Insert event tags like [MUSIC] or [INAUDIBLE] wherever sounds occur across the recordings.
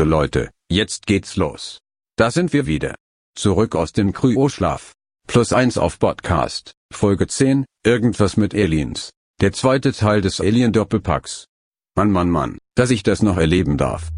So Leute, jetzt geht's los. Da sind wir wieder. Zurück aus dem Kryoschlaf. Plus eins auf Podcast, Folge 10, irgendwas mit Aliens. Der zweite Teil des Alien-Doppelpacks. Mann, Mann, Mann, dass ich das noch erleben darf.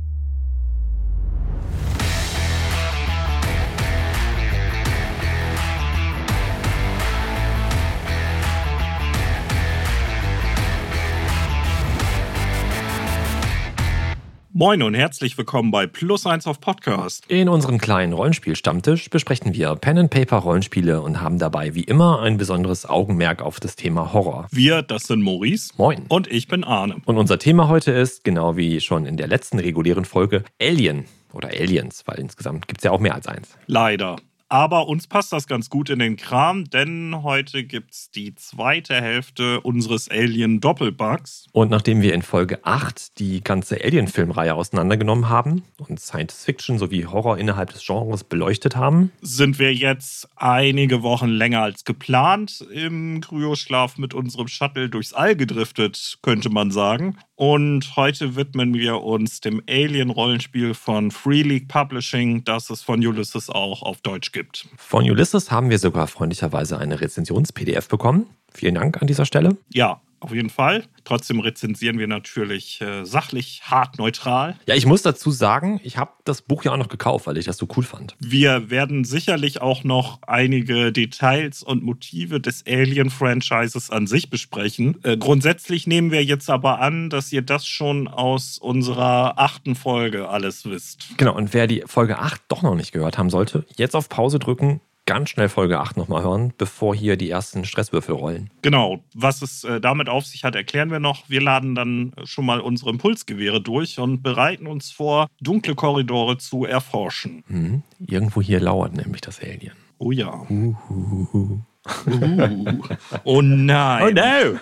Moin und herzlich willkommen bei Plus 1 auf Podcast. In unserem kleinen Rollenspiel-Stammtisch besprechen wir Pen-and-Paper-Rollenspiele und haben dabei wie immer ein besonderes Augenmerk auf das Thema Horror. Wir, das sind Maurice. Moin. Und ich bin Arne. Und unser Thema heute ist, genau wie schon in der letzten regulären Folge, Alien oder Aliens, weil insgesamt gibt es ja auch mehr als eins. Leider. Aber uns passt das ganz gut in den Kram, denn heute gibt es die zweite Hälfte unseres Alien-Doppelbugs. Und nachdem wir in Folge 8 die ganze Alien-Filmreihe auseinandergenommen haben und Science-Fiction sowie Horror innerhalb des Genres beleuchtet haben, sind wir jetzt einige Wochen länger als geplant im Kryoschlaf mit unserem Shuttle durchs All gedriftet, könnte man sagen. Und heute widmen wir uns dem Alien-Rollenspiel von Free League Publishing, das es von Ulysses auch auf Deutsch gibt. Von Ulysses haben wir sogar freundlicherweise eine Rezensions-PDF bekommen. Vielen Dank an dieser Stelle. Ja, auf jeden Fall. Trotzdem rezensieren wir natürlich äh, sachlich, hart, neutral. Ja, ich muss dazu sagen, ich habe das Buch ja auch noch gekauft, weil ich das so cool fand. Wir werden sicherlich auch noch einige Details und Motive des Alien-Franchises an sich besprechen. Äh, grundsätzlich nehmen wir jetzt aber an, dass ihr das schon aus unserer achten Folge alles wisst. Genau, und wer die Folge 8 doch noch nicht gehört haben sollte, jetzt auf Pause drücken, ganz schnell Folge 8 nochmal hören, bevor hier die ersten Stresswürfel rollen. Genau, was es äh, damit auf sich hat, erklären wir noch. Wir laden dann schon mal unsere Impulsgewehre durch und bereiten uns vor, dunkle Korridore zu erforschen. Mhm. Irgendwo hier lauert nämlich das Alien. Oh ja. Uhuhu. Uh. Oh nein. Oh no!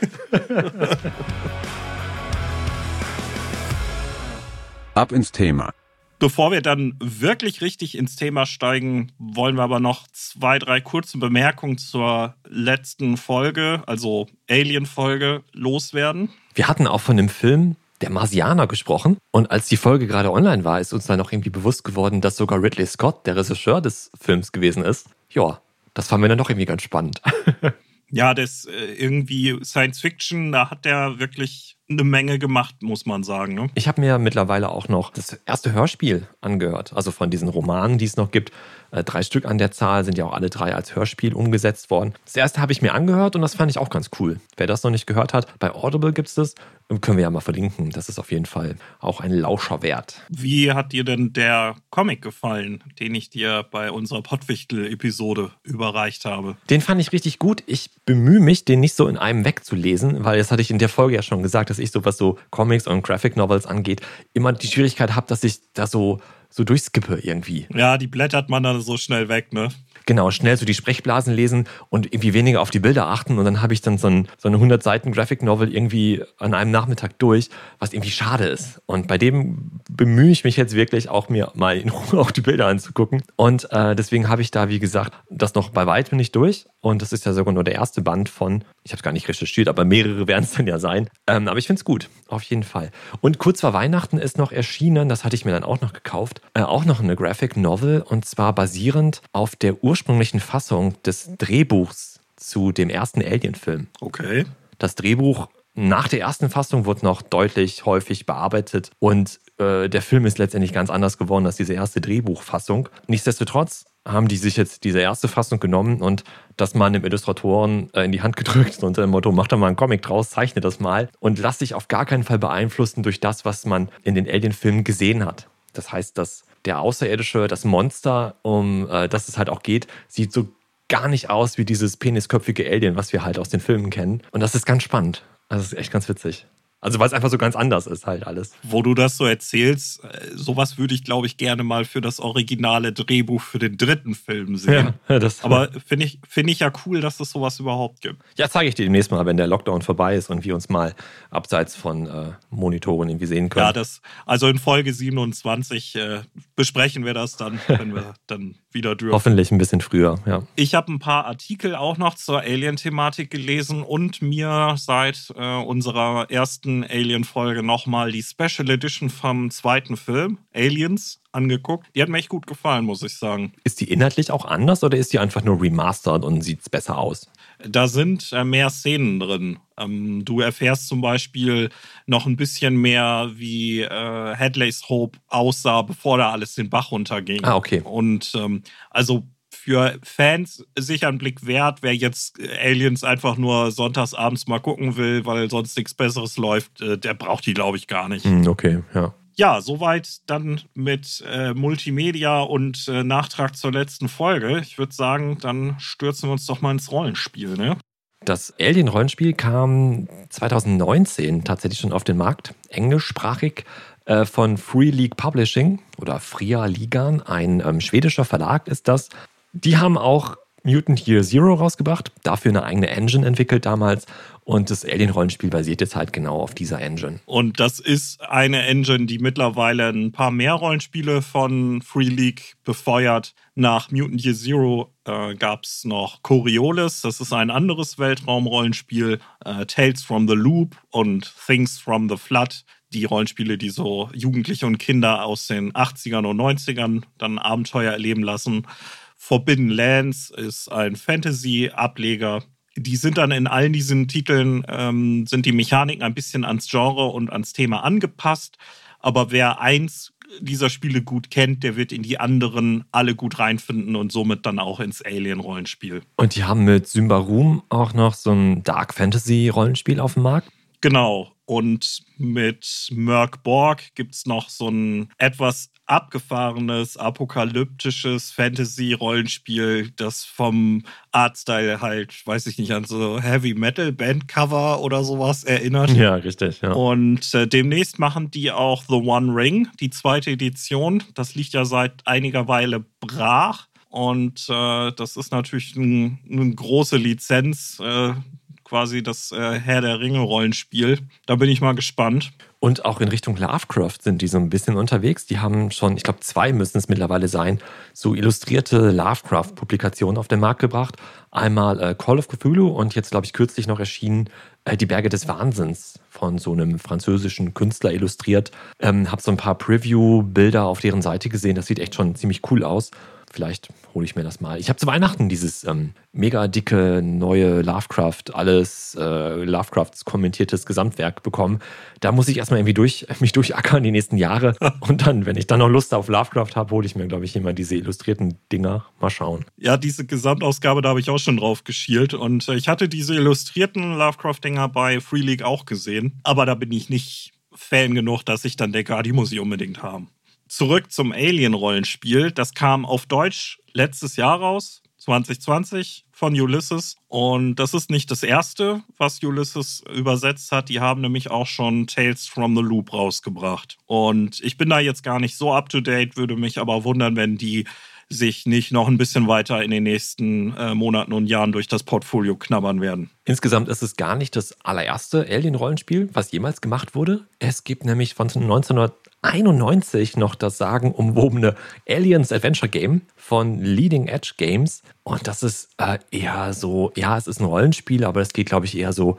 Ab ins Thema. Bevor wir dann wirklich richtig ins Thema steigen, wollen wir aber noch zwei, drei kurze Bemerkungen zur letzten Folge, also Alien-Folge, loswerden. Wir hatten auch von dem Film Der Marsianer gesprochen und als die Folge gerade online war, ist uns dann noch irgendwie bewusst geworden, dass sogar Ridley Scott der Regisseur des Films gewesen ist. Ja, das fanden wir dann doch irgendwie ganz spannend. [LAUGHS] Ja, das äh, irgendwie Science Fiction, da hat der wirklich eine Menge gemacht, muss man sagen. Ne? Ich habe mir mittlerweile auch noch das erste Hörspiel angehört, also von diesen Romanen, die es noch gibt. Äh, drei Stück an der Zahl sind ja auch alle drei als Hörspiel umgesetzt worden. Das erste habe ich mir angehört und das fand ich auch ganz cool. Wer das noch nicht gehört hat, bei Audible gibt es das. Können wir ja mal verlinken. Das ist auf jeden Fall auch ein Lauscher wert. Wie hat dir denn der Comic gefallen, den ich dir bei unserer Pottwichtel-Episode überreicht habe? Den fand ich richtig gut. Ich bemühe mich, den nicht so in einem wegzulesen, weil das hatte ich in der Folge ja schon gesagt, dass ich so was so Comics und Graphic Novels angeht, immer die Schwierigkeit habe, dass ich da so so durchskippe irgendwie. Ja, die blättert man dann so schnell weg, ne? Genau, schnell so die Sprechblasen lesen und irgendwie weniger auf die Bilder achten. Und dann habe ich dann so, ein, so eine 100 Seiten Graphic Novel irgendwie an einem Nachmittag durch, was irgendwie schade ist. Und bei dem bemühe ich mich jetzt wirklich auch mir mal in Ruhe auch die Bilder anzugucken. Und äh, deswegen habe ich da, wie gesagt, das noch bei weitem nicht durch. Und das ist ja sogar nur der erste Band von, ich habe es gar nicht recherchiert, aber mehrere werden es dann ja sein. Ähm, aber ich finde es gut, auf jeden Fall. Und kurz vor Weihnachten ist noch erschienen, das hatte ich mir dann auch noch gekauft, äh, auch noch eine Graphic Novel und zwar basierend auf der ursprünglichen Fassung des Drehbuchs zu dem ersten Alien-Film. Okay. Das Drehbuch nach der ersten Fassung wurde noch deutlich häufig bearbeitet und äh, der Film ist letztendlich ganz anders geworden als diese erste Drehbuchfassung. Nichtsdestotrotz haben die sich jetzt diese erste Fassung genommen und das mal einem Illustratoren äh, in die Hand gedrückt unter dem Motto, mach da mal einen Comic draus, zeichne das mal und lass dich auf gar keinen Fall beeinflussen durch das, was man in den Alien-Filmen gesehen hat. Das heißt, dass der Außerirdische, das Monster, um äh, das es halt auch geht, sieht so gar nicht aus wie dieses penisköpfige Alien, was wir halt aus den Filmen kennen. Und das ist ganz spannend. Das ist echt ganz witzig. Also weil es einfach so ganz anders ist halt alles. Wo du das so erzählst, äh, sowas würde ich, glaube ich, gerne mal für das originale Drehbuch für den dritten Film sehen. Ja, das Aber finde ich, find ich ja cool, dass es sowas überhaupt gibt. Ja, zeige ich dir demnächst mal, wenn der Lockdown vorbei ist und wir uns mal abseits von äh, Monitoren irgendwie sehen können. Ja, das, also in Folge 27 äh, besprechen wir das dann, wenn wir [LAUGHS] dann wieder dürfen. Hoffentlich ein bisschen früher, ja. Ich habe ein paar Artikel auch noch zur Alien-Thematik gelesen und mir seit äh, unserer ersten letzten Alien-Folge nochmal die Special Edition vom zweiten Film, Aliens, angeguckt. Die hat mir echt gut gefallen, muss ich sagen. Ist die inhaltlich auch anders oder ist die einfach nur remastered und sieht es besser aus? Da sind äh, mehr Szenen drin. Ähm, du erfährst zum Beispiel noch ein bisschen mehr, wie äh, Hadley's Hope aussah, bevor da alles den Bach runterging. Ah, okay. Und ähm, also für Fans sicher ein Blick wert, wer jetzt Aliens einfach nur sonntags abends mal gucken will, weil sonst nichts Besseres läuft, äh, der braucht die, glaube ich, gar nicht. Hm, okay, ja. Ja, soweit dann mit äh, Multimedia und äh, Nachtrag zur letzten Folge. Ich würde sagen, dann stürzen wir uns doch mal ins Rollenspiel, ne? Das Alien-Rollenspiel kam 2019 tatsächlich schon auf den Markt, englischsprachig äh, von Free League Publishing oder Fria Ligan, ein ähm, schwedischer Verlag ist das. Die haben auch Mutant Year Zero rausgebracht, dafür eine eigene Engine entwickelt damals und das Alien-Rollenspiel basiert jetzt halt genau auf dieser Engine. Und das ist eine Engine, die mittlerweile ein paar mehr Rollenspiele von Free League befeuert. Nach Mutant Year Zero äh, gab es noch Coriolis, das ist ein anderes Weltraumrollenspiel, äh, Tales from the Loop und Things from the Flood. Die Rollenspiele, die so Jugendliche und Kinder aus den 80ern und 90ern dann Abenteuer erleben lassen. Forbidden Lands ist ein Fantasy-Ableger. Die sind dann in allen diesen Titeln, ähm, sind die Mechaniken ein bisschen ans Genre und ans Thema angepasst. Aber wer eins dieser Spiele gut kennt, der wird in die anderen alle gut reinfinden und somit dann auch ins Alien-Rollenspiel. Und die haben mit Symbaroom auch noch so ein Dark Fantasy-Rollenspiel auf dem Markt? Genau. Und mit Merc Borg gibt es noch so ein etwas abgefahrenes, apokalyptisches Fantasy-Rollenspiel, das vom Artstyle halt, weiß ich nicht, an so Heavy Metal Bandcover oder sowas erinnert. Ja, richtig. Ja. Und äh, demnächst machen die auch The One Ring, die zweite Edition. Das liegt ja seit einiger Weile brach. Und äh, das ist natürlich ein, eine große Lizenz. Äh, quasi das äh, Herr der Ringe-Rollenspiel. Da bin ich mal gespannt. Und auch in Richtung Lovecraft sind die so ein bisschen unterwegs. Die haben schon, ich glaube, zwei müssen es mittlerweile sein, so illustrierte Lovecraft-Publikationen auf den Markt gebracht. Einmal äh, Call of Cthulhu und jetzt, glaube ich, kürzlich noch erschienen äh, Die Berge des Wahnsinns von so einem französischen Künstler illustriert. Ähm, habe so ein paar Preview-Bilder auf deren Seite gesehen. Das sieht echt schon ziemlich cool aus. Vielleicht hole ich mir das mal. Ich habe zu Weihnachten dieses ähm, mega dicke neue Lovecraft, alles äh, Lovecrafts kommentiertes Gesamtwerk bekommen. Da muss ich erstmal irgendwie durch, [LAUGHS] mich durchackern die nächsten Jahre. [LAUGHS] Und dann, wenn ich dann noch Lust auf Lovecraft habe, hole ich mir, glaube ich, immer diese illustrierten Dinger. Mal schauen. Ja, diese Gesamtausgabe, da habe ich auch schon drauf geschielt. Und äh, ich hatte diese illustrierten Lovecraft-Dinger bei Free League auch gesehen. Aber da bin ich nicht Fan genug, dass ich dann denke, ah, die muss ich unbedingt haben zurück zum Alien-Rollenspiel. Das kam auf Deutsch letztes Jahr raus, 2020 von Ulysses. Und das ist nicht das erste, was Ulysses übersetzt hat. Die haben nämlich auch schon Tales from the Loop rausgebracht. Und ich bin da jetzt gar nicht so up to date, würde mich aber wundern, wenn die sich nicht noch ein bisschen weiter in den nächsten äh, Monaten und Jahren durch das Portfolio knabbern werden. Insgesamt ist es gar nicht das allererste Alien-Rollenspiel, was jemals gemacht wurde. Es gibt nämlich von 1991 noch das sagenumwobene Aliens Adventure Game von Leading Edge Games. Und das ist äh, eher so, ja, es ist ein Rollenspiel, aber es geht, glaube ich, eher so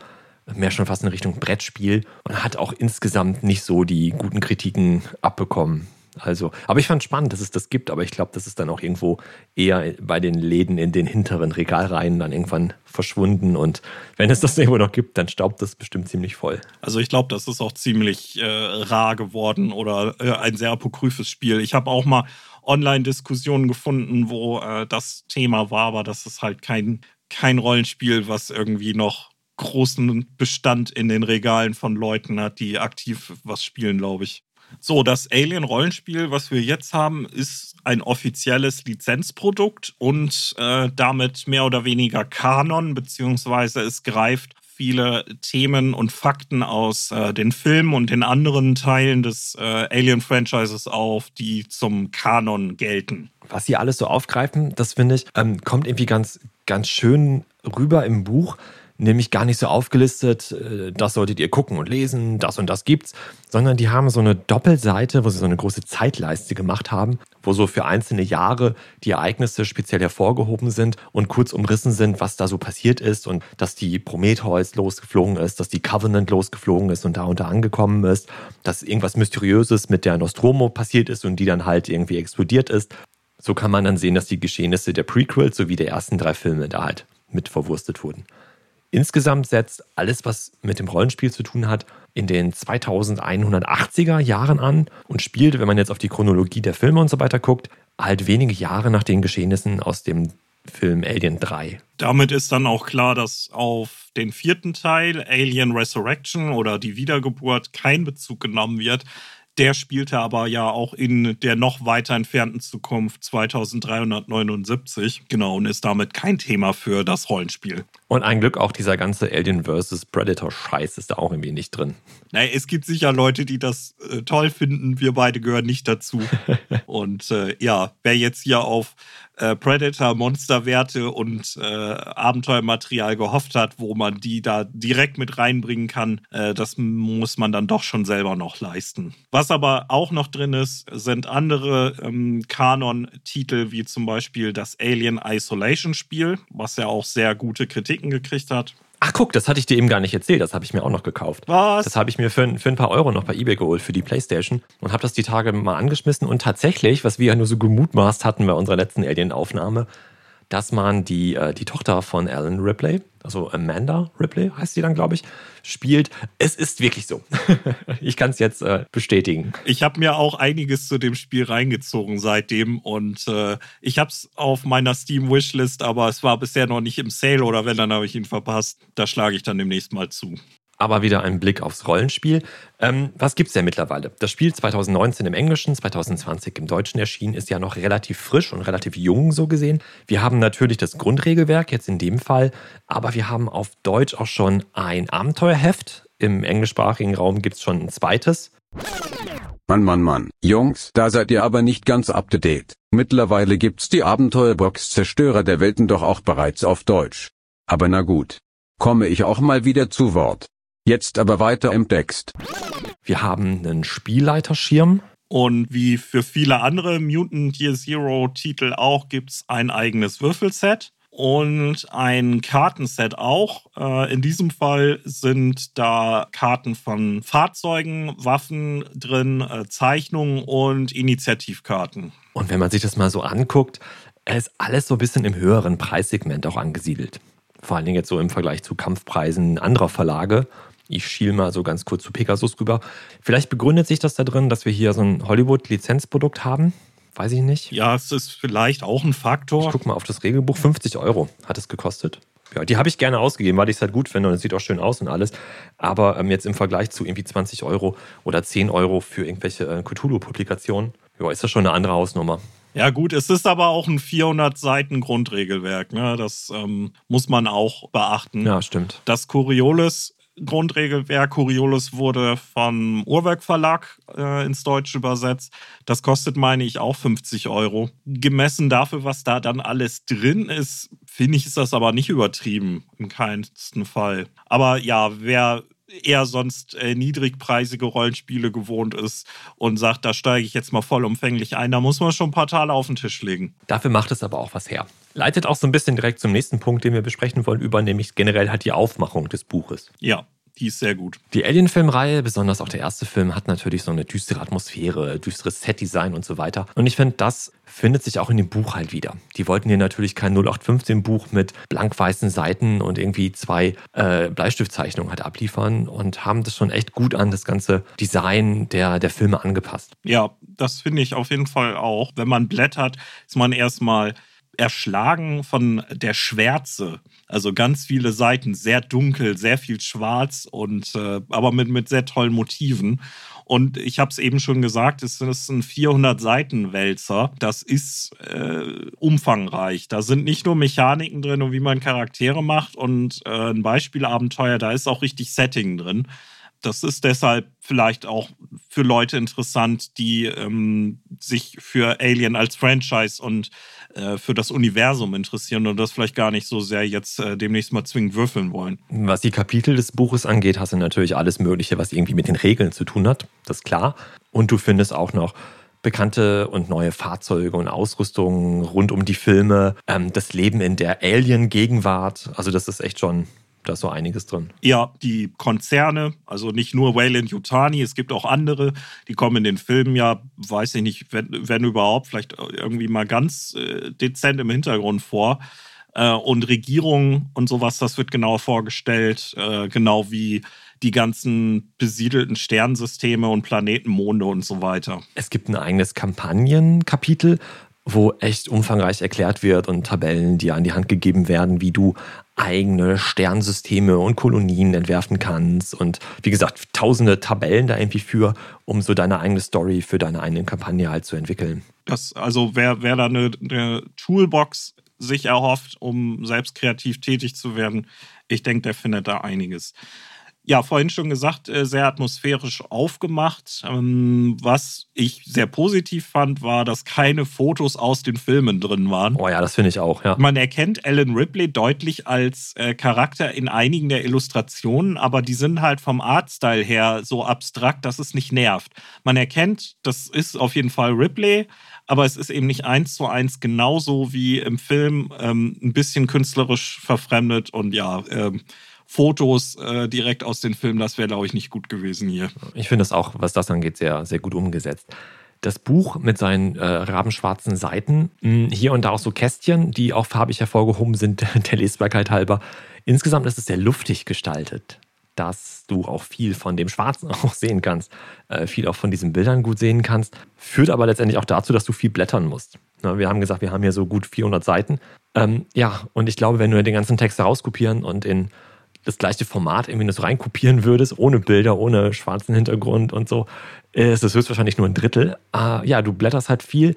mehr schon fast in Richtung Brettspiel und hat auch insgesamt nicht so die guten Kritiken abbekommen. Also, aber ich fand spannend, dass es das gibt, aber ich glaube, das ist dann auch irgendwo eher bei den Läden in den hinteren Regalreihen dann irgendwann verschwunden. Und wenn es das irgendwo noch gibt, dann staubt das bestimmt ziemlich voll. Also ich glaube, das ist auch ziemlich äh, rar geworden oder äh, ein sehr apokryphes Spiel. Ich habe auch mal Online-Diskussionen gefunden, wo äh, das Thema war, aber das ist halt kein, kein Rollenspiel, was irgendwie noch großen Bestand in den Regalen von Leuten hat, die aktiv was spielen, glaube ich. So, das Alien-Rollenspiel, was wir jetzt haben, ist ein offizielles Lizenzprodukt und äh, damit mehr oder weniger Kanon, beziehungsweise es greift viele Themen und Fakten aus äh, den Filmen und den anderen Teilen des äh, Alien-Franchises auf, die zum Kanon gelten. Was sie alles so aufgreifen, das finde ich, ähm, kommt irgendwie ganz, ganz schön rüber im Buch nämlich gar nicht so aufgelistet, äh, das solltet ihr gucken und lesen, das und das gibt's, sondern die haben so eine Doppelseite, wo sie so eine große Zeitleiste gemacht haben, wo so für einzelne Jahre die Ereignisse speziell hervorgehoben sind und kurz umrissen sind, was da so passiert ist und dass die Prometheus losgeflogen ist, dass die Covenant losgeflogen ist und da unter angekommen ist, dass irgendwas Mysteriöses mit der Nostromo passiert ist und die dann halt irgendwie explodiert ist. So kann man dann sehen, dass die Geschehnisse der Prequels sowie der ersten drei Filme da halt mit verwurstet wurden. Insgesamt setzt alles, was mit dem Rollenspiel zu tun hat, in den 2180er Jahren an und spielt, wenn man jetzt auf die Chronologie der Filme und so weiter guckt, halt wenige Jahre nach den Geschehnissen aus dem Film Alien 3. Damit ist dann auch klar, dass auf den vierten Teil, Alien Resurrection oder die Wiedergeburt, kein Bezug genommen wird. Der spielte aber ja auch in der noch weiter entfernten Zukunft 2379. Genau, und ist damit kein Thema für das Rollenspiel. Und ein Glück auch dieser ganze Alien vs. Predator-Scheiß ist da auch irgendwie nicht drin. Naja, es gibt sicher Leute, die das äh, toll finden. Wir beide gehören nicht dazu. [LAUGHS] und äh, ja, wer jetzt hier auf äh, Predator, Monsterwerte und äh, Abenteuermaterial gehofft hat, wo man die da direkt mit reinbringen kann, äh, das muss man dann doch schon selber noch leisten. Was aber auch noch drin ist, sind andere ähm, Kanon-Titel, wie zum Beispiel das Alien Isolation Spiel, was ja auch sehr gute Kritiken gekriegt hat. Ach guck, das hatte ich dir eben gar nicht erzählt. Das habe ich mir auch noch gekauft. Was? Das habe ich mir für, für ein paar Euro noch bei eBay geholt für die Playstation und habe das die Tage mal angeschmissen. Und tatsächlich, was wir ja nur so gemutmaßt hatten bei unserer letzten Alien-Aufnahme, dass man die, äh, die Tochter von Alan Ripley, also Amanda Ripley heißt sie dann, glaube ich, spielt. Es ist wirklich so. [LAUGHS] ich kann es jetzt äh, bestätigen. Ich habe mir auch einiges zu dem Spiel reingezogen seitdem und äh, ich habe es auf meiner Steam-Wishlist, aber es war bisher noch nicht im Sale oder wenn, dann habe ich ihn verpasst. Da schlage ich dann demnächst mal zu aber wieder ein Blick aufs Rollenspiel. Ähm, was gibt es denn mittlerweile? Das Spiel 2019 im Englischen, 2020 im Deutschen erschienen, ist ja noch relativ frisch und relativ jung so gesehen. Wir haben natürlich das Grundregelwerk jetzt in dem Fall, aber wir haben auf Deutsch auch schon ein Abenteuerheft. Im englischsprachigen Raum gibt es schon ein zweites. Mann, Mann, Mann. Jungs, da seid ihr aber nicht ganz up to date. Mittlerweile gibt's die Abenteuerbox Zerstörer der Welten doch auch bereits auf Deutsch. Aber na gut. Komme ich auch mal wieder zu Wort. Jetzt aber weiter im Text. Wir haben einen Spielleiterschirm. Und wie für viele andere Mutant Year Zero Titel auch, gibt es ein eigenes Würfelset und ein Kartenset auch. Äh, in diesem Fall sind da Karten von Fahrzeugen, Waffen drin, äh, Zeichnungen und Initiativkarten. Und wenn man sich das mal so anguckt, ist alles so ein bisschen im höheren Preissegment auch angesiedelt. Vor allen Dingen jetzt so im Vergleich zu Kampfpreisen anderer Verlage. Ich schiel mal so ganz kurz zu Pegasus rüber. Vielleicht begründet sich das da drin, dass wir hier so ein Hollywood-Lizenzprodukt haben. Weiß ich nicht. Ja, es ist vielleicht auch ein Faktor. Ich guck mal auf das Regelbuch. 50 Euro hat es gekostet. Ja, die habe ich gerne ausgegeben, weil ich es halt gut finde und es sieht auch schön aus und alles. Aber ähm, jetzt im Vergleich zu irgendwie 20 Euro oder 10 Euro für irgendwelche äh, Cthulhu-Publikationen, ja, ist das schon eine andere Hausnummer. Ja, gut, es ist aber auch ein 400 Seiten Grundregelwerk. Ne? Das ähm, muss man auch beachten. Ja, stimmt. Das Coriolis Grundregelwerk Coriolis wurde vom Uhrwerk Verlag äh, ins Deutsche übersetzt. Das kostet, meine ich, auch 50 Euro. Gemessen dafür, was da dann alles drin ist, finde ich, ist das aber nicht übertrieben. Im keinsten Fall. Aber ja, wer eher sonst äh, niedrigpreisige Rollenspiele gewohnt ist und sagt, da steige ich jetzt mal vollumfänglich ein, da muss man schon ein paar Taler auf den Tisch legen. Dafür macht es aber auch was her. Leitet auch so ein bisschen direkt zum nächsten Punkt, den wir besprechen wollen, über, nämlich generell halt die Aufmachung des Buches. Ja, die ist sehr gut. Die Alien-Filmreihe, besonders auch der erste Film, hat natürlich so eine düstere Atmosphäre, düsteres Set-Design und so weiter. Und ich finde, das findet sich auch in dem Buch halt wieder. Die wollten hier natürlich kein 0815-Buch mit blank-weißen Seiten und irgendwie zwei äh, Bleistiftzeichnungen halt abliefern und haben das schon echt gut an das ganze Design der, der Filme angepasst. Ja, das finde ich auf jeden Fall auch. Wenn man blättert, ist man erstmal erschlagen von der Schwärze. Also ganz viele Seiten, sehr dunkel, sehr viel schwarz und äh, aber mit, mit sehr tollen Motiven. Und ich habe es eben schon gesagt, es ist ein 400-Seiten-Wälzer. Das ist äh, umfangreich. Da sind nicht nur Mechaniken drin und wie man Charaktere macht und äh, ein Beispielabenteuer, da ist auch richtig Setting drin. das ist deshalb vielleicht auch für Leute interessant, die ähm, sich für Alien als Franchise und äh, für das Universum interessieren und das vielleicht gar nicht so sehr jetzt äh, demnächst mal zwingend würfeln wollen. Was die Kapitel des Buches angeht, hast du natürlich alles Mögliche, was irgendwie mit den Regeln zu tun hat. Das ist klar. Und du findest auch noch bekannte und neue Fahrzeuge und Ausrüstungen rund um die Filme, ähm, das Leben in der Alien-Gegenwart. Also das ist echt schon da ist so einiges drin. Ja, die Konzerne, also nicht nur Wayland Yutani, es gibt auch andere, die kommen in den Filmen ja, weiß ich nicht, wenn, wenn überhaupt, vielleicht irgendwie mal ganz äh, dezent im Hintergrund vor. Äh, und Regierungen und sowas, das wird genauer vorgestellt, äh, genau wie die ganzen besiedelten Sternensysteme und Planetenmonde und so weiter. Es gibt ein eigenes Kampagnenkapitel, wo echt umfangreich erklärt wird und Tabellen dir an die Hand gegeben werden, wie du eigene Sternsysteme und Kolonien entwerfen kannst. Und wie gesagt, tausende Tabellen da irgendwie für, um so deine eigene Story für deine eigene Kampagne halt zu entwickeln. Das, also wer, wer da eine, eine Toolbox sich erhofft, um selbst kreativ tätig zu werden, ich denke, der findet da einiges ja, vorhin schon gesagt, äh, sehr atmosphärisch aufgemacht. Ähm, was ich sehr positiv fand, war, dass keine Fotos aus den Filmen drin waren. Oh ja, das finde ich auch, ja. Man erkennt Alan Ripley deutlich als äh, Charakter in einigen der Illustrationen, aber die sind halt vom Artstyle her so abstrakt, dass es nicht nervt. Man erkennt, das ist auf jeden Fall Ripley, aber es ist eben nicht eins zu eins genauso wie im Film, ähm, ein bisschen künstlerisch verfremdet und ja, ähm, Fotos äh, direkt aus den Filmen, das wäre, glaube ich, nicht gut gewesen hier. Ich finde das auch, was das angeht, sehr, sehr gut umgesetzt. Das Buch mit seinen äh, rabenschwarzen Seiten, mh, hm, hier und da auch so Kästchen, die auch farbig hervorgehoben sind, [LAUGHS] der Lesbarkeit halber. Insgesamt ist es sehr luftig gestaltet, dass du auch viel von dem Schwarzen [LAUGHS] auch sehen kannst, äh, viel auch von diesen Bildern gut sehen kannst. Führt aber letztendlich auch dazu, dass du viel blättern musst. Na, wir haben gesagt, wir haben hier so gut 400 Seiten. Ähm, ja, und ich glaube, wenn du den ganzen Text herauskopieren und in das gleiche Format irgendwie nur so reinkopieren würdest, ohne Bilder, ohne schwarzen Hintergrund und so, ist es höchstwahrscheinlich nur ein Drittel. Uh, ja, du blätterst halt viel.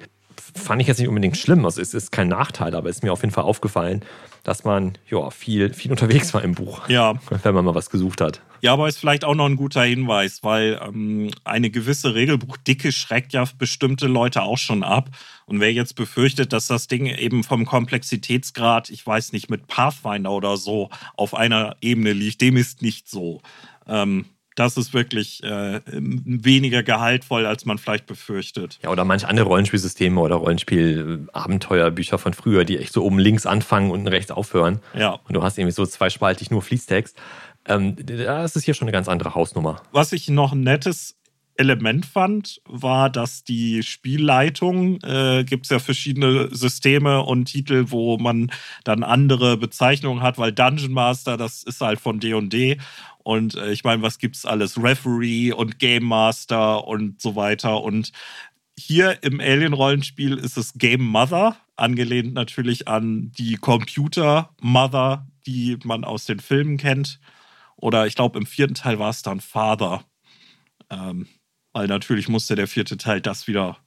Fand ich jetzt nicht unbedingt schlimm. Also es ist kein Nachteil, aber es ist mir auf jeden Fall aufgefallen, dass man ja viel, viel unterwegs war im Buch. Ja. Wenn man mal was gesucht hat. Ja, aber ist vielleicht auch noch ein guter Hinweis, weil ähm, eine gewisse Regelbuchdicke schreckt ja bestimmte Leute auch schon ab. Und wer jetzt befürchtet, dass das Ding eben vom Komplexitätsgrad, ich weiß nicht, mit Pathfinder oder so auf einer Ebene liegt, dem ist nicht so. Ähm, das ist wirklich äh, weniger gehaltvoll, als man vielleicht befürchtet. Ja, oder manche andere Rollenspielsysteme oder Rollenspiel-Abenteuerbücher von früher, die echt so oben links anfangen und rechts aufhören. Ja. Und du hast irgendwie so zweispaltig nur Fließtext. Ähm, das ist hier schon eine ganz andere Hausnummer. Was ich noch ein nettes Element fand, war, dass die Spielleitung, äh, gibt es ja verschiedene Systeme und Titel, wo man dann andere Bezeichnungen hat, weil Dungeon Master, das ist halt von D&D und äh, ich meine, was gibt's alles? Referee und Game Master und so weiter. Und hier im Alien-Rollenspiel ist es Game Mother, angelehnt natürlich an die Computer Mother, die man aus den Filmen kennt. Oder ich glaube, im vierten Teil war es dann Father. Ähm, weil natürlich musste der vierte Teil das wieder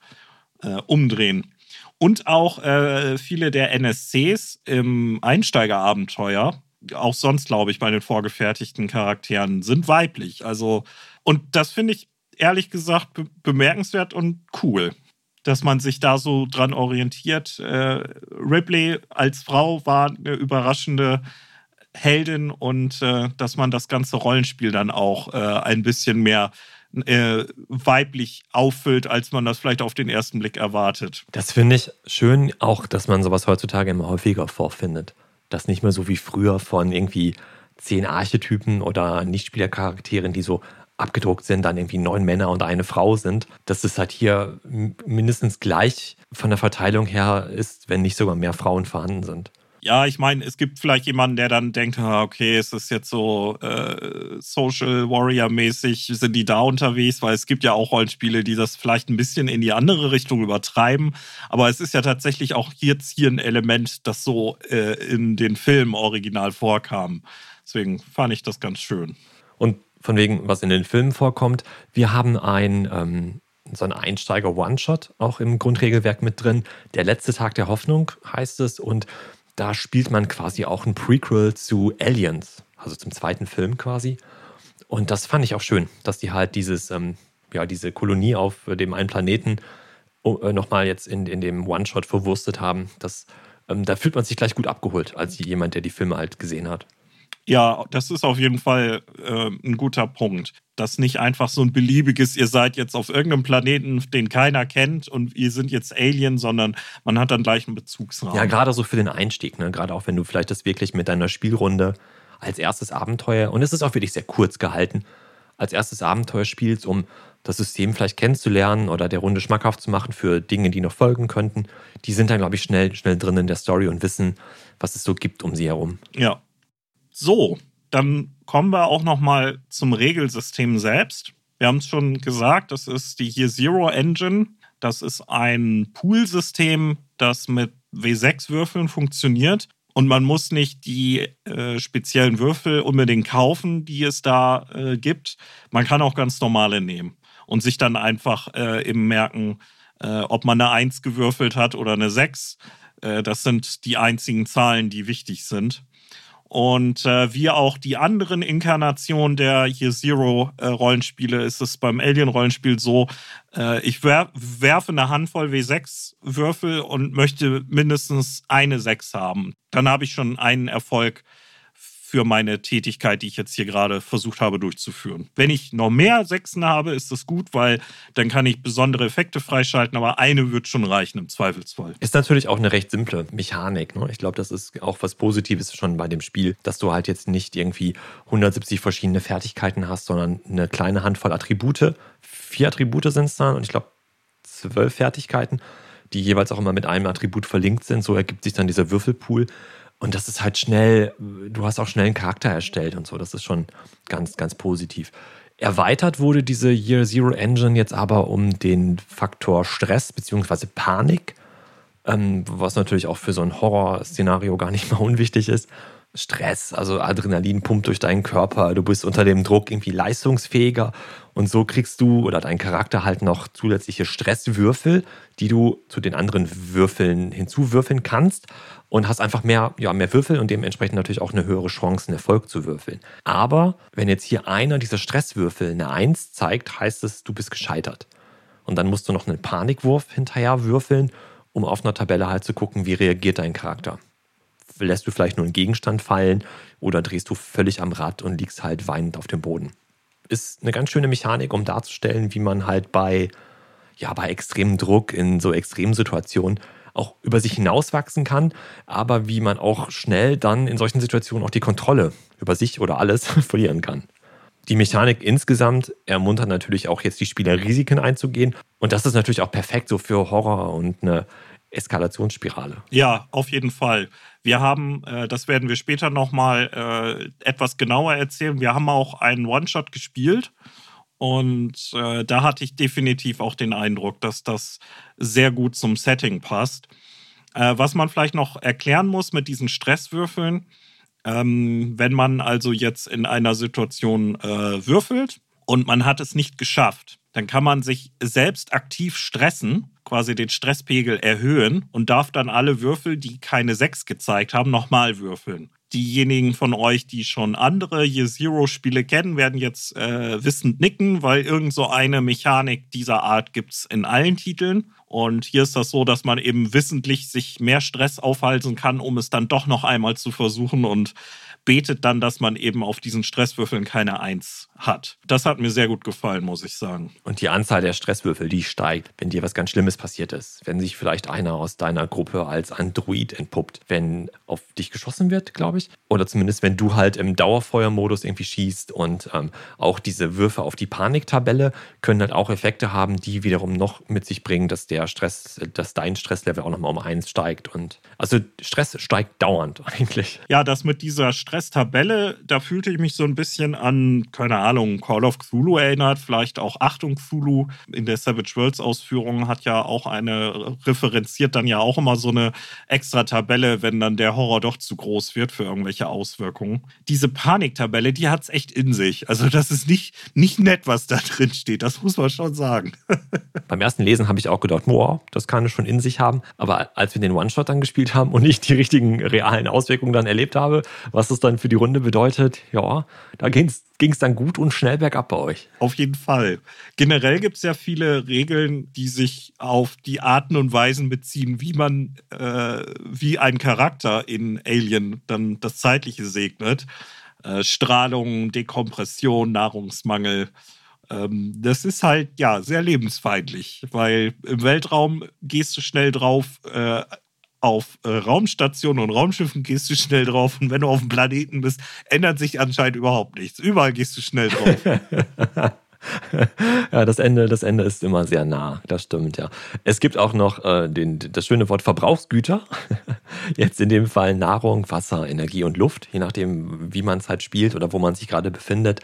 äh, umdrehen. Und auch äh, viele der NSCs im Einsteigerabenteuer auch sonst, glaube ich, bei den vorgefertigten Charakteren sind weiblich. Also, und das finde ich ehrlich gesagt be bemerkenswert und cool, dass man sich da so dran orientiert. Äh, Ripley als Frau war eine überraschende Heldin und äh, dass man das ganze Rollenspiel dann auch äh, ein bisschen mehr äh, weiblich auffüllt, als man das vielleicht auf den ersten Blick erwartet. Das finde ich schön, auch dass man sowas heutzutage immer häufiger vorfindet das nicht mehr so wie früher von irgendwie zehn Archetypen oder Nichtspielercharakteren, die so abgedruckt sind, dann irgendwie neun Männer und eine Frau sind, dass es halt hier mindestens gleich von der Verteilung her ist, wenn nicht sogar mehr Frauen vorhanden sind. Ja, ich meine, es gibt vielleicht jemanden, der dann denkt, okay, es ist jetzt so äh, Social Warrior-mäßig, sind die da unterwegs, weil es gibt ja auch Rollenspiele, die das vielleicht ein bisschen in die andere Richtung übertreiben. Aber es ist ja tatsächlich auch jetzt hier ein Element, das so äh, in den Filmen original vorkam. Deswegen fand ich das ganz schön. Und von wegen, was in den Filmen vorkommt, wir haben ein. Ähm so ein Einsteiger-One-Shot auch im Grundregelwerk mit drin. Der letzte Tag der Hoffnung heißt es und da spielt man quasi auch ein Prequel zu Aliens, also zum zweiten Film quasi. Und das fand ich auch schön, dass die halt dieses, ähm, ja, diese Kolonie auf dem einen Planeten oh, äh, nochmal jetzt in, in dem One-Shot verwurstet haben. Das, ähm, da fühlt man sich gleich gut abgeholt, als jemand, der die Filme halt gesehen hat. Ja, das ist auf jeden Fall äh, ein guter Punkt. Dass nicht einfach so ein beliebiges, ihr seid jetzt auf irgendeinem Planeten, den keiner kennt und ihr sind jetzt Alien, sondern man hat dann gleich einen Bezugsrahmen. Ja, gerade so für den Einstieg, ne? gerade auch wenn du vielleicht das wirklich mit deiner Spielrunde als erstes Abenteuer, und es ist auch wirklich sehr kurz gehalten, als erstes Abenteuer spielst, um das System vielleicht kennenzulernen oder der Runde schmackhaft zu machen für Dinge, die noch folgen könnten. Die sind dann, glaube ich, schnell, schnell drin in der Story und wissen, was es so gibt um sie herum. Ja, so, dann kommen wir auch noch mal zum Regelsystem selbst. Wir haben es schon gesagt, das ist die Year Zero Engine. Das ist ein Poolsystem, das mit W6-Würfeln funktioniert. Und man muss nicht die äh, speziellen Würfel unbedingt kaufen, die es da äh, gibt. Man kann auch ganz normale nehmen und sich dann einfach äh, eben merken, äh, ob man eine 1 gewürfelt hat oder eine 6. Äh, das sind die einzigen Zahlen, die wichtig sind. Und äh, wie auch die anderen Inkarnationen der hier Zero-Rollenspiele äh, ist es beim Alien-Rollenspiel so, äh, ich wer werfe eine Handvoll W6-Würfel und möchte mindestens eine 6 haben. Dann habe ich schon einen Erfolg für meine Tätigkeit, die ich jetzt hier gerade versucht habe durchzuführen. Wenn ich noch mehr Sechsen habe, ist das gut, weil dann kann ich besondere Effekte freischalten, aber eine wird schon reichen im Zweifelsfall. Ist natürlich auch eine recht simple Mechanik. Ne? Ich glaube, das ist auch was Positives schon bei dem Spiel, dass du halt jetzt nicht irgendwie 170 verschiedene Fertigkeiten hast, sondern eine kleine Handvoll Attribute. Vier Attribute sind es dann und ich glaube zwölf Fertigkeiten, die jeweils auch immer mit einem Attribut verlinkt sind. So ergibt sich dann dieser Würfelpool. Und das ist halt schnell, du hast auch schnell einen Charakter erstellt und so. Das ist schon ganz, ganz positiv. Erweitert wurde diese Year Zero Engine jetzt aber um den Faktor Stress bzw. Panik, ähm, was natürlich auch für so ein Horrorszenario gar nicht [LAUGHS] mal unwichtig ist. Stress, also Adrenalin pumpt durch deinen Körper, du bist unter dem Druck irgendwie leistungsfähiger und so kriegst du oder dein Charakter halt noch zusätzliche Stresswürfel, die du zu den anderen Würfeln hinzuwürfeln kannst und hast einfach mehr, ja, mehr Würfel und dementsprechend natürlich auch eine höhere Chance, einen Erfolg zu würfeln. Aber wenn jetzt hier einer dieser Stresswürfel eine 1 zeigt, heißt es, du bist gescheitert. Und dann musst du noch einen Panikwurf hinterher würfeln, um auf einer Tabelle halt zu gucken, wie reagiert dein Charakter. Lässt du vielleicht nur einen Gegenstand fallen oder drehst du völlig am Rad und liegst halt weinend auf dem Boden. Ist eine ganz schöne Mechanik, um darzustellen, wie man halt bei, ja, bei extremem Druck in so extremen Situationen auch über sich hinauswachsen kann, aber wie man auch schnell dann in solchen Situationen auch die Kontrolle über sich oder alles [LAUGHS] verlieren kann. Die Mechanik insgesamt ermuntert natürlich auch jetzt die Spieler Risiken einzugehen und das ist natürlich auch perfekt so für Horror und eine Eskalationsspirale. Ja, auf jeden Fall. Wir haben, äh, das werden wir später nochmal äh, etwas genauer erzählen, wir haben auch einen One-Shot gespielt und äh, da hatte ich definitiv auch den Eindruck, dass das sehr gut zum Setting passt. Äh, was man vielleicht noch erklären muss mit diesen Stresswürfeln, ähm, wenn man also jetzt in einer Situation äh, würfelt und man hat es nicht geschafft, dann kann man sich selbst aktiv stressen, quasi den Stresspegel erhöhen und darf dann alle Würfel, die keine 6 gezeigt haben, nochmal würfeln diejenigen von euch, die schon andere Year Zero-Spiele kennen, werden jetzt äh, wissend nicken, weil irgend so eine Mechanik dieser Art gibt es in allen Titeln. Und hier ist das so, dass man eben wissentlich sich mehr Stress aufhalten kann, um es dann doch noch einmal zu versuchen und betet dann, dass man eben auf diesen Stresswürfeln keine Eins hat. Das hat mir sehr gut gefallen, muss ich sagen. Und die Anzahl der Stresswürfel, die steigt, wenn dir was ganz Schlimmes passiert ist. Wenn sich vielleicht einer aus deiner Gruppe als Android entpuppt, wenn auf dich geschossen wird, glaube ich. Oder zumindest, wenn du halt im Dauerfeuermodus irgendwie schießt. Und ähm, auch diese Würfe auf die Paniktabelle können halt auch Effekte haben, die wiederum noch mit sich bringen, dass der Stress, dass dein Stresslevel auch nochmal um eins steigt. Und also Stress steigt dauernd [LAUGHS] eigentlich. Ja, das mit dieser Stress Stress-Tabelle, da fühlte ich mich so ein bisschen an, keine Ahnung, Call of Cthulhu erinnert, vielleicht auch Achtung Cthulhu. In der Savage Worlds Ausführung hat ja auch eine, referenziert dann ja auch immer so eine extra Tabelle, wenn dann der Horror doch zu groß wird für irgendwelche Auswirkungen. Diese Paniktabelle, die hat es echt in sich. Also das ist nicht, nicht nett, was da drin steht. Das muss man schon sagen. [LAUGHS] Beim ersten Lesen habe ich auch gedacht, boah, das kann es schon in sich haben. Aber als wir den One-Shot dann gespielt haben und ich die richtigen realen Auswirkungen dann erlebt habe, was das dann für die Runde bedeutet, ja, da ging es dann gut und schnell bergab bei euch. Auf jeden Fall. Generell gibt es ja viele Regeln, die sich auf die Arten und Weisen beziehen, wie man, äh, wie ein Charakter in Alien dann das Zeitliche segnet. Äh, Strahlung, Dekompression, Nahrungsmangel ähm, das ist halt ja sehr lebensfeindlich, weil im Weltraum gehst du schnell drauf, äh, auf äh, Raumstationen und Raumschiffen gehst du schnell drauf und wenn du auf dem Planeten bist, ändert sich anscheinend überhaupt nichts. Überall gehst du schnell drauf. [LAUGHS] ja, das Ende, das Ende ist immer sehr nah, das stimmt, ja. Es gibt auch noch äh, den, das schöne Wort Verbrauchsgüter. [LAUGHS] Jetzt in dem Fall Nahrung, Wasser, Energie und Luft, je nachdem, wie man es halt spielt oder wo man sich gerade befindet.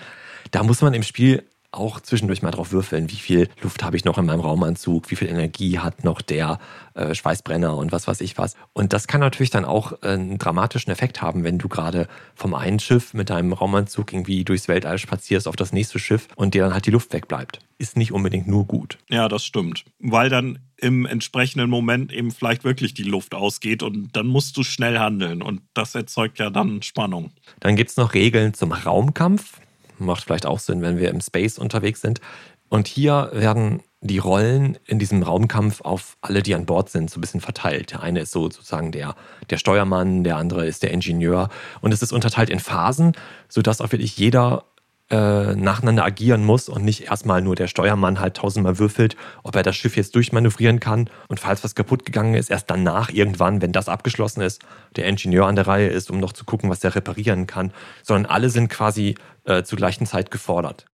Da muss man im Spiel auch zwischendurch mal drauf würfeln, wie viel Luft habe ich noch in meinem Raumanzug, wie viel Energie hat noch der äh, Schweißbrenner und was weiß ich was. Und das kann natürlich dann auch äh, einen dramatischen Effekt haben, wenn du gerade vom einen Schiff mit deinem Raumanzug irgendwie durchs Weltall spazierst auf das nächste Schiff und dir dann halt die Luft wegbleibt. Ist nicht unbedingt nur gut. Ja, das stimmt. Weil dann im entsprechenden Moment eben vielleicht wirklich die Luft ausgeht und dann musst du schnell handeln und das erzeugt ja dann Spannung. Dann gibt es noch Regeln zum Raumkampf. Macht vielleicht auch Sinn, wenn wir im Space unterwegs sind. Und hier werden die Rollen in diesem Raumkampf auf alle, die an Bord sind, so ein bisschen verteilt. Der eine ist so sozusagen der, der Steuermann, der andere ist der Ingenieur. Und es ist unterteilt in Phasen, sodass auch wirklich jeder äh, nacheinander agieren muss und nicht erstmal nur der Steuermann halt tausendmal würfelt, ob er das Schiff jetzt durchmanövrieren kann und falls was kaputt gegangen ist, erst danach irgendwann, wenn das abgeschlossen ist, der Ingenieur an der Reihe ist, um noch zu gucken, was er reparieren kann, sondern alle sind quasi äh, zur gleichen Zeit gefordert.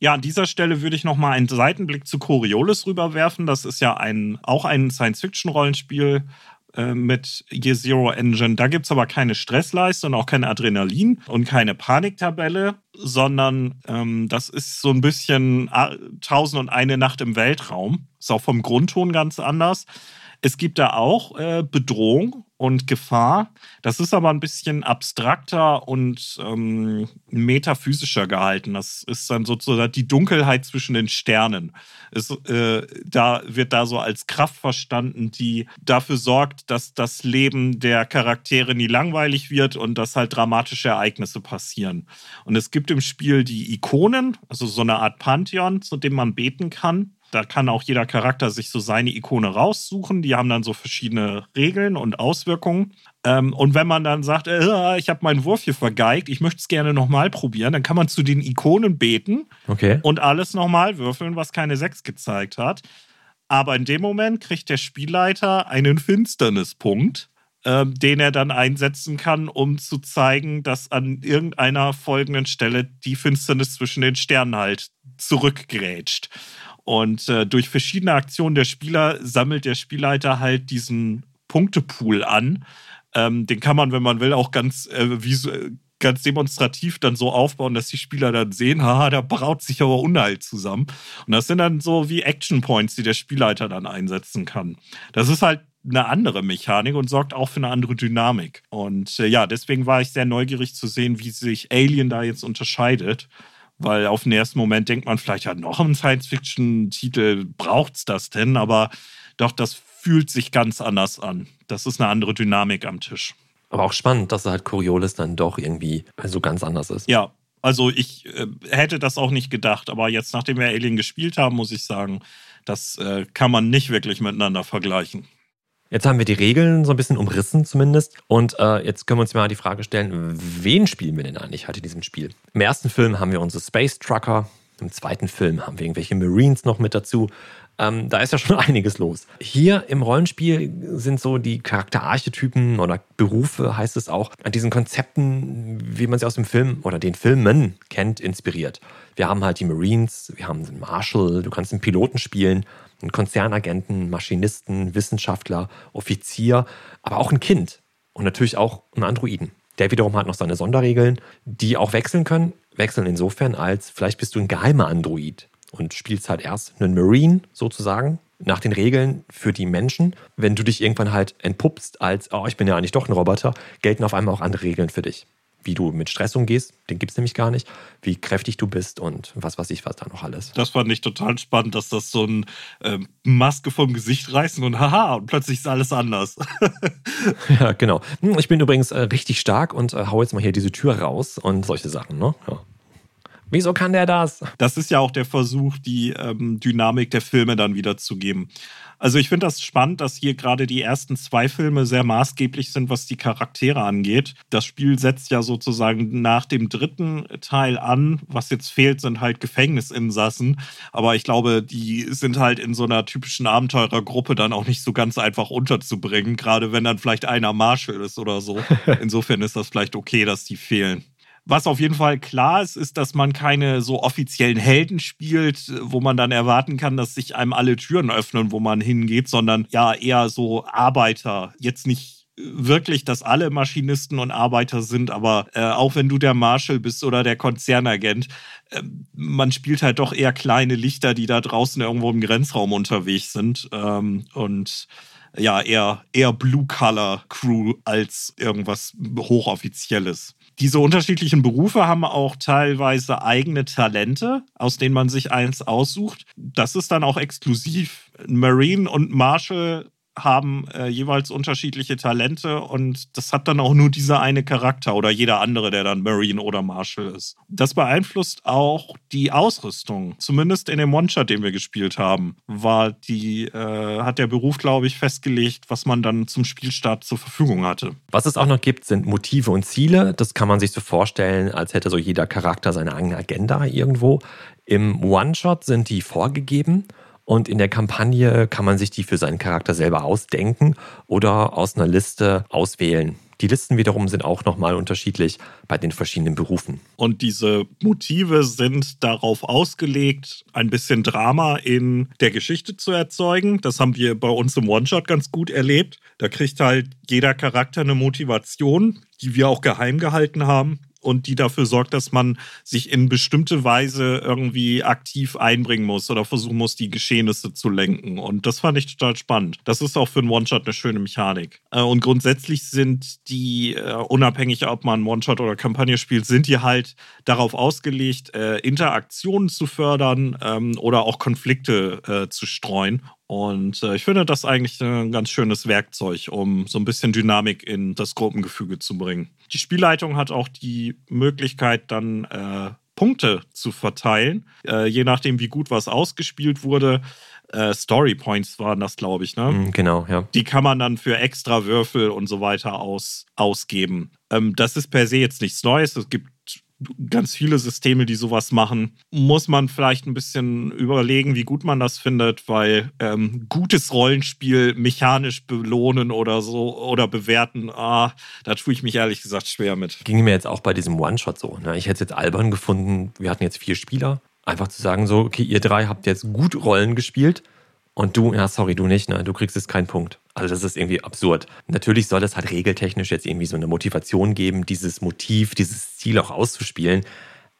Ja, an dieser Stelle würde ich noch mal einen Seitenblick zu Coriolis rüberwerfen. Das ist ja ein, auch ein Science-Fiction-Rollenspiel äh, mit Year Zero Engine. Da gibt es aber keine Stressleiste und auch kein Adrenalin und keine Paniktabelle, sondern ähm, das ist so ein bisschen Tausend und eine Nacht im Weltraum. Ist auch vom Grundton ganz anders. Es gibt da auch äh, Bedrohung und Gefahr. Das ist aber ein bisschen abstrakter und ähm, metaphysischer gehalten. Das ist dann sozusagen die Dunkelheit zwischen den Sternen. Es, äh, da wird da so als Kraft verstanden, die dafür sorgt, dass das Leben der Charaktere nie langweilig wird und dass halt dramatische Ereignisse passieren. Und es gibt im Spiel die Ikonen, also so eine Art Pantheon, zu dem man beten kann. Da kann auch jeder Charakter sich so seine Ikone raussuchen. Die haben dann so verschiedene Regeln und Auswirkungen. Ähm, und wenn man dann sagt, äh, ich habe meinen Wurf hier vergeigt, ich möchte es gerne nochmal probieren, dann kann man zu den Ikonen beten okay. und alles nochmal würfeln, was keine 6 gezeigt hat. Aber in dem Moment kriegt der Spielleiter einen Finsternispunkt, ähm, den er dann einsetzen kann, um zu zeigen, dass an irgendeiner folgenden Stelle die Finsternis zwischen den Sternen halt zurückgrätscht. Und äh, durch verschiedene Aktionen der Spieler sammelt der Spielleiter halt diesen Punktepool an. Ähm, den kann man, wenn man will, auch ganz, äh, visu ganz demonstrativ dann so aufbauen, dass die Spieler dann sehen, haha, da braut sich aber Unheil zusammen. Und das sind dann so wie Action Points, die der Spielleiter dann einsetzen kann. Das ist halt eine andere Mechanik und sorgt auch für eine andere Dynamik. Und äh, ja, deswegen war ich sehr neugierig zu sehen, wie sich Alien da jetzt unterscheidet. Weil auf den ersten Moment denkt man vielleicht, ja, noch ein Science-Fiction-Titel, braucht es das denn? Aber doch, das fühlt sich ganz anders an. Das ist eine andere Dynamik am Tisch. Aber auch spannend, dass halt Coriolis dann doch irgendwie so ganz anders ist. Ja, also ich äh, hätte das auch nicht gedacht, aber jetzt, nachdem wir Alien gespielt haben, muss ich sagen, das äh, kann man nicht wirklich miteinander vergleichen. Jetzt haben wir die Regeln so ein bisschen umrissen zumindest. Und äh, jetzt können wir uns mal die Frage stellen, wen spielen wir denn eigentlich halt in diesem Spiel? Im ersten Film haben wir unsere Space Trucker. Im zweiten Film haben wir irgendwelche Marines noch mit dazu. Ähm, da ist ja schon [LAUGHS] einiges los. Hier im Rollenspiel sind so die Charakterarchetypen oder Berufe, heißt es auch, an diesen Konzepten, wie man sie aus dem Film oder den Filmen kennt, inspiriert. Wir haben halt die Marines, wir haben den Marshal, du kannst einen Piloten spielen, einen Konzernagenten, Maschinisten, Wissenschaftler, Offizier, aber auch ein Kind und natürlich auch einen Androiden. Der wiederum hat noch seine Sonderregeln, die auch wechseln können. Wechseln insofern, als vielleicht bist du ein geheimer Android und spielst halt erst einen Marine sozusagen nach den Regeln für die Menschen. Wenn du dich irgendwann halt entpuppst als, oh, ich bin ja eigentlich doch ein Roboter, gelten auf einmal auch andere Regeln für dich. Wie du mit Stress umgehst, den gibt es nämlich gar nicht, wie kräftig du bist und was weiß ich, was da noch alles. Das fand ich total spannend, dass das so ein äh, Maske vom Gesicht reißen und haha, und plötzlich ist alles anders. [LAUGHS] [LAUGHS] ja, genau. Hm, ich bin übrigens äh, richtig stark und äh, hau jetzt mal hier diese Tür raus und solche Sachen, ne? Ja. Wieso kann der das? Das ist ja auch der Versuch, die ähm, Dynamik der Filme dann wiederzugeben. Also ich finde das spannend, dass hier gerade die ersten zwei Filme sehr maßgeblich sind, was die Charaktere angeht. Das Spiel setzt ja sozusagen nach dem dritten Teil an. Was jetzt fehlt, sind halt Gefängnisinsassen. Aber ich glaube, die sind halt in so einer typischen Abenteurergruppe dann auch nicht so ganz einfach unterzubringen, gerade wenn dann vielleicht einer Marshall ist oder so. [LAUGHS] Insofern ist das vielleicht okay, dass die fehlen. Was auf jeden Fall klar ist, ist, dass man keine so offiziellen Helden spielt, wo man dann erwarten kann, dass sich einem alle Türen öffnen, wo man hingeht, sondern ja eher so Arbeiter. Jetzt nicht wirklich, dass alle Maschinisten und Arbeiter sind, aber äh, auch wenn du der Marshall bist oder der Konzernagent, äh, man spielt halt doch eher kleine Lichter, die da draußen irgendwo im Grenzraum unterwegs sind ähm, und ja, eher, eher Blue-Color-Crew als irgendwas Hochoffizielles diese unterschiedlichen Berufe haben auch teilweise eigene Talente, aus denen man sich eins aussucht. Das ist dann auch exklusiv. Marine und Marshall haben äh, jeweils unterschiedliche Talente und das hat dann auch nur dieser eine Charakter oder jeder andere, der dann Marine oder Marshall ist. Das beeinflusst auch die Ausrüstung. Zumindest in dem One-Shot, den wir gespielt haben, war die, äh, hat der Beruf, glaube ich, festgelegt, was man dann zum Spielstart zur Verfügung hatte. Was es auch noch gibt, sind Motive und Ziele. Das kann man sich so vorstellen, als hätte so jeder Charakter seine eigene Agenda irgendwo. Im One-Shot sind die vorgegeben und in der Kampagne kann man sich die für seinen Charakter selber ausdenken oder aus einer Liste auswählen. Die Listen wiederum sind auch nochmal unterschiedlich bei den verschiedenen Berufen. Und diese Motive sind darauf ausgelegt, ein bisschen Drama in der Geschichte zu erzeugen. Das haben wir bei uns im One-Shot ganz gut erlebt. Da kriegt halt jeder Charakter eine Motivation, die wir auch geheim gehalten haben und die dafür sorgt, dass man sich in bestimmte Weise irgendwie aktiv einbringen muss oder versuchen muss, die Geschehnisse zu lenken. Und das fand ich total spannend. Das ist auch für einen One-Shot eine schöne Mechanik. Äh, und grundsätzlich sind die, äh, unabhängig ob man One-Shot oder Kampagne spielt, sind die halt darauf ausgelegt, äh, Interaktionen zu fördern ähm, oder auch Konflikte zu streuen. Und ich finde das eigentlich ein ganz schönes Werkzeug, um so ein bisschen Dynamik in das Gruppengefüge zu bringen. Die Spielleitung hat auch die Möglichkeit, dann äh, Punkte zu verteilen, äh, je nachdem, wie gut was ausgespielt wurde. Äh, Story Points waren das, glaube ich, ne? Mm, genau, ja. Die kann man dann für extra Würfel und so weiter aus, ausgeben. Ähm, das ist per se jetzt nichts Neues. Es gibt ganz viele Systeme, die sowas machen, muss man vielleicht ein bisschen überlegen, wie gut man das findet, weil ähm, gutes Rollenspiel mechanisch belohnen oder so oder bewerten, ah, da tue ich mich ehrlich gesagt schwer mit. Ging mir jetzt auch bei diesem One-Shot so. Ne? Ich hätte es jetzt albern gefunden, wir hatten jetzt vier Spieler, einfach zu sagen so, okay, ihr drei habt jetzt gut Rollen gespielt und du, ja, sorry, du nicht, ne? Du kriegst jetzt keinen Punkt. Also das ist irgendwie absurd. Natürlich soll es halt regeltechnisch jetzt irgendwie so eine Motivation geben, dieses Motiv, dieses Ziel auch auszuspielen.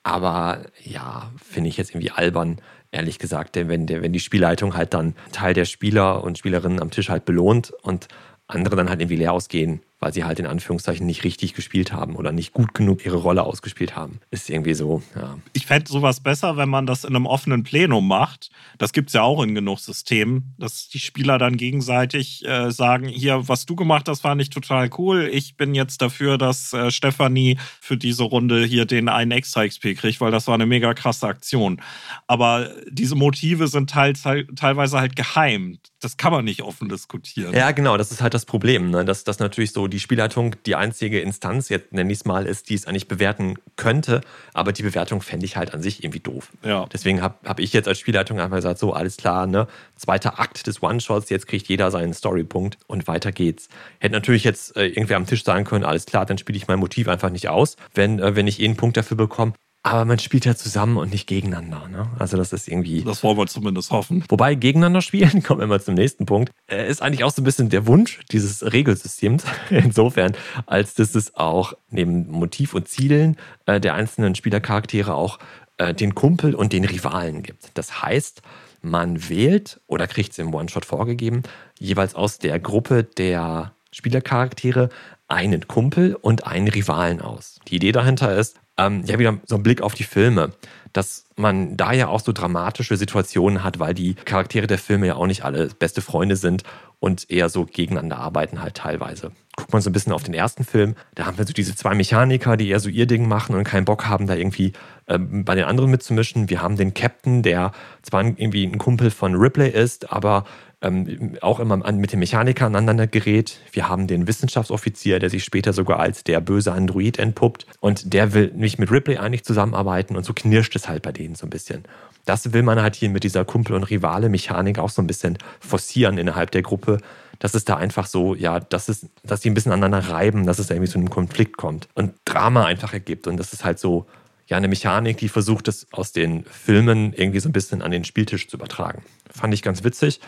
Aber ja, finde ich jetzt irgendwie albern, ehrlich gesagt, denn wenn, der, wenn die Spielleitung halt dann Teil der Spieler und Spielerinnen am Tisch halt belohnt und andere dann halt irgendwie leer ausgehen, weil sie halt in Anführungszeichen nicht richtig gespielt haben oder nicht gut genug ihre Rolle ausgespielt haben. Ist irgendwie so, ja. Ich fände sowas besser, wenn man das in einem offenen Plenum macht. Das gibt es ja auch in genug Systemen, dass die Spieler dann gegenseitig äh, sagen, hier, was du gemacht hast, fand ich total cool. Ich bin jetzt dafür, dass äh, Stefanie für diese Runde hier den einen extra XP kriegt, weil das war eine mega krasse Aktion. Aber diese Motive sind teils, teilweise halt geheim. Das kann man nicht offen diskutieren. Ja, genau, das ist halt das Problem, ne? dass das natürlich so die Spielleitung die einzige Instanz, jetzt nenne ich es mal, ist, die es eigentlich bewerten könnte. Aber die Bewertung fände ich halt an sich irgendwie doof. Ja. Deswegen habe hab ich jetzt als Spielleitung einfach gesagt, so alles klar, ne? Zweiter Akt des One-Shots, jetzt kriegt jeder seinen Storypunkt und weiter geht's. Hätte natürlich jetzt äh, irgendwer am Tisch sagen können, alles klar, dann spiele ich mein Motiv einfach nicht aus, wenn, äh, wenn ich eh einen Punkt dafür bekomme. Aber man spielt ja zusammen und nicht gegeneinander. Ne? Also das ist irgendwie. Das wollen wir zumindest hoffen. Wobei gegeneinander spielen, [LAUGHS] kommen wir mal zum nächsten Punkt, äh, ist eigentlich auch so ein bisschen der Wunsch dieses Regelsystems. [LAUGHS] Insofern, als dass es auch neben Motiv und Zielen äh, der einzelnen Spielercharaktere auch äh, den Kumpel und den Rivalen gibt. Das heißt, man wählt oder kriegt es im One-Shot vorgegeben, jeweils aus der Gruppe der Spielercharaktere einen Kumpel und einen Rivalen aus. Die Idee dahinter ist, ähm, ja, wieder so ein Blick auf die Filme, dass man da ja auch so dramatische Situationen hat, weil die Charaktere der Filme ja auch nicht alle beste Freunde sind und eher so gegeneinander arbeiten halt teilweise. Guckt man so ein bisschen auf den ersten Film, da haben wir so diese zwei Mechaniker, die eher so ihr Ding machen und keinen Bock haben, da irgendwie ähm, bei den anderen mitzumischen. Wir haben den Captain, der zwar irgendwie ein Kumpel von Ripley ist, aber ähm, auch immer mit dem Mechaniker aneinander gerät. Wir haben den Wissenschaftsoffizier, der sich später sogar als der böse Android entpuppt. Und der will nicht mit Ripley eigentlich zusammenarbeiten und so knirscht es halt bei denen so ein bisschen. Das will man halt hier mit dieser Kumpel- und Rivale-Mechanik auch so ein bisschen forcieren innerhalb der Gruppe, dass es da einfach so, ja, dass, es, dass die ein bisschen aneinander reiben, dass es irgendwie zu einem Konflikt kommt und Drama einfach ergibt. Und das ist halt so, ja, eine Mechanik, die versucht, das aus den Filmen irgendwie so ein bisschen an den Spieltisch zu übertragen. Fand ich ganz witzig.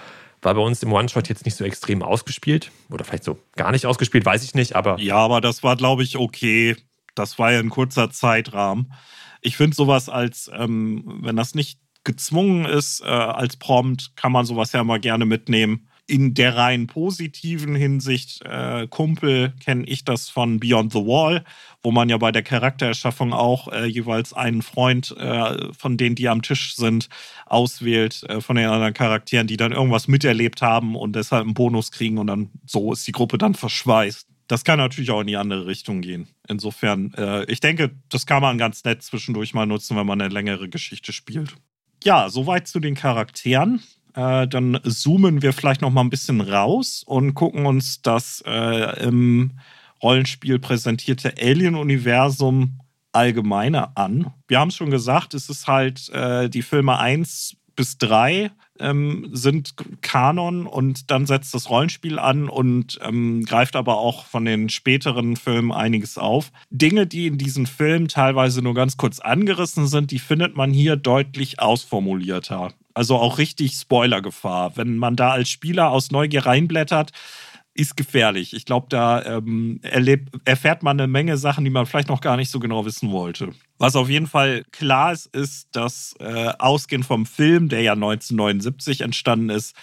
War bei uns im One-Shot jetzt nicht so extrem ausgespielt. Oder vielleicht so gar nicht ausgespielt, weiß ich nicht, aber. Ja, aber das war, glaube ich, okay. Das war ja ein kurzer Zeitrahmen. Ich finde sowas als, ähm, wenn das nicht gezwungen ist, äh, als Prompt, kann man sowas ja mal gerne mitnehmen in der rein positiven Hinsicht, äh, Kumpel, kenne ich das von Beyond the Wall, wo man ja bei der Charaktererschaffung auch äh, jeweils einen Freund äh, von denen, die am Tisch sind, auswählt, äh, von den anderen Charakteren, die dann irgendwas miterlebt haben und deshalb einen Bonus kriegen und dann so ist die Gruppe dann verschweißt. Das kann natürlich auch in die andere Richtung gehen. Insofern, äh, ich denke, das kann man ganz nett zwischendurch mal nutzen, wenn man eine längere Geschichte spielt. Ja, soweit zu den Charakteren. Äh, dann zoomen wir vielleicht noch mal ein bisschen raus und gucken uns das äh, im Rollenspiel präsentierte Alien-Universum allgemeiner an. Wir haben es schon gesagt, es ist halt äh, die Filme 1 bis 3 ähm, sind Kanon und dann setzt das Rollenspiel an und ähm, greift aber auch von den späteren Filmen einiges auf. Dinge, die in diesen Filmen teilweise nur ganz kurz angerissen sind, die findet man hier deutlich ausformulierter. Also auch richtig Spoilergefahr. Wenn man da als Spieler aus Neugier reinblättert, ist gefährlich. Ich glaube, da ähm, erlebt, erfährt man eine Menge Sachen, die man vielleicht noch gar nicht so genau wissen wollte. Was auf jeden Fall klar ist, ist, dass äh, ausgehend vom Film, der ja 1979 entstanden ist,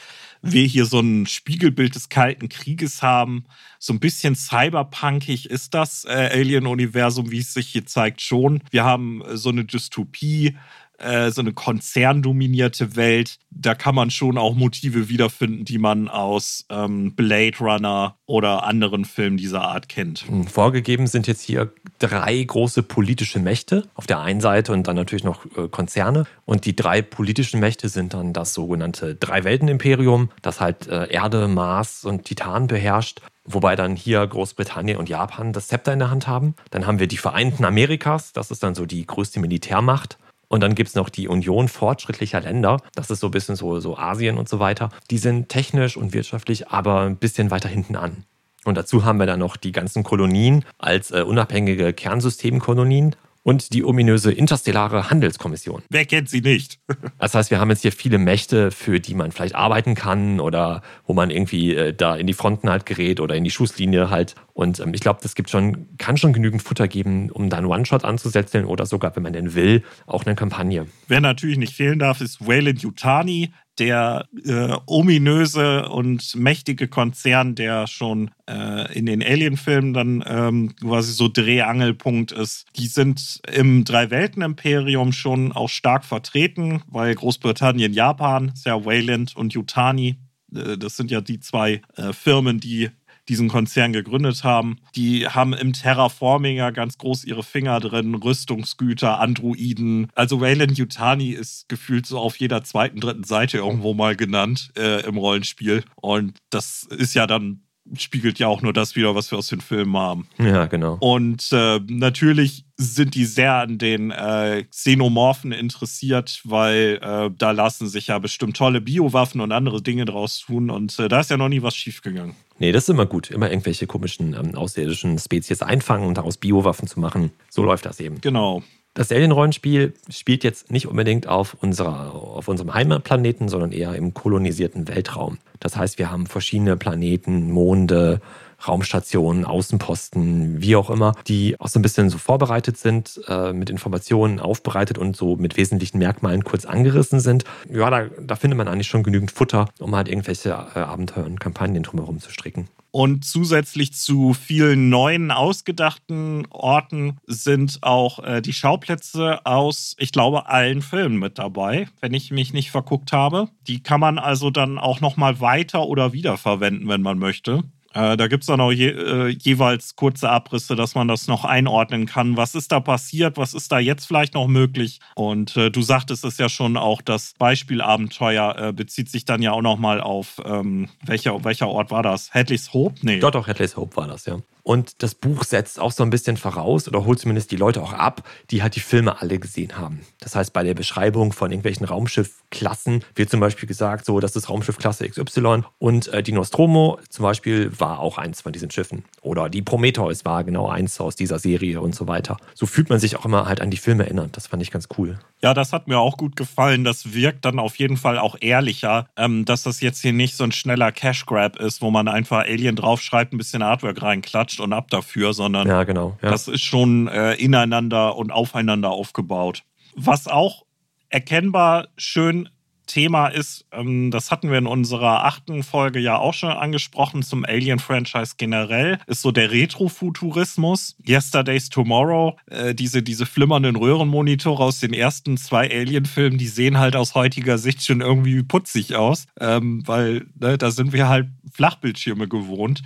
wir hier so ein Spiegelbild des Kalten Krieges haben. So ein bisschen cyberpunkig ist das äh, Alien-Universum, wie es sich hier zeigt, schon. Wir haben äh, so eine Dystopie äh, so eine konzerndominierte Welt. Da kann man schon auch Motive wiederfinden, die man aus ähm, Blade Runner oder anderen Filmen dieser Art kennt. Hm, vorgegeben sind jetzt hier drei große politische Mächte auf der einen Seite und dann natürlich noch äh, Konzerne. Und die drei politischen Mächte sind dann das sogenannte Drei-Welten-Imperium, das halt äh, Erde, Mars und Titan beherrscht wobei dann hier Großbritannien und Japan das Zepter in der Hand haben. Dann haben wir die Vereinten Amerikas, das ist dann so die größte Militärmacht. Und dann gibt es noch die Union fortschrittlicher Länder. Das ist so ein bisschen so, so Asien und so weiter. Die sind technisch und wirtschaftlich aber ein bisschen weiter hinten an. Und dazu haben wir dann noch die ganzen Kolonien als äh, unabhängige Kernsystemkolonien und die ominöse Interstellare Handelskommission. Wer kennt sie nicht? [LAUGHS] das heißt, wir haben jetzt hier viele Mächte, für die man vielleicht arbeiten kann oder wo man irgendwie äh, da in die Fronten halt gerät oder in die Schusslinie halt. Und ähm, ich glaube, das gibt schon, kann schon genügend Futter geben, um dann One-Shot anzusetzen oder sogar, wenn man denn will, auch eine Kampagne. Wer natürlich nicht fehlen darf, ist Wayland Yutani, der äh, ominöse und mächtige Konzern, der schon äh, in den Alien-Filmen dann ähm, quasi so Drehangelpunkt ist. Die sind im Drei-Welten-Imperium schon auch stark vertreten, weil Großbritannien, Japan, ja Wayland und Yutani. Äh, das sind ja die zwei äh, Firmen, die diesen Konzern gegründet haben. Die haben im Terraforming ja ganz groß ihre Finger drin, Rüstungsgüter, Androiden. Also Wayland Yutani ist gefühlt so auf jeder zweiten, dritten Seite irgendwo mal genannt äh, im Rollenspiel. Und das ist ja dann spiegelt ja auch nur das wieder, was wir aus den Filmen haben. Ja, genau. Und äh, natürlich sind die sehr an den äh, Xenomorphen interessiert, weil äh, da lassen sich ja bestimmt tolle Biowaffen und andere Dinge draus tun. Und äh, da ist ja noch nie was schiefgegangen. Nee, das ist immer gut. Immer irgendwelche komischen ähm, außerirdischen Spezies einfangen und daraus Biowaffen zu machen. So läuft das eben. Genau. Das Alien-Rollenspiel spielt jetzt nicht unbedingt auf, unserer, auf unserem Heimatplaneten, sondern eher im kolonisierten Weltraum. Das heißt, wir haben verschiedene Planeten, Monde, Raumstationen, Außenposten, wie auch immer, die auch so ein bisschen so vorbereitet sind, äh, mit Informationen aufbereitet und so mit wesentlichen Merkmalen kurz angerissen sind. Ja, da, da findet man eigentlich schon genügend Futter, um halt irgendwelche äh, Abenteuer und Kampagnen drumherum zu stricken. Und zusätzlich zu vielen neuen, ausgedachten Orten sind auch äh, die Schauplätze aus, ich glaube, allen Filmen mit dabei, wenn ich mich nicht verguckt habe. Die kann man also dann auch nochmal weiter oder wiederverwenden, wenn man möchte. Äh, da gibt es dann auch je, äh, jeweils kurze Abrisse, dass man das noch einordnen kann. Was ist da passiert? Was ist da jetzt vielleicht noch möglich? Und äh, du sagtest es ja schon auch, das Beispielabenteuer äh, bezieht sich dann ja auch nochmal auf, ähm, welcher, welcher Ort war das? Hadley's Hope? Nee. Dort auch Hadley's Hope war das, ja. Und das Buch setzt auch so ein bisschen voraus oder holt zumindest die Leute auch ab, die halt die Filme alle gesehen haben. Das heißt, bei der Beschreibung von irgendwelchen Raumschiffklassen wird zum Beispiel gesagt, so, das ist Raumschiff Klasse XY und äh, die Nostromo zum Beispiel war auch eins von diesen Schiffen. Oder die Prometheus war genau eins aus dieser Serie und so weiter. So fühlt man sich auch immer halt an die Filme erinnert. Das fand ich ganz cool. Ja, das hat mir auch gut gefallen. Das wirkt dann auf jeden Fall auch ehrlicher, ähm, dass das jetzt hier nicht so ein schneller Cash Grab ist, wo man einfach Alien draufschreibt, ein bisschen Artwork reinklatscht und ab dafür, sondern ja, genau, ja. das ist schon äh, ineinander und aufeinander aufgebaut. Was auch erkennbar schön Thema ist, ähm, das hatten wir in unserer achten Folge ja auch schon angesprochen zum Alien-Franchise generell, ist so der Retrofuturismus. Yesterday's Tomorrow, äh, diese, diese flimmernden Röhrenmonitore aus den ersten zwei Alien-Filmen, die sehen halt aus heutiger Sicht schon irgendwie putzig aus, ähm, weil ne, da sind wir halt Flachbildschirme gewohnt.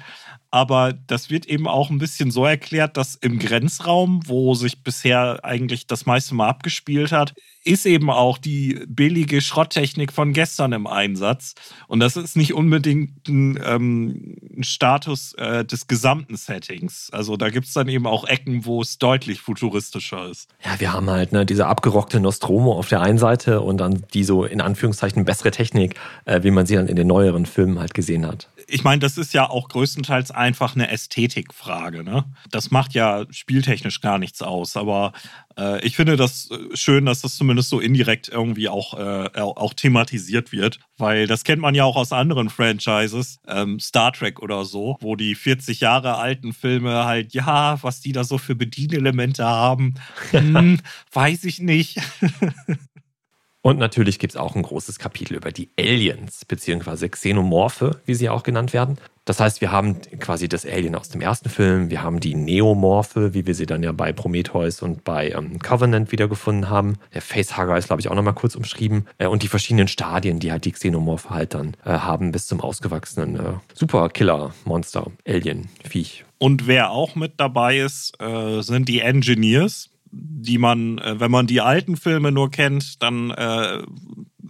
Aber das wird eben auch ein bisschen so erklärt, dass im Grenzraum, wo sich bisher eigentlich das meiste Mal abgespielt hat, ist eben auch die billige Schrotttechnik von gestern im Einsatz. Und das ist nicht unbedingt ein, ähm, ein Status äh, des gesamten Settings. Also da gibt es dann eben auch Ecken, wo es deutlich futuristischer ist. Ja, wir haben halt ne, diese abgerockte Nostromo auf der einen Seite und dann die so in Anführungszeichen bessere Technik, äh, wie man sie dann in den neueren Filmen halt gesehen hat. Ich meine, das ist ja auch größtenteils einfach eine Ästhetikfrage. Ne? Das macht ja spieltechnisch gar nichts aus. Aber äh, ich finde das äh, schön, dass das zumindest so indirekt irgendwie auch, äh, auch thematisiert wird, weil das kennt man ja auch aus anderen Franchises, ähm, Star Trek oder so, wo die 40 Jahre alten Filme halt, ja, was die da so für Bedienelemente haben, [LAUGHS] hm, weiß ich nicht. [LAUGHS] Und natürlich gibt es auch ein großes Kapitel über die Aliens, beziehungsweise Xenomorphe, wie sie auch genannt werden. Das heißt, wir haben quasi das Alien aus dem ersten Film, wir haben die Neomorphe, wie wir sie dann ja bei Prometheus und bei ähm, Covenant wiedergefunden haben. Der Facehugger ist, glaube ich, auch nochmal kurz umschrieben. Äh, und die verschiedenen Stadien, die halt die Xenomorphe halt dann äh, haben, bis zum ausgewachsenen äh, Superkiller-Monster, Alien-Viech. Und wer auch mit dabei ist, äh, sind die Engineers die man, äh, wenn man die alten Filme nur kennt, dann äh,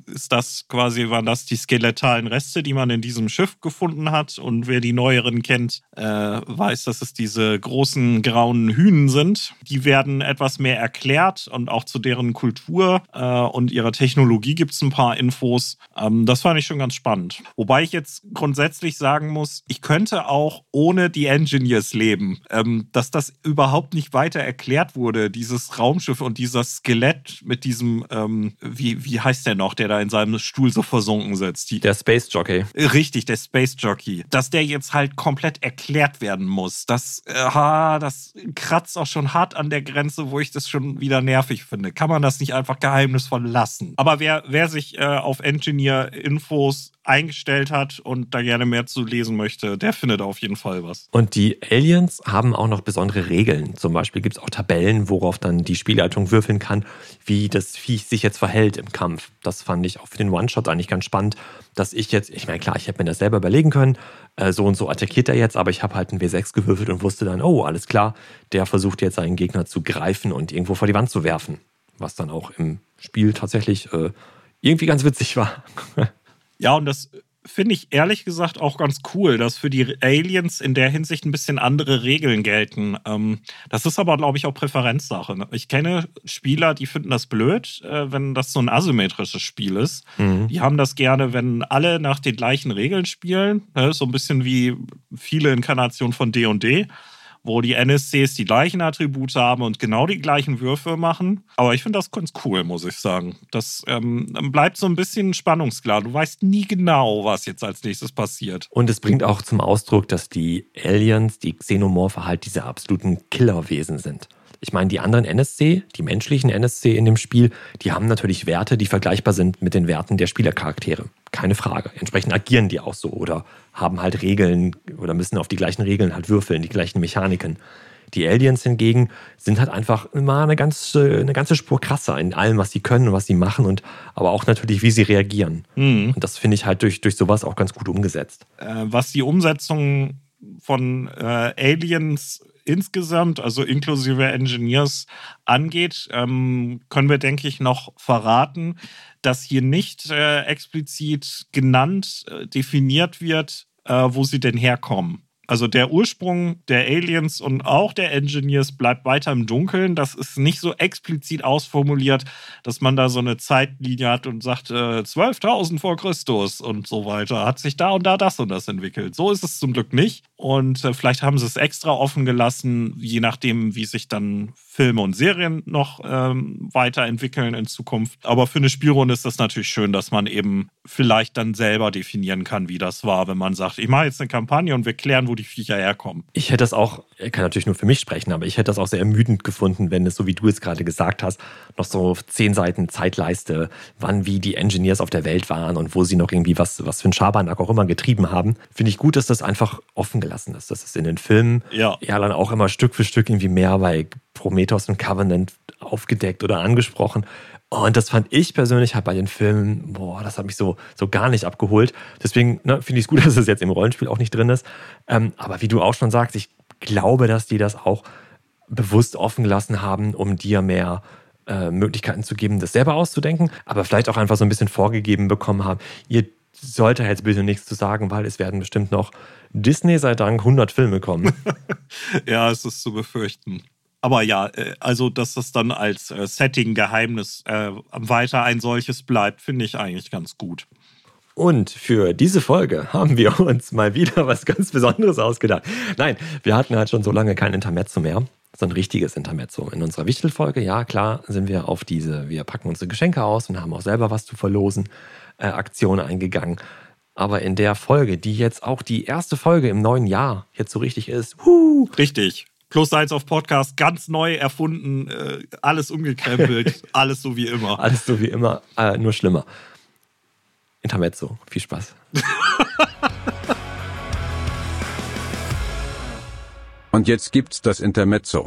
ist das quasi, waren das die skeletalen Reste, die man in diesem Schiff gefunden hat. Und wer die neueren kennt, äh, weiß, dass es diese großen grauen Hühnen sind. Die werden etwas mehr erklärt und auch zu deren Kultur äh, und ihrer Technologie gibt es ein paar Infos. Ähm, das fand ich schon ganz spannend. Wobei ich jetzt grundsätzlich sagen muss, ich könnte auch ohne die Engineers leben. Ähm, dass das überhaupt nicht weiter erklärt wurde, dieses Raumschiff und dieser Skelett mit diesem, ähm, wie, wie heißt der noch, der da in seinem Stuhl so versunken sitzt. Die, der Space Jockey. Richtig, der Space Jockey. Dass der jetzt halt komplett erklärt werden muss. Das, äh, das kratzt auch schon hart an der Grenze, wo ich das schon wieder nervig finde. Kann man das nicht einfach geheimnisvoll lassen? Aber wer, wer sich äh, auf Engineer-Infos eingestellt hat und da gerne mehr zu lesen möchte, der findet auf jeden Fall was. Und die Aliens haben auch noch besondere Regeln. Zum Beispiel gibt es auch Tabellen, worauf dann die Spielleitung würfeln kann, wie das Viech sich jetzt verhält im Kampf. Das fand ich auch für den One-Shot eigentlich ganz spannend, dass ich jetzt, ich meine, klar, ich hätte mir das selber überlegen können, äh, so und so attackiert er jetzt, aber ich habe halt einen W6 gewürfelt und wusste dann, oh, alles klar, der versucht jetzt seinen Gegner zu greifen und irgendwo vor die Wand zu werfen. Was dann auch im Spiel tatsächlich äh, irgendwie ganz witzig war. [LAUGHS] Ja, und das finde ich ehrlich gesagt auch ganz cool, dass für die Aliens in der Hinsicht ein bisschen andere Regeln gelten. Ähm, das ist aber, glaube ich, auch Präferenzsache. Ne? Ich kenne Spieler, die finden das blöd, äh, wenn das so ein asymmetrisches Spiel ist. Mhm. Die haben das gerne, wenn alle nach den gleichen Regeln spielen. Ne? So ein bisschen wie viele Inkarnationen von D&D. &D. Wo die NSCs die gleichen Attribute haben und genau die gleichen Würfe machen. Aber ich finde das ganz cool, muss ich sagen. Das ähm, bleibt so ein bisschen spannungsklar. Du weißt nie genau, was jetzt als nächstes passiert. Und es bringt auch zum Ausdruck, dass die Aliens, die Xenomorphe halt diese absoluten Killerwesen sind. Ich meine, die anderen NSC, die menschlichen NSC in dem Spiel, die haben natürlich Werte, die vergleichbar sind mit den Werten der Spielercharaktere. Keine Frage. Entsprechend agieren die auch so oder haben halt Regeln oder müssen auf die gleichen Regeln halt würfeln, die gleichen Mechaniken. Die Aliens hingegen sind halt einfach immer eine ganze, eine ganze Spur krasser in allem, was sie können und was sie machen und aber auch natürlich, wie sie reagieren. Mhm. Und das finde ich halt durch, durch sowas auch ganz gut umgesetzt. Äh, was die Umsetzung von äh, Aliens insgesamt, also inklusive Engineers, angeht, ähm, können wir, denke ich, noch verraten, dass hier nicht äh, explizit genannt, äh, definiert wird, äh, wo sie denn herkommen. Also der Ursprung der Aliens und auch der Engineers bleibt weiter im Dunkeln. Das ist nicht so explizit ausformuliert, dass man da so eine Zeitlinie hat und sagt, äh, 12.000 vor Christus und so weiter. Hat sich da und da das und das entwickelt. So ist es zum Glück nicht. Und äh, vielleicht haben sie es extra offen gelassen, je nachdem, wie sich dann Filme und Serien noch ähm, weiterentwickeln in Zukunft. Aber für eine Spielrunde ist das natürlich schön, dass man eben vielleicht dann selber definieren kann, wie das war, wenn man sagt, ich mache jetzt eine Kampagne und wir klären, wo die Viecher herkommen. Ich hätte das auch, ich kann natürlich nur für mich sprechen, aber ich hätte das auch sehr ermüdend gefunden, wenn es, so wie du es gerade gesagt hast, noch so zehn Seiten Zeitleiste, wann wie die Engineers auf der Welt waren und wo sie noch irgendwie was, was für einen Schabernack auch immer getrieben haben. Finde ich gut, dass das einfach offen gelassen ist. Das ist in den Filmen ja. ja dann auch immer Stück für Stück irgendwie mehr bei Prometheus und Covenant aufgedeckt oder angesprochen. Und das fand ich persönlich halt bei den Filmen, boah, das hat mich so, so gar nicht abgeholt. Deswegen ne, finde ich es gut, [LAUGHS] dass es jetzt im Rollenspiel auch nicht drin ist. Ähm, aber wie du auch schon sagst, ich glaube, dass die das auch bewusst offen gelassen haben, um dir mehr äh, Möglichkeiten zu geben, das selber auszudenken, aber vielleicht auch einfach so ein bisschen vorgegeben bekommen haben. Ihr sollte jetzt bitte nichts zu sagen, weil es werden bestimmt noch Disney sei Dank 100 Filme kommen. [LAUGHS] ja, es ist zu befürchten. Aber ja, äh, also dass das dann als äh, Setting-Geheimnis äh, weiter ein solches bleibt, finde ich eigentlich ganz gut. Und für diese Folge haben wir uns mal wieder [LAUGHS] was ganz Besonderes ausgedacht. Nein, wir hatten halt schon so lange kein Intermezzo mehr. So ein richtiges Intermezzo. In unserer Wichtelfolge, ja klar, sind wir auf diese, wir packen unsere Geschenke aus und haben auch selber was zu verlosen, äh, Aktion eingegangen. Aber in der Folge, die jetzt auch die erste Folge im neuen Jahr jetzt so richtig ist, huh, richtig, Plus eins auf Podcast, ganz neu erfunden, äh, alles umgekrempelt, [LAUGHS] alles so wie immer. Alles so wie immer, äh, nur schlimmer. Intermezzo, viel Spaß. [LAUGHS] Und jetzt gibt's das Intermezzo.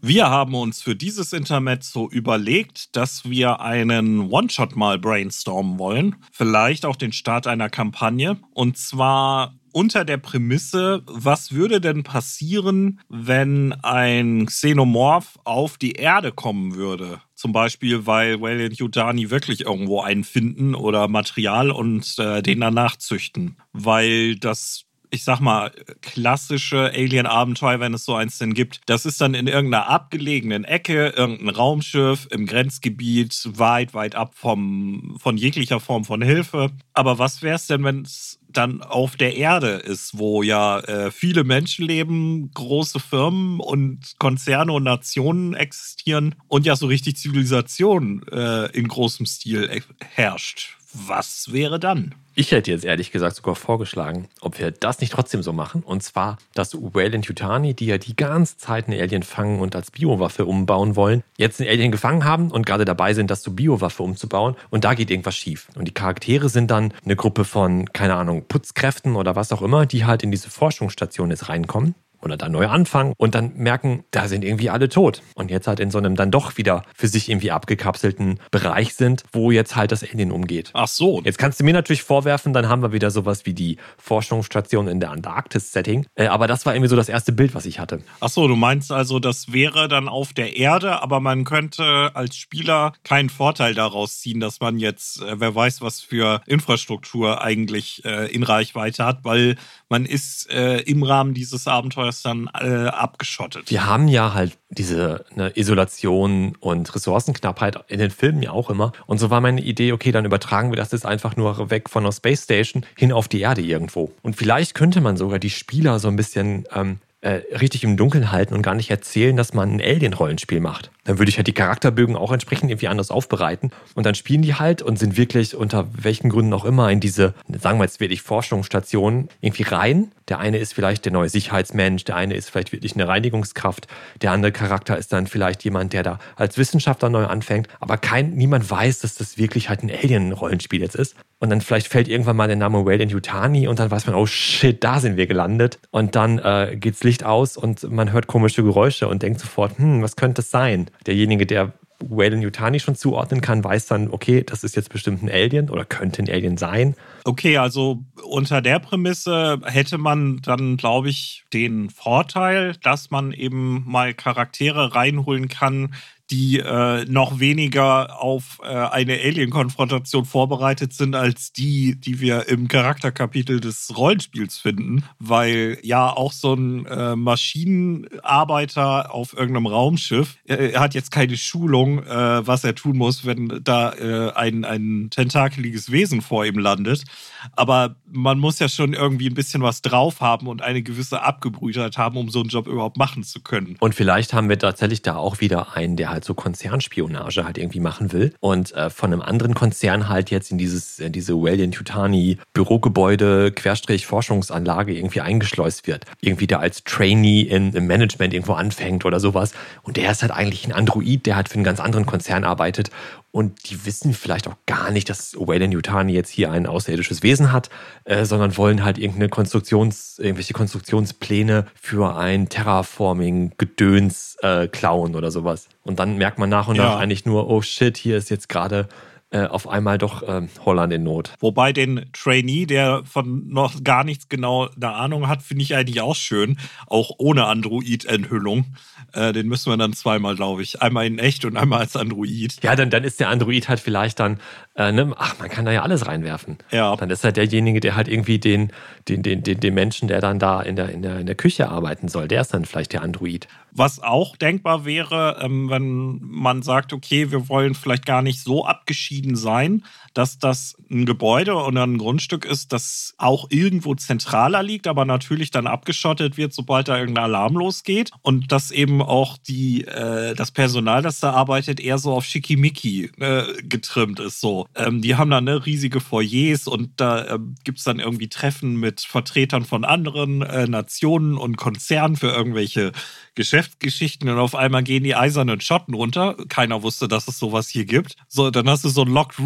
Wir haben uns für dieses Intermezzo überlegt, dass wir einen One-Shot mal brainstormen wollen. Vielleicht auch den Start einer Kampagne. Und zwar unter der Prämisse, was würde denn passieren, wenn ein Xenomorph auf die Erde kommen würde? Zum Beispiel, weil Wayland Yutani wirklich irgendwo einen finden oder Material und äh, den danach züchten. Weil das ich sag mal, klassische Alien-Abenteuer, wenn es so eins denn gibt. Das ist dann in irgendeiner abgelegenen Ecke, irgendein Raumschiff im Grenzgebiet, weit, weit ab vom, von jeglicher Form von Hilfe. Aber was wäre es denn, wenn es dann auf der Erde ist, wo ja äh, viele Menschen leben, große Firmen und Konzerne und Nationen existieren und ja so richtig Zivilisation äh, in großem Stil äh, herrscht. Was wäre dann? Ich hätte jetzt ehrlich gesagt sogar vorgeschlagen, ob wir das nicht trotzdem so machen. Und zwar, dass Wayland Yutani, die ja die ganze Zeit einen Alien fangen und als Biowaffe umbauen wollen, jetzt einen Alien gefangen haben und gerade dabei sind, das zur Biowaffe umzubauen. Und da geht irgendwas schief. Und die Charaktere sind dann eine Gruppe von, keine Ahnung, Putzkräften oder was auch immer, die halt in diese Forschungsstation jetzt reinkommen oder dann neu anfangen und dann merken, da sind irgendwie alle tot. Und jetzt halt in so einem dann doch wieder für sich irgendwie abgekapselten Bereich sind, wo jetzt halt das Alien umgeht. Ach so. Jetzt kannst du mir natürlich vorwerfen, dann haben wir wieder sowas wie die Forschungsstation in der Antarktis-Setting. Äh, aber das war irgendwie so das erste Bild, was ich hatte. Ach so, du meinst also, das wäre dann auf der Erde, aber man könnte als Spieler keinen Vorteil daraus ziehen, dass man jetzt, äh, wer weiß, was für Infrastruktur eigentlich äh, in Reichweite hat, weil man ist im Rahmen dieses Abenteuers das dann äh, abgeschottet. Wir haben ja halt diese ne, Isolation und Ressourcenknappheit in den Filmen ja auch immer. Und so war meine Idee, okay, dann übertragen wir das jetzt einfach nur weg von der Space Station hin auf die Erde irgendwo. Und vielleicht könnte man sogar die Spieler so ein bisschen ähm, äh, richtig im Dunkeln halten und gar nicht erzählen, dass man ein Alien-Rollenspiel macht. Dann würde ich halt die Charakterbögen auch entsprechend irgendwie anders aufbereiten. Und dann spielen die halt und sind wirklich unter welchen Gründen auch immer in diese, sagen wir jetzt wirklich Forschungsstationen irgendwie rein. Der eine ist vielleicht der neue Sicherheitsmensch, der eine ist vielleicht wirklich eine Reinigungskraft, der andere Charakter ist dann vielleicht jemand, der da als Wissenschaftler neu anfängt. Aber kein, niemand weiß, dass das wirklich halt ein Alien-Rollenspiel jetzt ist. Und dann vielleicht fällt irgendwann mal der Name Wayland Yutani und dann weiß man, oh shit, da sind wir gelandet. Und dann äh, geht's Licht aus und man hört komische Geräusche und denkt sofort, hm, was könnte das sein? Derjenige, der Wayland Yutani schon zuordnen kann, weiß dann, okay, das ist jetzt bestimmt ein Alien oder könnte ein Alien sein. Okay, also unter der Prämisse hätte man dann, glaube ich, den Vorteil, dass man eben mal Charaktere reinholen kann, die äh, noch weniger auf äh, eine Alien-Konfrontation vorbereitet sind als die, die wir im Charakterkapitel des Rollenspiels finden, weil ja auch so ein äh, Maschinenarbeiter auf irgendeinem Raumschiff, er hat jetzt keine Schulung, äh, was er tun muss, wenn da äh, ein, ein tentakeliges Wesen vor ihm landet. Aber man muss ja schon irgendwie ein bisschen was drauf haben und eine gewisse Abgebrühtheit haben, um so einen Job überhaupt machen zu können. Und vielleicht haben wir tatsächlich da auch wieder einen, der halt so Konzernspionage halt irgendwie machen will und äh, von einem anderen Konzern halt jetzt in dieses in diese Valiant Yutani Bürogebäude Querstrich Forschungsanlage irgendwie eingeschleust wird. Irgendwie da als Trainee in, im Management irgendwo anfängt oder sowas. Und der ist halt eigentlich ein Android, der halt für einen ganz anderen Konzern arbeitet und die wissen vielleicht auch gar nicht, dass Wayland Yutani jetzt hier ein außerirdisches Wesen hat, äh, sondern wollen halt irgendeine Konstruktions, irgendwelche Konstruktionspläne für ein Terraforming-Gedöns äh, klauen oder sowas. Und dann merkt man nach und nach eigentlich nur, oh shit, hier ist jetzt gerade äh, auf einmal doch äh, Holland in Not. Wobei den Trainee, der von noch gar nichts genau eine Ahnung hat, finde ich eigentlich auch schön, auch ohne Android-Enthüllung. Äh, den müssen wir dann zweimal, glaube ich. Einmal in echt und einmal als Android. Ja, dann, dann ist der Android halt vielleicht dann, äh, ne, ach, man kann da ja alles reinwerfen. Ja. Dann ist halt derjenige, der halt irgendwie den, den, den, den, den Menschen, der dann da in der, in, der, in der Küche arbeiten soll, der ist dann vielleicht der Android. Was auch denkbar wäre, ähm, wenn man sagt, okay, wir wollen vielleicht gar nicht so abgeschieden sein, dass das ein Gebäude oder ein Grundstück ist, das auch irgendwo zentraler liegt, aber natürlich dann abgeschottet wird, sobald da irgendein Alarm losgeht. Und dass eben auch die, äh, das Personal, das da arbeitet, eher so auf Schickimicki äh, getrimmt ist. So. Ähm, die haben dann ne, riesige Foyers und da äh, gibt es dann irgendwie Treffen mit Vertretern von anderen äh, Nationen und Konzernen für irgendwelche Geschäftsgeschichten und auf einmal gehen die eisernen Schotten runter. Keiner wusste, dass es sowas hier gibt. So, dann hast du so ein Locked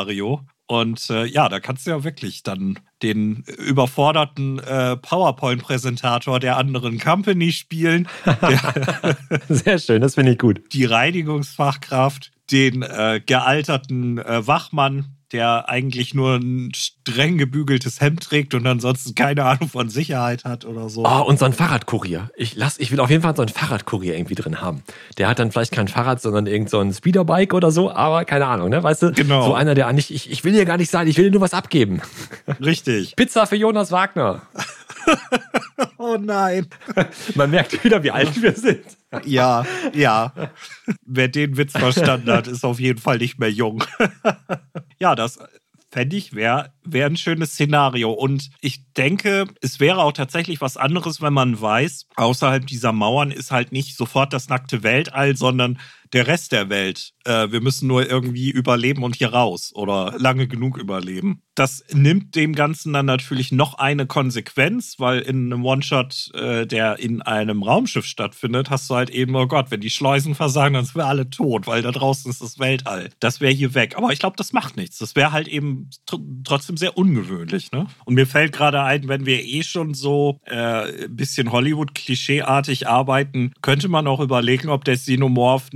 Room-Szenario. Und äh, ja, da kannst du ja wirklich dann den überforderten äh, PowerPoint-Präsentator der anderen Company spielen. Der, [LAUGHS] Sehr schön, das finde ich gut. Die Reinigungsfachkraft, den äh, gealterten äh, Wachmann, der eigentlich nur ein streng gebügeltes Hemd trägt und ansonsten keine Ahnung von Sicherheit hat oder so. Oh, und so ein Fahrradkurier. Ich, lass, ich will auf jeden Fall so einen Fahrradkurier irgendwie drin haben. Der hat dann vielleicht kein Fahrrad, sondern irgend so ein Speederbike oder so, aber keine Ahnung, ne? Weißt du? Genau. So einer, der eigentlich, ich, ich will hier gar nicht sein, ich will dir nur was abgeben. Richtig. Pizza für Jonas Wagner. [LAUGHS] oh nein. Man merkt wieder, wie alt wir sind. Ja, ja. Wer den Witz verstanden hat, ist auf jeden Fall nicht mehr jung. [LAUGHS] ja, das fände ich, wäre wär ein schönes Szenario. Und ich denke, es wäre auch tatsächlich was anderes, wenn man weiß, außerhalb dieser Mauern ist halt nicht sofort das nackte Weltall, sondern der Rest der Welt. Äh, wir müssen nur irgendwie überleben und hier raus oder lange genug überleben. Das nimmt dem Ganzen dann natürlich noch eine Konsequenz, weil in einem One-Shot, äh, der in einem Raumschiff stattfindet, hast du halt eben, oh Gott, wenn die Schleusen versagen, dann sind wir alle tot, weil da draußen ist das Weltall. Das wäre hier weg. Aber ich glaube, das macht nichts. Das wäre halt eben tr trotzdem sehr ungewöhnlich. Ne? Und mir fällt gerade ein, wenn wir eh schon so äh, ein bisschen Hollywood-klischeeartig arbeiten, könnte man auch überlegen, ob der Xenomorph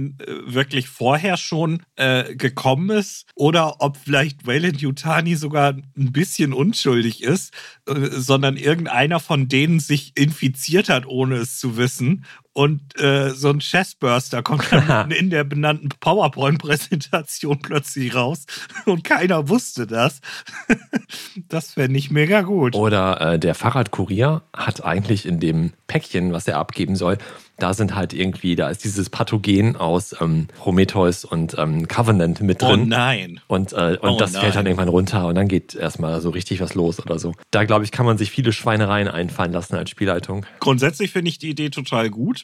wirklich vorher schon äh, gekommen ist oder ob vielleicht Wayland Yutani sogar ein bisschen unschuldig ist, äh, sondern irgendeiner von denen sich infiziert hat, ohne es zu wissen und äh, so ein Chestburster kommt dann [LAUGHS] in der benannten PowerPoint-Präsentation plötzlich raus und keiner wusste das. [LAUGHS] das fände ich mega gut. Oder äh, der Fahrradkurier hat eigentlich in dem Päckchen, was er abgeben soll, da sind halt irgendwie, da ist dieses Pathogen aus ähm, Prometheus und ähm, Covenant mit drin. Oh nein. Und, äh, und Oh das fällt dann nein. irgendwann runter und dann geht erstmal so richtig was los oder so. Da glaube ich, kann man sich viele Schweinereien einfallen lassen als Spielleitung. Grundsätzlich finde ich die Idee total gut,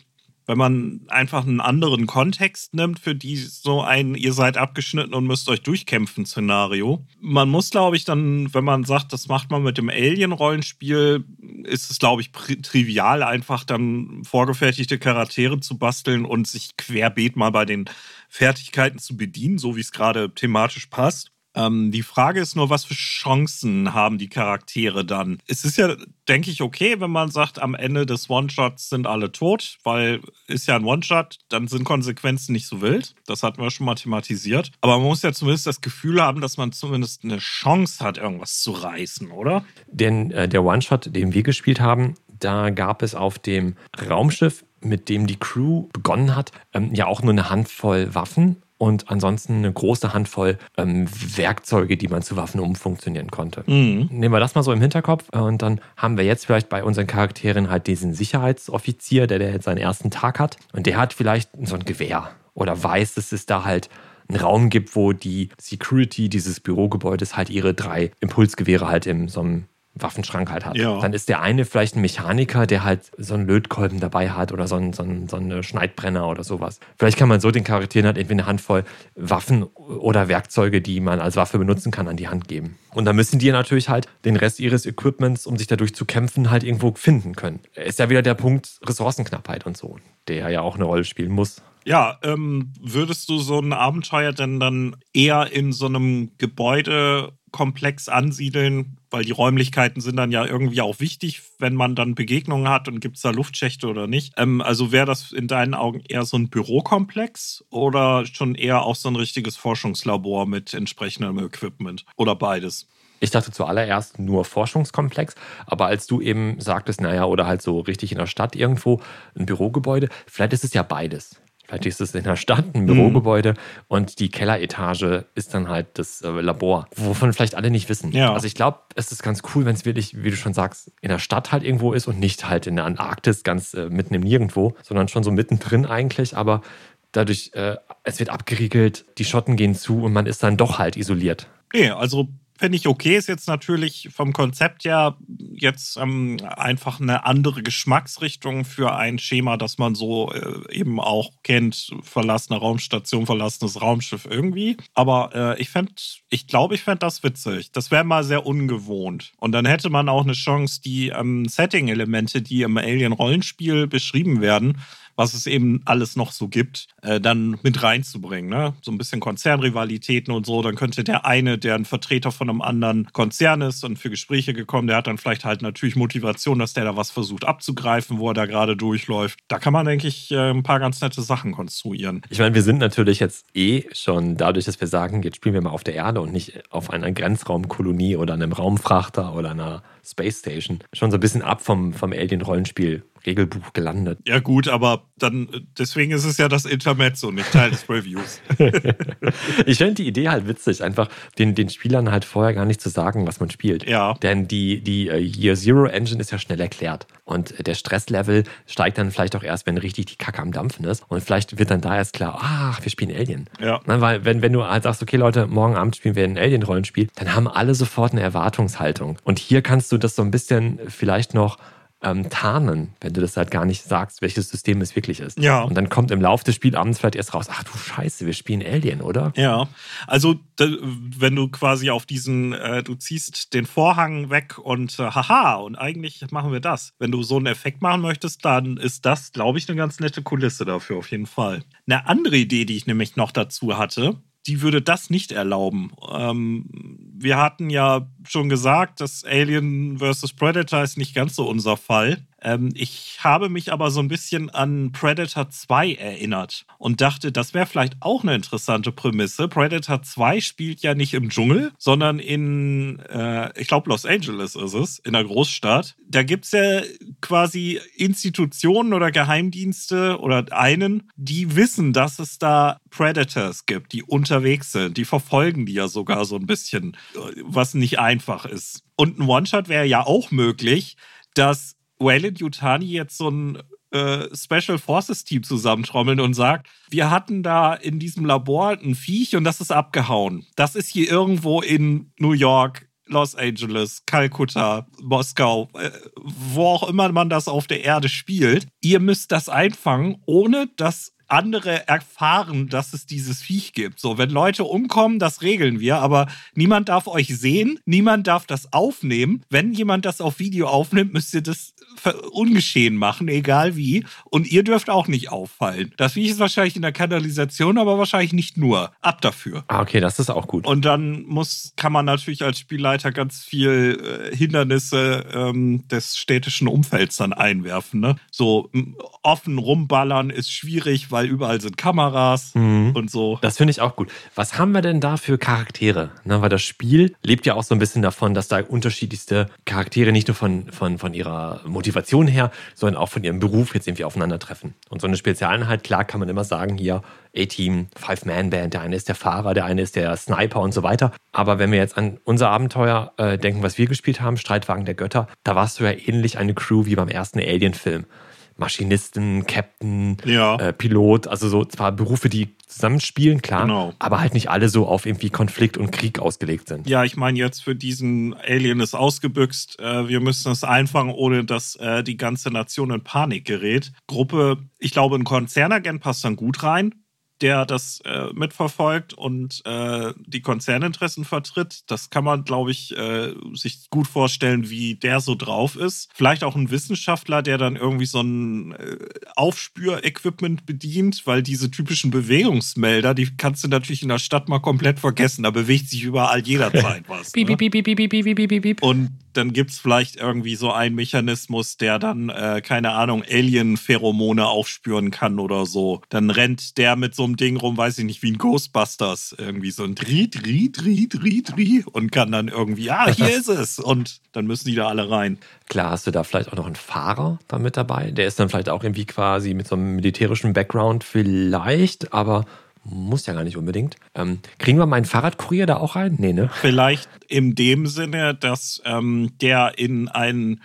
wenn man einfach einen anderen Kontext nimmt für die so ein ihr seid abgeschnitten und müsst euch durchkämpfen Szenario. Man muss glaube ich dann, wenn man sagt, das macht man mit dem Alien Rollenspiel, ist es glaube ich trivial einfach dann vorgefertigte Charaktere zu basteln und sich querbeet mal bei den Fertigkeiten zu bedienen, so wie es gerade thematisch passt. Ähm, die Frage ist nur, was für Chancen haben die Charaktere dann? Es ist ja, denke ich, okay, wenn man sagt, am Ende des One-Shots sind alle tot, weil ist ja ein One-Shot, dann sind Konsequenzen nicht so wild. Das hatten wir schon mal thematisiert. Aber man muss ja zumindest das Gefühl haben, dass man zumindest eine Chance hat, irgendwas zu reißen, oder? Denn äh, der One-Shot, den wir gespielt haben, da gab es auf dem Raumschiff, mit dem die Crew begonnen hat, ähm, ja auch nur eine Handvoll Waffen und ansonsten eine große Handvoll ähm, Werkzeuge, die man zu Waffen umfunktionieren konnte. Mhm. Nehmen wir das mal so im Hinterkopf äh, und dann haben wir jetzt vielleicht bei unseren Charakteren halt diesen Sicherheitsoffizier, der, der jetzt seinen ersten Tag hat und der hat vielleicht so ein Gewehr oder weiß, dass es da halt einen Raum gibt, wo die Security dieses Bürogebäudes halt ihre drei Impulsgewehre halt in so einem Waffenschrank halt hat. Ja. Dann ist der eine vielleicht ein Mechaniker, der halt so einen Lötkolben dabei hat oder so einen, so einen, so einen Schneidbrenner oder sowas. Vielleicht kann man so den Charakteren halt entweder eine Handvoll Waffen oder Werkzeuge, die man als Waffe benutzen kann, an die Hand geben. Und dann müssen die natürlich halt den Rest ihres Equipments, um sich dadurch zu kämpfen, halt irgendwo finden können. Ist ja wieder der Punkt Ressourcenknappheit und so, der ja auch eine Rolle spielen muss. Ja, ähm, würdest du so ein Abenteuer denn dann eher in so einem Gebäudekomplex ansiedeln? Weil die Räumlichkeiten sind dann ja irgendwie auch wichtig, wenn man dann Begegnungen hat und gibt es da Luftschächte oder nicht. Ähm, also wäre das in deinen Augen eher so ein Bürokomplex oder schon eher auch so ein richtiges Forschungslabor mit entsprechendem Equipment? Oder beides? Ich dachte zuallererst nur Forschungskomplex, aber als du eben sagtest, naja, oder halt so richtig in der Stadt irgendwo ein Bürogebäude, vielleicht ist es ja beides. Vielleicht ist es in der Stadt ein Bürogebäude und die Kelleretage ist dann halt das äh, Labor, wovon vielleicht alle nicht wissen. Ja. Also ich glaube, es ist ganz cool, wenn es wirklich, wie du schon sagst, in der Stadt halt irgendwo ist und nicht halt in der Antarktis ganz äh, mitten im Nirgendwo, sondern schon so mittendrin eigentlich, aber dadurch, äh, es wird abgeriegelt, die Schotten gehen zu und man ist dann doch halt isoliert. Nee, also finde ich okay. Ist jetzt natürlich vom Konzept her jetzt ähm, einfach eine andere Geschmacksrichtung für ein Schema, das man so äh, eben auch kennt. Verlassene Raumstation, verlassenes Raumschiff irgendwie. Aber äh, ich fände, ich glaube, ich fände das witzig. Das wäre mal sehr ungewohnt. Und dann hätte man auch eine Chance, die ähm, Setting-Elemente, die im Alien-Rollenspiel beschrieben werden, was es eben alles noch so gibt, äh, dann mit reinzubringen. Ne? So ein bisschen Konzernrivalitäten und so. Dann könnte der eine, der ein Vertreter von einem anderen Konzern ist und für Gespräche gekommen, der hat dann vielleicht halt natürlich Motivation, dass der da was versucht abzugreifen, wo er da gerade durchläuft. Da kann man, denke ich, äh, ein paar ganz nette Sachen konstruieren. Ich meine, wir sind natürlich jetzt eh schon dadurch, dass wir sagen, jetzt spielen wir mal auf der Erde und nicht auf einer Grenzraumkolonie oder einem Raumfrachter oder einer Space Station, schon so ein bisschen ab vom, vom Alien-Rollenspiel. Regelbuch gelandet. Ja, gut, aber dann, äh, deswegen ist es ja das Intermezzo, nicht Teil des Reviews. [LAUGHS] Ich finde die Idee halt witzig, einfach den, den Spielern halt vorher gar nicht zu sagen, was man spielt. Ja. Denn die, die äh, Year Zero Engine ist ja schnell erklärt. Und äh, der Stresslevel steigt dann vielleicht auch erst, wenn richtig die Kacke am Dampfen ist. Und vielleicht wird dann da erst klar, ach, wir spielen Alien. Ja. Na, weil, wenn, wenn du halt sagst, okay, Leute, morgen Abend spielen wir ein Alien-Rollenspiel, dann haben alle sofort eine Erwartungshaltung. Und hier kannst du das so ein bisschen vielleicht noch ähm, tarnen, wenn du das halt gar nicht sagst, welches System es wirklich ist. Ja. Und dann kommt im Laufe des Spielabends vielleicht erst raus, ach du Scheiße, wir spielen Alien, oder? Ja, also wenn du quasi auf diesen, äh, du ziehst den Vorhang weg und äh, haha, und eigentlich machen wir das. Wenn du so einen Effekt machen möchtest, dann ist das, glaube ich, eine ganz nette Kulisse dafür, auf jeden Fall. Eine andere Idee, die ich nämlich noch dazu hatte, die würde das nicht erlauben. Ähm, wir hatten ja schon gesagt, dass Alien vs. Predator ist nicht ganz so unser Fall. Ähm, ich habe mich aber so ein bisschen an Predator 2 erinnert und dachte, das wäre vielleicht auch eine interessante Prämisse. Predator 2 spielt ja nicht im Dschungel, sondern in, äh, ich glaube, Los Angeles ist es, in der Großstadt. Da gibt es ja quasi Institutionen oder Geheimdienste oder einen, die wissen, dass es da Predators gibt, die unterwegs sind. Die verfolgen die ja sogar so ein bisschen, was nicht einfach ist. Und ein One-Shot wäre ja auch möglich, dass Wayland Yutani jetzt so ein äh, Special Forces Team zusammentrommeln und sagt, wir hatten da in diesem Labor ein Viech und das ist abgehauen. Das ist hier irgendwo in New York, Los Angeles, Kalkutta, Moskau, äh, wo auch immer man das auf der Erde spielt. Ihr müsst das einfangen, ohne dass andere erfahren, dass es dieses Viech gibt. So, wenn Leute umkommen, das regeln wir, aber niemand darf euch sehen, niemand darf das aufnehmen. Wenn jemand das auf Video aufnimmt, müsst ihr das ungeschehen machen, egal wie. Und ihr dürft auch nicht auffallen. Das Viech ist wahrscheinlich in der Kanalisation, aber wahrscheinlich nicht nur. Ab dafür. Ah, okay, das ist auch gut. Und dann muss, kann man natürlich als Spielleiter ganz viel äh, Hindernisse ähm, des städtischen Umfelds dann einwerfen. Ne? So offen rumballern ist schwierig, weil überall sind Kameras mhm. und so. Das finde ich auch gut. Was haben wir denn da für Charaktere? Ne, weil das Spiel lebt ja auch so ein bisschen davon, dass da unterschiedlichste Charaktere nicht nur von, von, von ihrer Motivation her, sondern auch von ihrem Beruf jetzt irgendwie aufeinandertreffen. Und so eine Spezialeinheit, klar kann man immer sagen, hier A-Team, Five-Man-Band, der eine ist der Fahrer, der eine ist der Sniper und so weiter. Aber wenn wir jetzt an unser Abenteuer äh, denken, was wir gespielt haben, Streitwagen der Götter, da warst du ja ähnlich eine Crew wie beim ersten Alien-Film. Maschinisten, Captain, ja. äh, Pilot, also so zwar Berufe, die zusammenspielen, klar, genau. aber halt nicht alle so auf irgendwie Konflikt und Krieg ausgelegt sind. Ja, ich meine jetzt für diesen Alien ist ausgebüxt, äh, wir müssen es einfangen, ohne dass äh, die ganze Nation in Panik gerät. Gruppe, ich glaube, ein Konzernagent passt dann gut rein, der das äh, mitverfolgt und äh, die Konzerninteressen vertritt. Das kann man, glaube ich, äh, sich gut vorstellen, wie der so drauf ist. Vielleicht auch ein Wissenschaftler, der dann irgendwie so ein äh, Aufspürequipment bedient, weil diese typischen Bewegungsmelder, die kannst du natürlich in der Stadt mal komplett vergessen. Da bewegt sich überall jederzeit was. Und dann gibt es vielleicht irgendwie so einen Mechanismus, der dann, äh, keine Ahnung, Alien-Pheromone aufspüren kann oder so. Dann rennt der mit so einem Ding rum, weiß ich nicht, wie ein Ghostbusters. Irgendwie so ein Driet, Riet, Riet, Riet, Riet und kann dann irgendwie, ah, hier ist es. Und dann müssen die da alle rein. Klar, hast du da vielleicht auch noch einen Fahrer da mit dabei? Der ist dann vielleicht auch irgendwie quasi mit so einem militärischen Background vielleicht, aber muss ja gar nicht unbedingt. Ähm, kriegen wir meinen Fahrradkurier da auch rein? Nee, ne? Vielleicht in dem Sinne, dass ähm, der in einen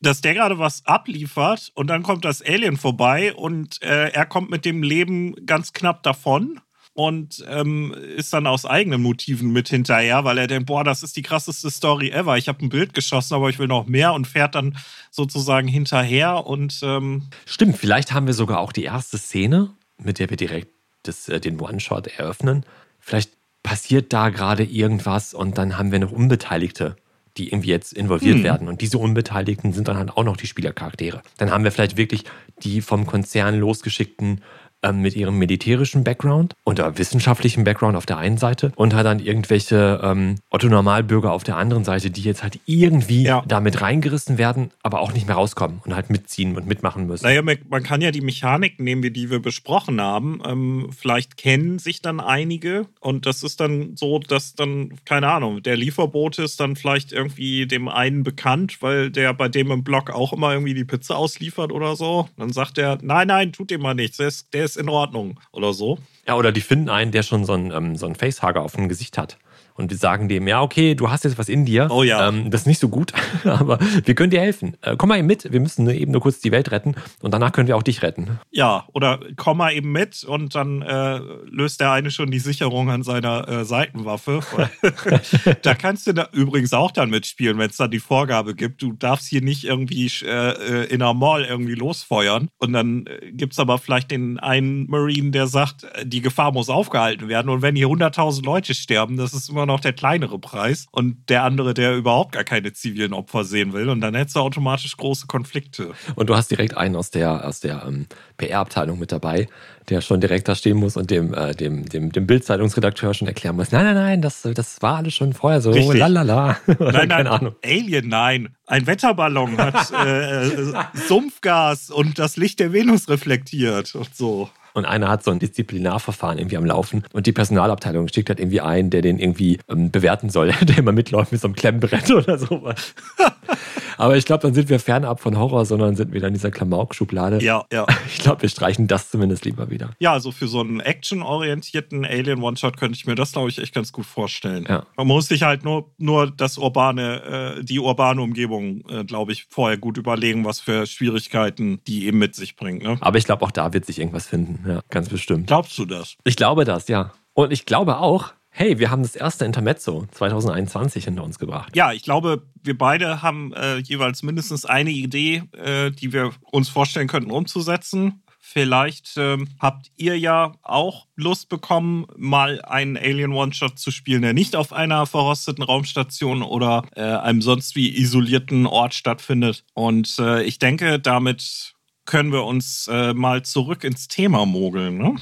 dass der gerade was abliefert und dann kommt das Alien vorbei und äh, er kommt mit dem Leben ganz knapp davon und ähm, ist dann aus eigenen Motiven mit hinterher, weil er denkt, boah, das ist die krasseste Story ever. Ich habe ein Bild geschossen, aber ich will noch mehr und fährt dann sozusagen hinterher und ähm stimmt. Vielleicht haben wir sogar auch die erste Szene, mit der wir direkt das, äh, den One-Shot eröffnen. Vielleicht passiert da gerade irgendwas und dann haben wir noch Unbeteiligte, die irgendwie jetzt involviert hm. werden. Und diese Unbeteiligten sind dann halt auch noch die Spielercharaktere. Dann haben wir vielleicht wirklich die vom Konzern losgeschickten mit ihrem militärischen Background und wissenschaftlichen Background auf der einen Seite und hat dann irgendwelche ähm, Otto-Normalbürger auf der anderen Seite, die jetzt halt irgendwie ja. damit reingerissen werden, aber auch nicht mehr rauskommen und halt mitziehen und mitmachen müssen. Naja, man kann ja die Mechanik nehmen, die wir besprochen haben. Ähm, vielleicht kennen sich dann einige und das ist dann so, dass dann, keine Ahnung, der Lieferbote ist dann vielleicht irgendwie dem einen bekannt, weil der bei dem im Blog auch immer irgendwie die Pizza ausliefert oder so. Dann sagt er, nein, nein, tut dem mal nichts, der ist, der ist ist in Ordnung oder so. Ja, oder die finden einen, der schon so ein, ähm, so ein Facehager auf dem Gesicht hat und wir sagen dem, ja, okay, du hast jetzt was in dir. Oh ja. Ähm, das ist nicht so gut, [LAUGHS] aber wir können dir helfen. Äh, komm mal eben mit, wir müssen eben nur kurz die Welt retten und danach können wir auch dich retten. Ja, oder komm mal eben mit und dann äh, löst der eine schon die Sicherung an seiner äh, Seitenwaffe. [LAUGHS] da kannst du da übrigens auch dann mitspielen, wenn es dann die Vorgabe gibt, du darfst hier nicht irgendwie äh, äh, in einer Mall irgendwie losfeuern. Und dann äh, gibt es aber vielleicht den einen Marine, der sagt, die Gefahr muss aufgehalten werden. Und wenn hier 100.000 Leute sterben, das ist immer immer noch der kleinere Preis und der andere, der überhaupt gar keine zivilen Opfer sehen will. Und dann hättest du automatisch große Konflikte. Und du hast direkt einen aus der, aus der ähm, PR-Abteilung mit dabei, der schon direkt da stehen muss und dem, äh, dem, dem, dem Bild-Zeitungsredakteur schon erklären muss: Nein, nein, nein, das, das war alles schon vorher so. Richtig. Lalala. [LAUGHS] Nein, nein, Ahnung. Alien, nein. Ein Wetterballon hat [LAUGHS] äh, äh, Sumpfgas und das Licht der Venus reflektiert und so. Und einer hat so ein Disziplinarverfahren irgendwie am Laufen und die Personalabteilung schickt halt irgendwie einen, der den irgendwie ähm, bewerten soll, [LAUGHS] der immer mitläuft mit so einem Klemmbrett [LAUGHS] oder sowas. [LAUGHS] Aber ich glaube, dann sind wir fernab von Horror, sondern sind wieder in dieser Klamauk-Schublade. Ja, ja. Ich glaube, wir streichen das zumindest lieber wieder. Ja, also für so einen actionorientierten Alien One-Shot könnte ich mir das, glaube ich, echt ganz gut vorstellen. Ja. Man muss sich halt nur, nur das urbane, äh, die urbane Umgebung, äh, glaube ich, vorher gut überlegen, was für Schwierigkeiten die eben mit sich bringt. Ne? Aber ich glaube, auch da wird sich irgendwas finden. Ja, ganz bestimmt. Glaubst du das? Ich glaube das, ja. Und ich glaube auch, hey, wir haben das erste Intermezzo 2021 hinter uns gebracht. Ja, ich glaube, wir beide haben äh, jeweils mindestens eine Idee, äh, die wir uns vorstellen könnten umzusetzen. Vielleicht ähm, habt ihr ja auch Lust bekommen, mal einen Alien One-Shot zu spielen, der nicht auf einer verrosteten Raumstation oder äh, einem sonst wie isolierten Ort stattfindet. Und äh, ich denke, damit können wir uns äh, mal zurück ins Thema mogeln. Ne?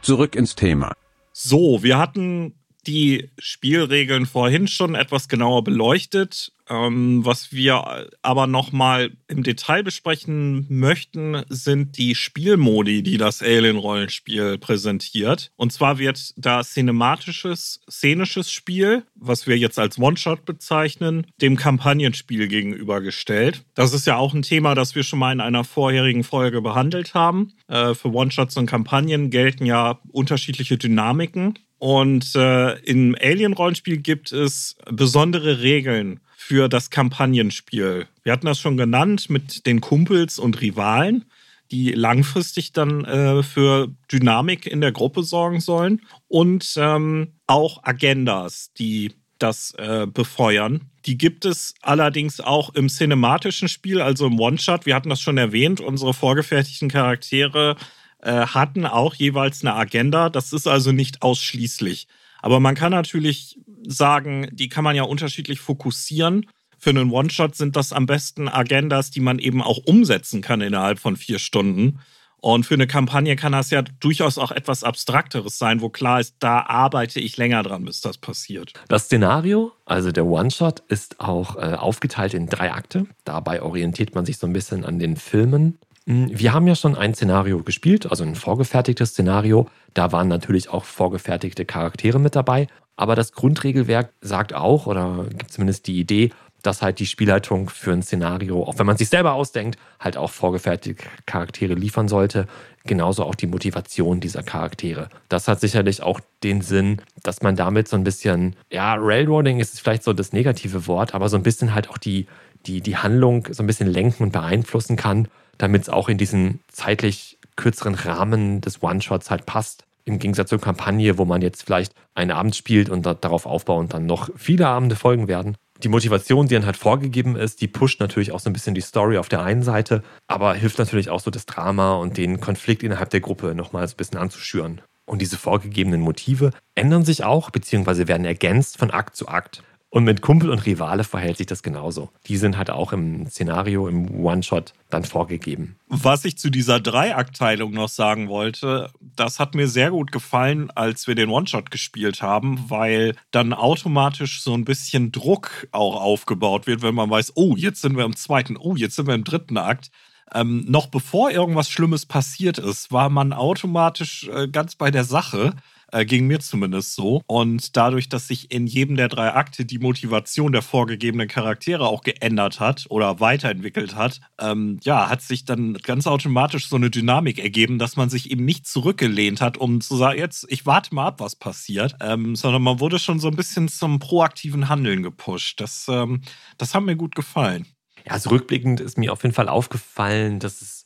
Zurück ins Thema. So, wir hatten die Spielregeln vorhin schon etwas genauer beleuchtet. Ähm, was wir aber nochmal im Detail besprechen möchten, sind die Spielmodi, die das Alien-Rollenspiel präsentiert. Und zwar wird da cinematisches, szenisches Spiel, was wir jetzt als One-Shot bezeichnen, dem Kampagnenspiel gegenübergestellt. Das ist ja auch ein Thema, das wir schon mal in einer vorherigen Folge behandelt haben. Äh, für One-Shots und Kampagnen gelten ja unterschiedliche Dynamiken. Und äh, im Alien-Rollenspiel gibt es besondere Regeln für das Kampagnenspiel. Wir hatten das schon genannt mit den Kumpels und Rivalen, die langfristig dann äh, für Dynamik in der Gruppe sorgen sollen. Und ähm, auch Agendas, die das äh, befeuern. Die gibt es allerdings auch im cinematischen Spiel, also im One-Shot. Wir hatten das schon erwähnt, unsere vorgefertigten Charaktere äh, hatten auch jeweils eine Agenda. Das ist also nicht ausschließlich. Aber man kann natürlich sagen, die kann man ja unterschiedlich fokussieren. Für einen One-Shot sind das am besten Agendas, die man eben auch umsetzen kann innerhalb von vier Stunden. Und für eine Kampagne kann das ja durchaus auch etwas Abstrakteres sein, wo klar ist, da arbeite ich länger dran, bis das passiert. Das Szenario, also der One-Shot, ist auch äh, aufgeteilt in drei Akte. Dabei orientiert man sich so ein bisschen an den Filmen wir haben ja schon ein Szenario gespielt, also ein vorgefertigtes Szenario. Da waren natürlich auch vorgefertigte Charaktere mit dabei. Aber das Grundregelwerk sagt auch, oder gibt zumindest die Idee, dass halt die Spielleitung für ein Szenario, auch wenn man sich selber ausdenkt, halt auch vorgefertigte Charaktere liefern sollte. Genauso auch die Motivation dieser Charaktere. Das hat sicherlich auch den Sinn, dass man damit so ein bisschen, ja, Railroading ist vielleicht so das negative Wort, aber so ein bisschen halt auch die, die, die Handlung so ein bisschen lenken und beeinflussen kann damit es auch in diesen zeitlich kürzeren Rahmen des One-Shots halt passt. Im Gegensatz zur Kampagne, wo man jetzt vielleicht einen Abend spielt und darauf aufbauend dann noch viele Abende folgen werden. Die Motivation, die dann halt vorgegeben ist, die pusht natürlich auch so ein bisschen die Story auf der einen Seite, aber hilft natürlich auch so das Drama und den Konflikt innerhalb der Gruppe nochmal so ein bisschen anzuschüren. Und diese vorgegebenen Motive ändern sich auch, beziehungsweise werden ergänzt von Akt zu Akt. Und mit Kumpel und Rivale verhält sich das genauso. Die sind halt auch im Szenario, im One-Shot dann vorgegeben. Was ich zu dieser Dreiaktteilung noch sagen wollte, das hat mir sehr gut gefallen, als wir den One-Shot gespielt haben, weil dann automatisch so ein bisschen Druck auch aufgebaut wird, wenn man weiß, oh, jetzt sind wir im zweiten, oh, jetzt sind wir im dritten Akt. Ähm, noch bevor irgendwas Schlimmes passiert ist, war man automatisch äh, ganz bei der Sache. Äh, ging mir zumindest so. Und dadurch, dass sich in jedem der drei Akte die Motivation der vorgegebenen Charaktere auch geändert hat oder weiterentwickelt hat, ähm, ja, hat sich dann ganz automatisch so eine Dynamik ergeben, dass man sich eben nicht zurückgelehnt hat, um zu sagen, jetzt, ich warte mal ab, was passiert, ähm, sondern man wurde schon so ein bisschen zum proaktiven Handeln gepusht. Das, ähm, das hat mir gut gefallen. Ja, also rückblickend ist mir auf jeden Fall aufgefallen, dass es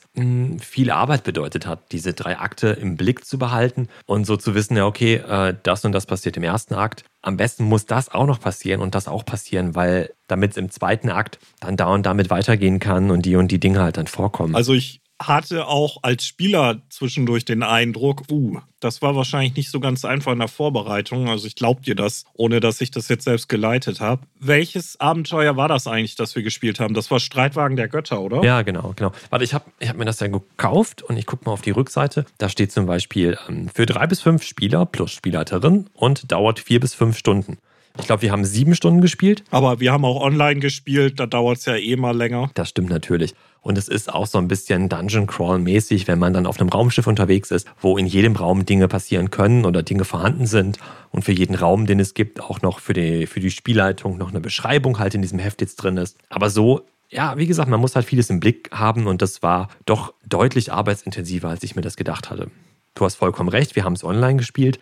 viel Arbeit bedeutet hat, diese drei Akte im Blick zu behalten und so zu wissen, ja, okay, äh, das und das passiert im ersten Akt. Am besten muss das auch noch passieren und das auch passieren, weil damit es im zweiten Akt dann da und damit weitergehen kann und die und die Dinge halt dann vorkommen. Also ich hatte auch als Spieler zwischendurch den Eindruck, uh, das war wahrscheinlich nicht so ganz einfach in der Vorbereitung. Also ich glaub dir das, ohne dass ich das jetzt selbst geleitet habe. Welches Abenteuer war das eigentlich, das wir gespielt haben? Das war Streitwagen der Götter, oder? Ja, genau, genau. Warte, ich habe ich hab mir das ja gekauft und ich gucke mal auf die Rückseite. Da steht zum Beispiel ähm, für drei bis fünf Spieler plus Spielleiterin und dauert vier bis fünf Stunden. Ich glaube, wir haben sieben Stunden gespielt. Aber wir haben auch online gespielt, da dauert es ja eh mal länger. Das stimmt natürlich. Und es ist auch so ein bisschen Dungeon Crawl mäßig, wenn man dann auf einem Raumschiff unterwegs ist, wo in jedem Raum Dinge passieren können oder Dinge vorhanden sind und für jeden Raum, den es gibt, auch noch für die, für die Spielleitung noch eine Beschreibung halt in diesem Heft jetzt drin ist. Aber so ja, wie gesagt, man muss halt vieles im Blick haben und das war doch deutlich arbeitsintensiver, als ich mir das gedacht hatte. Du hast vollkommen recht, wir haben es online gespielt,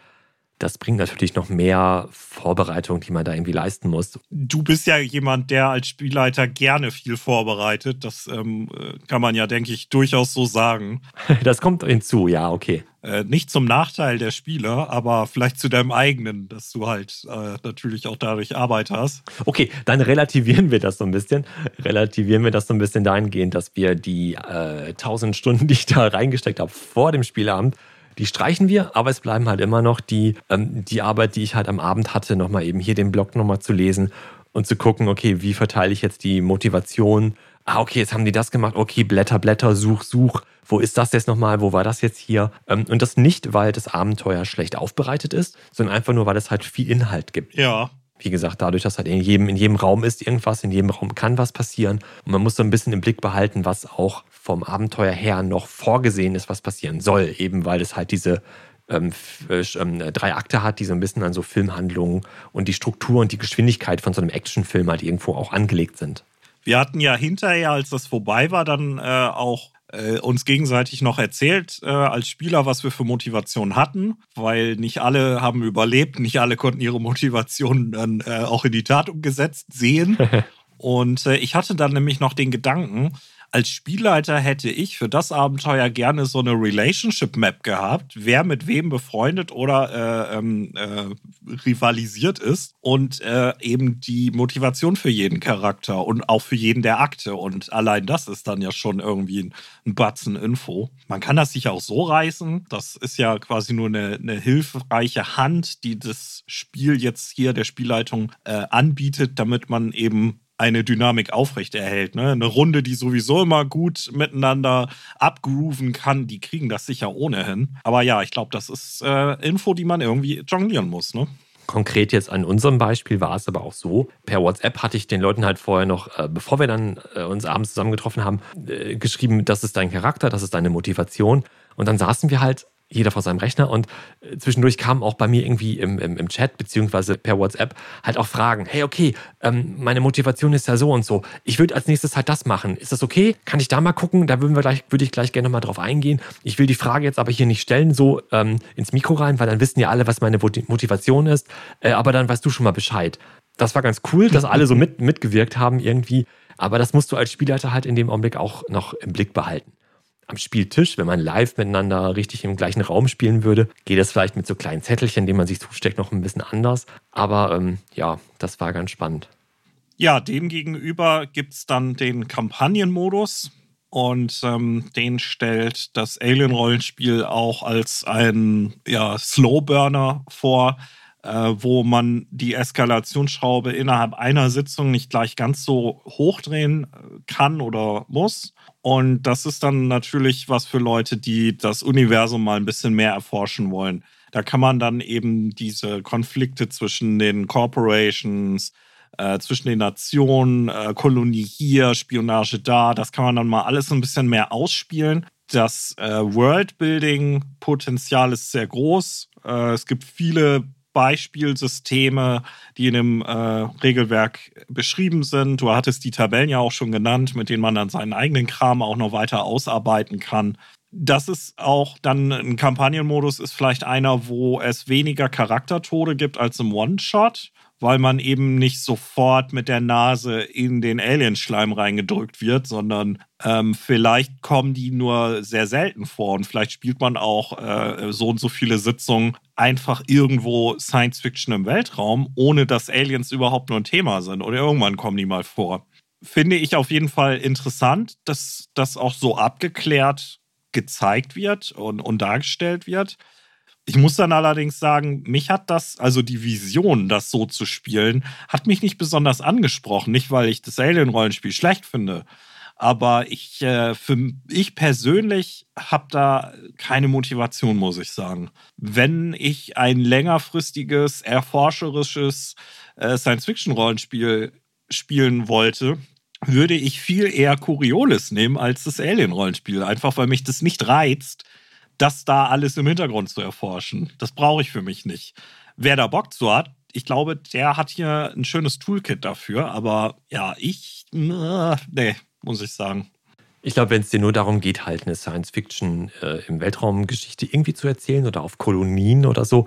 das bringt natürlich noch mehr Vorbereitung, die man da irgendwie leisten muss. Du bist ja jemand, der als Spielleiter gerne viel vorbereitet. Das ähm, äh, kann man ja, denke ich, durchaus so sagen. [LAUGHS] Das kommt hinzu, ja, okay. Äh, nicht zum Nachteil der Spieler, aber vielleicht zu deinem eigenen, dass du halt äh, natürlich auch dadurch Arbeit hast. Okay, dann relativieren wir das so ein bisschen. Relativieren wir das so ein bisschen dahingehend, dass wir die äh, 1000 Stunden, die ich da reingesteckt habe vor dem Spielabend, die streichen wir, aber es bleiben halt immer noch die, ähm, die Arbeit, die ich halt am Abend hatte, nochmal eben hier den Blog nochmal zu lesen und zu gucken, okay, wie verteile ich jetzt die Motivation? Ah, okay, jetzt haben die das gemacht. Okay, Blätter, Blätter, such, such. Wo ist das jetzt nochmal? Wo war das jetzt hier? Ähm, und das nicht, weil das Abenteuer schlecht aufbereitet ist, sondern einfach nur, weil es halt viel Inhalt gibt. Ja. Wie gesagt, dadurch, dass halt in jedem, in jedem Raum ist irgendwas, in jedem Raum kann was passieren. Und man muss so ein bisschen im Blick behalten, was auch vom Abenteuer her noch vorgesehen ist, was passieren soll, eben weil es halt diese ähm, äh, ähm, drei Akte hat, die so ein bisschen an so Filmhandlungen und die Struktur und die Geschwindigkeit von so einem Actionfilm halt irgendwo auch angelegt sind. Wir hatten ja hinterher, als das vorbei war, dann äh, auch äh, uns gegenseitig noch erzählt äh, als Spieler, was wir für Motivation hatten, weil nicht alle haben überlebt, nicht alle konnten ihre Motivation dann äh, auch in die Tat umgesetzt sehen. [LAUGHS] Und ich hatte dann nämlich noch den Gedanken, als Spielleiter hätte ich für das Abenteuer gerne so eine Relationship Map gehabt, wer mit wem befreundet oder äh, ähm, äh, rivalisiert ist und äh, eben die Motivation für jeden Charakter und auch für jeden der Akte. Und allein das ist dann ja schon irgendwie ein, ein Batzen Info. Man kann das sich auch so reißen. Das ist ja quasi nur eine, eine hilfreiche Hand, die das Spiel jetzt hier der Spielleitung äh, anbietet, damit man eben eine Dynamik aufrechterhält. Ne? Eine Runde, die sowieso immer gut miteinander abgrooven kann, die kriegen das sicher ohnehin. Aber ja, ich glaube, das ist äh, Info, die man irgendwie jonglieren muss. Ne? Konkret jetzt an unserem Beispiel war es aber auch so. Per WhatsApp hatte ich den Leuten halt vorher noch, äh, bevor wir dann äh, uns abends zusammengetroffen haben, äh, geschrieben, das ist dein Charakter, das ist deine Motivation. Und dann saßen wir halt jeder vor seinem Rechner und äh, zwischendurch kamen auch bei mir irgendwie im, im, im Chat beziehungsweise per WhatsApp halt auch Fragen. Hey, okay, ähm, meine Motivation ist ja so und so. Ich würde als nächstes halt das machen. Ist das okay? Kann ich da mal gucken? Da würden wir gleich, würde ich gleich gerne mal drauf eingehen. Ich will die Frage jetzt aber hier nicht stellen, so ähm, ins Mikro rein, weil dann wissen ja alle, was meine Motivation ist. Äh, aber dann weißt du schon mal Bescheid. Das war ganz cool, dass alle so mit, mitgewirkt haben irgendwie. Aber das musst du als Spielleiter halt in dem Augenblick auch noch im Blick behalten am Spieltisch, wenn man live miteinander richtig im gleichen Raum spielen würde, geht es vielleicht mit so kleinen Zettelchen, die man sich zusteckt, noch ein bisschen anders. Aber ähm, ja, das war ganz spannend. Ja, demgegenüber gibt es dann den Kampagnenmodus. Und ähm, den stellt das Alien-Rollenspiel auch als ein ja, Slowburner vor, äh, wo man die Eskalationsschraube innerhalb einer Sitzung nicht gleich ganz so hochdrehen äh, kann oder muss. Und das ist dann natürlich was für Leute, die das Universum mal ein bisschen mehr erforschen wollen. Da kann man dann eben diese Konflikte zwischen den Corporations, äh, zwischen den Nationen, äh, Kolonie hier, Spionage da, das kann man dann mal alles ein bisschen mehr ausspielen. Das äh, Worldbuilding-Potenzial ist sehr groß. Äh, es gibt viele Beispielsysteme, die in dem äh, Regelwerk beschrieben sind. Du hattest die Tabellen ja auch schon genannt, mit denen man dann seinen eigenen Kram auch noch weiter ausarbeiten kann. Das ist auch dann ein Kampagnenmodus, ist vielleicht einer, wo es weniger Charaktertode gibt als im One-Shot weil man eben nicht sofort mit der Nase in den Alienschleim reingedrückt wird, sondern ähm, vielleicht kommen die nur sehr selten vor und vielleicht spielt man auch äh, so und so viele Sitzungen einfach irgendwo Science Fiction im Weltraum, ohne dass Aliens überhaupt nur ein Thema sind oder irgendwann kommen die mal vor. finde ich auf jeden Fall interessant, dass das auch so abgeklärt gezeigt wird und, und dargestellt wird. Ich muss dann allerdings sagen, mich hat das, also die Vision, das so zu spielen, hat mich nicht besonders angesprochen. Nicht, weil ich das Alien-Rollenspiel schlecht finde, aber ich, äh, für ich persönlich habe da keine Motivation, muss ich sagen. Wenn ich ein längerfristiges, erforscherisches äh, Science-Fiction-Rollenspiel spielen wollte, würde ich viel eher Coriolis nehmen als das Alien-Rollenspiel. Einfach weil mich das nicht reizt, das da alles im Hintergrund zu erforschen. Das brauche ich für mich nicht. Wer da Bock zu hat, ich glaube, der hat hier ein schönes Toolkit dafür. Aber ja, ich, äh, nee, muss ich sagen. Ich glaube, wenn es dir nur darum geht, halt eine Science-Fiction äh, im Weltraumgeschichte irgendwie zu erzählen oder auf Kolonien oder so,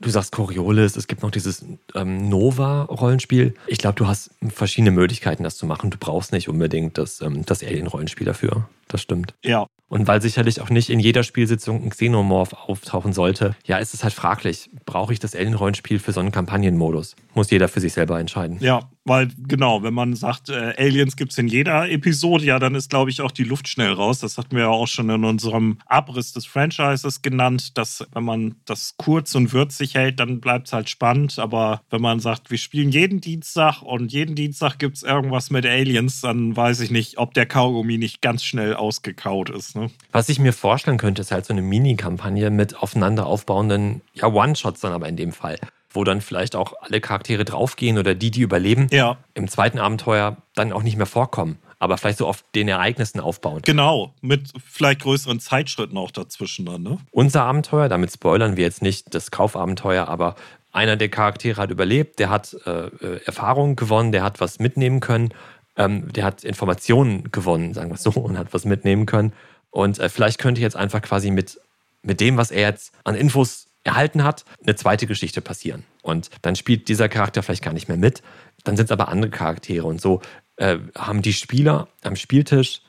Du sagst Coriolis, es gibt noch dieses ähm, Nova-Rollenspiel. Ich glaube, du hast verschiedene Möglichkeiten, das zu machen. Du brauchst nicht unbedingt das, ähm, das Alien-Rollenspiel dafür. Das stimmt. Ja. Und weil sicherlich auch nicht in jeder Spielsitzung ein Xenomorph auftauchen sollte, ja, ist es halt fraglich, brauche ich das Alien-Rollenspiel für so einen Kampagnenmodus? Muss jeder für sich selber entscheiden. Ja, weil genau, wenn man sagt, äh, Aliens gibt es in jeder Episode, ja, dann ist, glaube ich, auch die Luft schnell raus. Das hatten wir ja auch schon in unserem Abriss des Franchises genannt, dass wenn man das kurz und würzig hält, dann bleibt es halt spannend. Aber wenn man sagt, wir spielen jeden Dienstag und jeden Dienstag gibt es irgendwas mit Aliens, dann weiß ich nicht, ob der Kaugummi nicht ganz schnell ausgekaut ist. Ne? Was ich mir vorstellen könnte, ist halt so eine Mini-Kampagne mit aufeinander aufbauenden ja, One-Shots dann aber in dem Fall wo dann vielleicht auch alle Charaktere draufgehen oder die, die überleben, ja. im zweiten Abenteuer dann auch nicht mehr vorkommen. Aber vielleicht so auf den Ereignissen aufbauen. Genau, mit vielleicht größeren Zeitschritten auch dazwischen dann, ne? Unser Abenteuer, damit spoilern wir jetzt nicht das Kaufabenteuer, aber einer der Charaktere hat überlebt, der hat äh, äh Erfahrungen gewonnen, der hat was mitnehmen können, ähm, der hat Informationen gewonnen, sagen wir so, und hat was mitnehmen können. Und äh, vielleicht könnte jetzt einfach quasi mit, mit dem, was er jetzt an Infos erhalten hat, eine zweite Geschichte passieren. Und dann spielt dieser Charakter vielleicht gar nicht mehr mit. Dann sind es aber andere Charaktere. Und so äh, haben die Spieler am Spieltisch,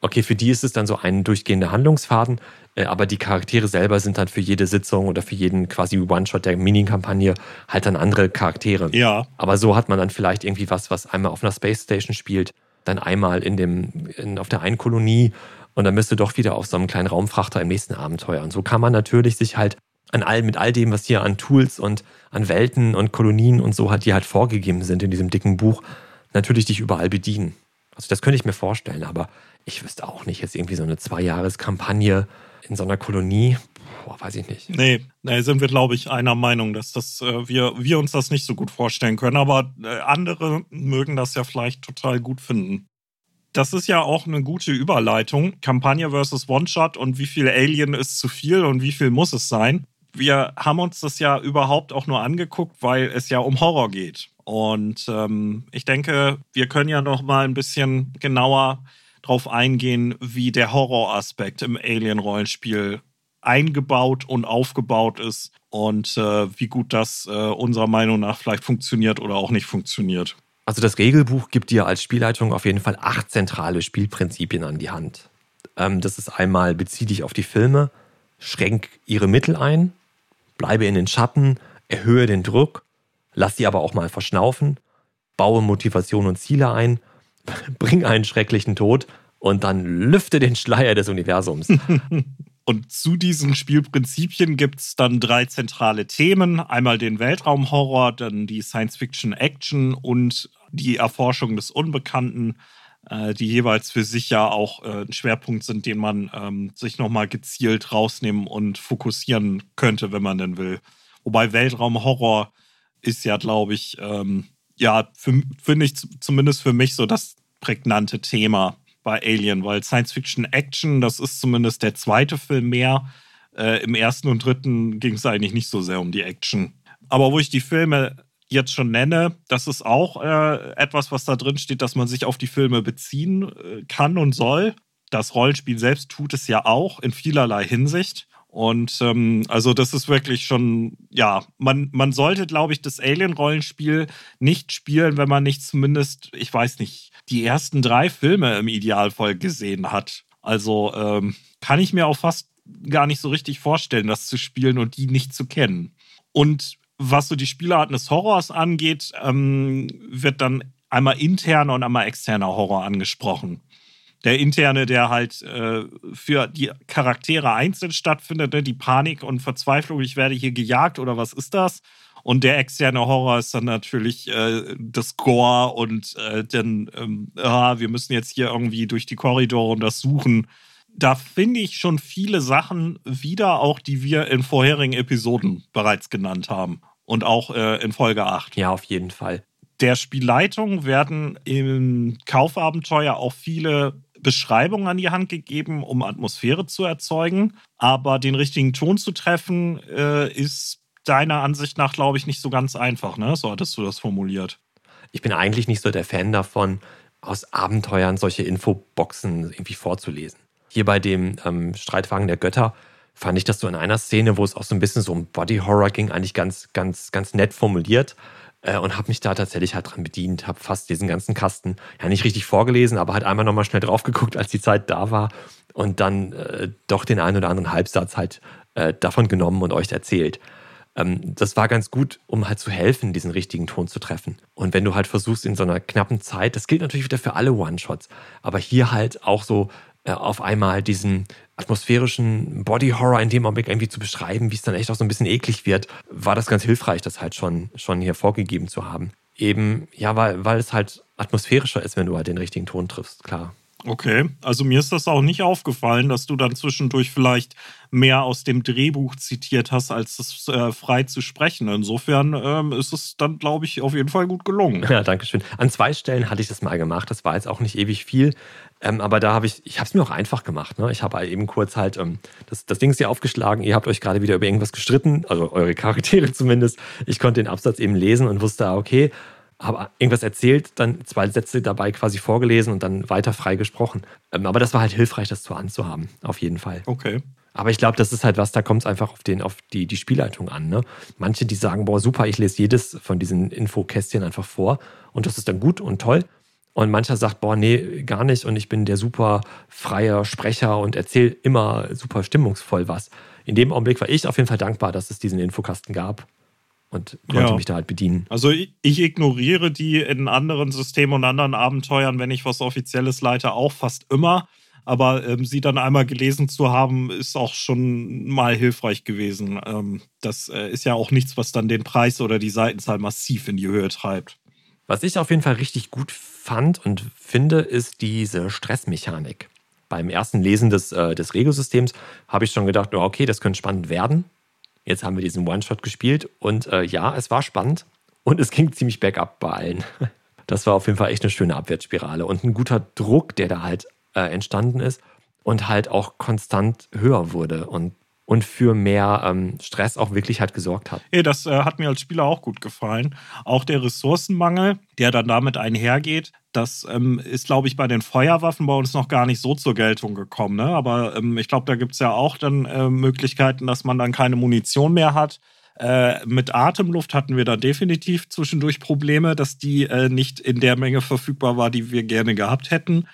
okay, für die ist es dann so ein durchgehender Handlungsfaden, äh, aber die Charaktere selber sind dann für jede Sitzung oder für jeden quasi One-Shot der Mini-Kampagne halt dann andere Charaktere. Ja. Aber so hat man dann vielleicht irgendwie was, was einmal auf einer Space Station spielt, dann einmal in dem, in, auf der einen Kolonie und dann bist du doch wieder auf so einem kleinen Raumfrachter im nächsten Abenteuer. Und so kann man natürlich sich halt an all, mit all dem, was hier an Tools und an Welten und Kolonien und so hat, die halt vorgegeben sind in diesem dicken Buch, natürlich dich überall bedienen. Also das könnte ich mir vorstellen, aber ich wüsste auch nicht, jetzt irgendwie so eine Zwei-Jahres-Kampagne in so einer Kolonie, boah, weiß ich nicht. Nee, nee sind wir, glaube ich, einer Meinung, dass das, äh, wir, wir uns das nicht so gut vorstellen können, aber äh, andere mögen das ja vielleicht total gut finden. Das ist ja auch eine gute Überleitung. Kampagne versus One-Shot und wie viel Alien ist zu viel und wie viel muss es sein wir haben uns das ja überhaupt auch nur angeguckt, weil es ja um Horror geht. Und ähm, ich denke, wir können ja noch mal ein bisschen genauer drauf eingehen, wie der Horroraspekt im Alien-Rollenspiel eingebaut und aufgebaut ist und äh, wie gut das äh, unserer Meinung nach vielleicht funktioniert oder auch nicht funktioniert. Also das Regelbuch gibt dir als Spielleitung auf jeden Fall acht zentrale Spielprinzipien an die Hand. Ähm, das ist einmal, bezieh dich auf die Filme, schränk ihre Mittel ein, bleibe in den Schatten, erhöhe den Druck, lass sie aber auch mal verschnaufen, baue Motivation und Ziele ein, [LAUGHS] bring einen schrecklichen Tod und dann lüfte den Schleier des Universums. [LAUGHS] Und zu diesen Spielprinzipien gibt es dann drei zentrale Themen. Einmal den Weltraumhorror, dann die Science-Fiction-Action und die Erforschung des Unbekannten. Äh, die jeweils für sich ja auch äh, ein Schwerpunkt sind, den man ähm, sich nochmal gezielt rausnehmen und fokussieren könnte, wenn man denn will. Wobei Weltraumhorror ist ja, glaube ich, ähm, ja, finde ich zumindest für mich so das prägnante Thema bei Alien, weil Science Fiction Action, das ist zumindest der zweite Film mehr. Äh, Im ersten und dritten ging es eigentlich nicht so sehr um die Action. Aber wo ich die Filme jetzt schon nenne, das ist auch äh, etwas, was da drin steht, dass man sich auf die Filme beziehen äh, kann und soll. Das Rollenspiel selbst tut es ja auch in vielerlei Hinsicht. Und ähm, also das ist wirklich schon, ja, man, man sollte, glaube ich, das Alien-Rollenspiel nicht spielen, wenn man nicht zumindest, ich weiß nicht, die ersten drei Filme im Idealfall gesehen hat. Also ähm, kann ich mir auch fast gar nicht so richtig vorstellen, das zu spielen und die nicht zu kennen. Und was so die Spielarten des Horrors angeht, ähm, wird dann einmal interner und einmal externer Horror angesprochen. Der interne, der halt äh, für die Charaktere einzeln stattfindet, ne? die Panik und Verzweiflung, ich werde hier gejagt oder was ist das? Und der externe Horror ist dann natürlich äh, das Gore und äh, dann, ähm, ah, wir müssen jetzt hier irgendwie durch die Korridore und das suchen. Da finde ich schon viele Sachen wieder, auch die wir in vorherigen Episoden bereits genannt haben. Und auch äh, in Folge 8. Ja, auf jeden Fall. Der Spielleitung werden im Kaufabenteuer auch viele Beschreibungen an die Hand gegeben, um Atmosphäre zu erzeugen. Aber den richtigen Ton zu treffen, äh, ist deiner Ansicht nach, glaube ich, nicht so ganz einfach, ne? So hattest du das formuliert. Ich bin eigentlich nicht so der Fan davon, aus Abenteuern solche Infoboxen irgendwie vorzulesen. Hier bei dem ähm, Streitwagen der Götter fand ich das so in einer Szene, wo es auch so ein bisschen so um Body Horror ging, eigentlich ganz, ganz, ganz nett formuliert äh, und habe mich da tatsächlich halt dran bedient, habe fast diesen ganzen Kasten ja nicht richtig vorgelesen, aber halt einmal nochmal schnell drauf geguckt, als die Zeit da war und dann äh, doch den einen oder anderen Halbsatz halt äh, davon genommen und euch erzählt. Ähm, das war ganz gut, um halt zu helfen, diesen richtigen Ton zu treffen. Und wenn du halt versuchst, in so einer knappen Zeit, das gilt natürlich wieder für alle One-Shots, aber hier halt auch so äh, auf einmal diesen atmosphärischen Body Horror in dem Augenblick irgendwie zu beschreiben, wie es dann echt auch so ein bisschen eklig wird, war das ganz hilfreich, das halt schon, schon hier vorgegeben zu haben. Eben, ja, weil, weil es halt atmosphärischer ist, wenn du halt den richtigen Ton triffst, klar. Okay, also mir ist das auch nicht aufgefallen, dass du dann zwischendurch vielleicht mehr aus dem Drehbuch zitiert hast, als es äh, frei zu sprechen. Insofern ähm, ist es dann, glaube ich, auf jeden Fall gut gelungen. Ja, danke schön. An zwei Stellen hatte ich das mal gemacht. Das war jetzt auch nicht ewig viel, ähm, aber da habe ich, ich habe es mir auch einfach gemacht. Ne? Ich habe halt eben kurz halt, ähm, das, das Ding ist ja aufgeschlagen, ihr habt euch gerade wieder über irgendwas gestritten, also eure Charaktere [LAUGHS] zumindest. Ich konnte den Absatz eben lesen und wusste, okay, habe irgendwas erzählt, dann zwei Sätze dabei quasi vorgelesen und dann weiter frei gesprochen. Ähm, aber das war halt hilfreich, das zu anzuhaben, auf jeden Fall. Okay. Aber ich glaube, das ist halt was, da kommt es einfach auf, den, auf die, die Spielleitung an. Ne? Manche, die sagen, boah, super, ich lese jedes von diesen Infokästchen einfach vor und das ist dann gut und toll. Und mancher sagt, boah, nee, gar nicht und ich bin der super freie Sprecher und erzähle immer super stimmungsvoll was. In dem Augenblick war ich auf jeden Fall dankbar, dass es diesen Infokasten gab und konnte ja. mich da halt bedienen. Also ich, ich, ignoriere die in anderen Systemen und anderen Abenteuern, wenn ich was Offizielles leite, auch fast immer. Aber ähm, sie dann einmal gelesen zu haben, ist auch schon mal hilfreich gewesen. Ähm, das äh, ist ja auch nichts, was dann den Preis oder die Seitenzahl massiv in die Höhe treibt. Was ich auf jeden Fall richtig gut fand und finde, ist diese Stressmechanik. Beim ersten Lesen des, äh, des Regelsystems habe ich schon gedacht, oh, okay, das könnte spannend werden. Jetzt haben wir diesen One-Shot gespielt und äh, ja, es war spannend und es ging ziemlich bergab bei allen. [LAUGHS] Das war auf jeden Fall echt eine schöne Abwärtsspirale und ein guter Druck, der da halt äh, entstanden ist und halt auch konstant höher wurde und, und für mehr ähm, Stress auch wirklich halt gesorgt hat. Ja, das äh, hat mir als Spieler auch gut gefallen. Auch der Ressourcenmangel, der dann damit einhergeht, das ähm, ist, glaube ich, bei den Feuerwaffen bei uns noch gar nicht so zur Geltung gekommen. Ne? Aber ähm, ich glaube, da gibt es ja auch dann äh, Möglichkeiten, dass man dann keine Munition mehr hat. Äh, mit Atemluft hatten wir da definitiv zwischendurch Probleme, dass die äh, nicht in der Menge verfügbar war, die wir gerne gehabt hätten.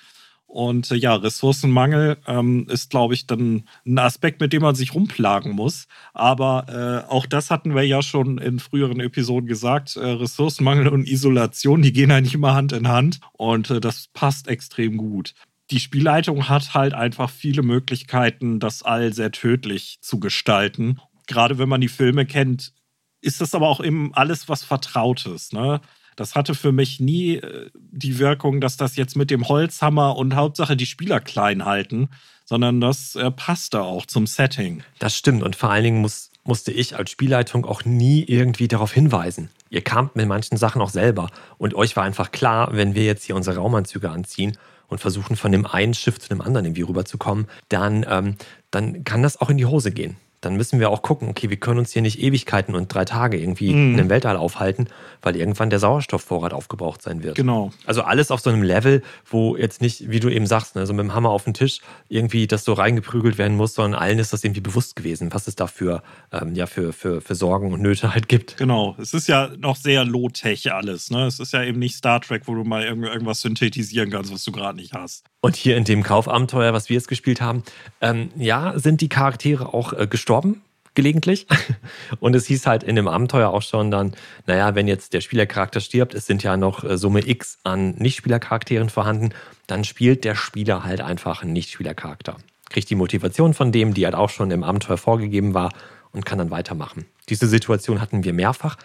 Und äh, ja, Ressourcenmangel ähm, ist, glaube ich, dann ein Aspekt, mit dem man sich rumplagen muss. Aber äh, auch das hatten wir ja schon in früheren Episoden gesagt. Äh, Ressourcenmangel und Isolation, die gehen eigentlich immer Hand in Hand. Und äh, das passt extrem gut. Die Spielleitung hat halt einfach viele Möglichkeiten, das All sehr tödlich zu gestalten. Gerade wenn man die Filme kennt, ist das aber auch eben alles was Vertrautes. Ne? Das hatte für mich nie äh, die Wirkung, dass das jetzt mit dem Holzhammer und Hauptsache die Spieler klein halten, sondern das äh, passte auch zum Setting. Das stimmt und vor allen Dingen muss, musste ich als Spielleitung auch nie irgendwie darauf hinweisen. Ihr kamt mit manchen Sachen auch selber und euch war einfach klar, wenn wir jetzt hier unsere Raumanzüge anziehen und versuchen von dem einen Schiff zu dem anderen irgendwie rüberzukommen, dann, ähm, dann kann das auch in die Hose gehen dann müssen wir auch gucken, okay, wir können uns hier nicht Ewigkeiten und drei Tage irgendwie mm. in dem Weltall aufhalten, weil irgendwann der Sauerstoffvorrat aufgebraucht sein wird. Genau. Also alles auf so einem Level, wo jetzt nicht, wie du eben sagst, ne, so mit dem Hammer auf den Tisch irgendwie das so reingeprügelt werden muss, sondern allen ist das irgendwie bewusst gewesen, was es da für, ähm, ja, für, für, für Sorgen und Nöte halt gibt. Genau. Es ist ja noch sehr low-tech alles. Ne? Es ist ja eben nicht Star Trek, wo du mal irgendwas synthetisieren kannst, was du gerade nicht hast. Und hier in dem Kaufabenteuer, was wir jetzt gespielt haben, ähm, ja, sind die Charaktere auch äh, gestorben. gelegentlich. [LAUGHS] Und es hieß halt in dem Abenteuer auch schon dann, naja, wenn jetzt der Spielercharakter stirbt, es sind ja noch äh, Summe X an Nichtspielercharakteren vorhanden, dann spielt der Spieler halt einfach einen Nichtspielercharakter. Kriegt die Motivation von dem, die halt auch schon im Abenteuer vorgegeben war und kann dann weitermachen. Diese Situation hatten wir mehrfach.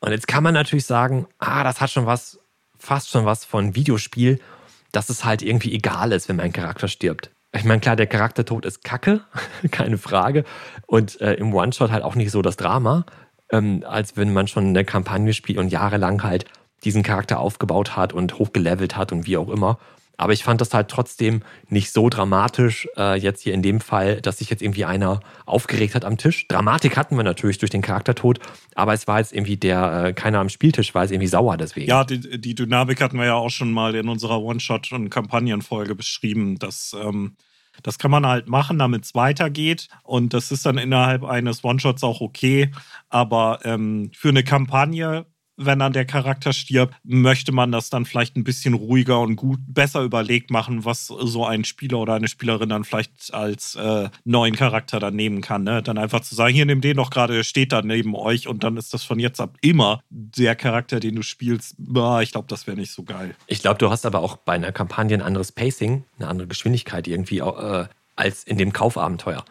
Und jetzt kann man natürlich sagen, ah, das hat schon was, fast schon was von Videospiel, dass es halt irgendwie egal ist, wenn mein Charakter stirbt. Ich meine, klar, der Charaktertod ist kacke, [LAUGHS] keine Frage. Und äh, im One-Shot halt auch nicht so das Drama, ähm, als wenn man schon eine Kampagne spielt und jahrelang halt diesen Charakter aufgebaut hat und hochgelevelt hat und wie auch immer. Aber ich fand das halt trotzdem nicht so dramatisch, äh, jetzt hier in dem Fall, dass sich jetzt irgendwie einer aufgeregt hat am Tisch. Dramatik hatten wir natürlich durch den Charaktertod, aber es war jetzt irgendwie der, äh, keiner am Spieltisch war jetzt irgendwie sauer deswegen. Ja, die, die Dynamik hatten wir ja auch schon mal in unserer One-Shot- und Kampagnenfolge beschrieben, dass. Ähm das kann man halt machen, damit es weitergeht. Und das ist dann innerhalb eines One-Shots auch okay. Aber ähm, für eine Kampagne wenn dann der Charakter stirbt, möchte man das dann vielleicht ein bisschen ruhiger und gut besser überlegt machen, was so ein Spieler oder eine Spielerin dann vielleicht als äh, neuen Charakter dann nehmen kann. Ne? Dann einfach zu sagen, hier nimm den doch gerade, steht da neben euch und dann ist das von jetzt ab immer der Charakter, den du spielst. Boah, ich glaube, das wäre nicht so geil. Ich glaube, du hast aber auch bei einer Kampagne ein anderes Pacing, eine andere Geschwindigkeit irgendwie äh, als in dem Kaufabenteuer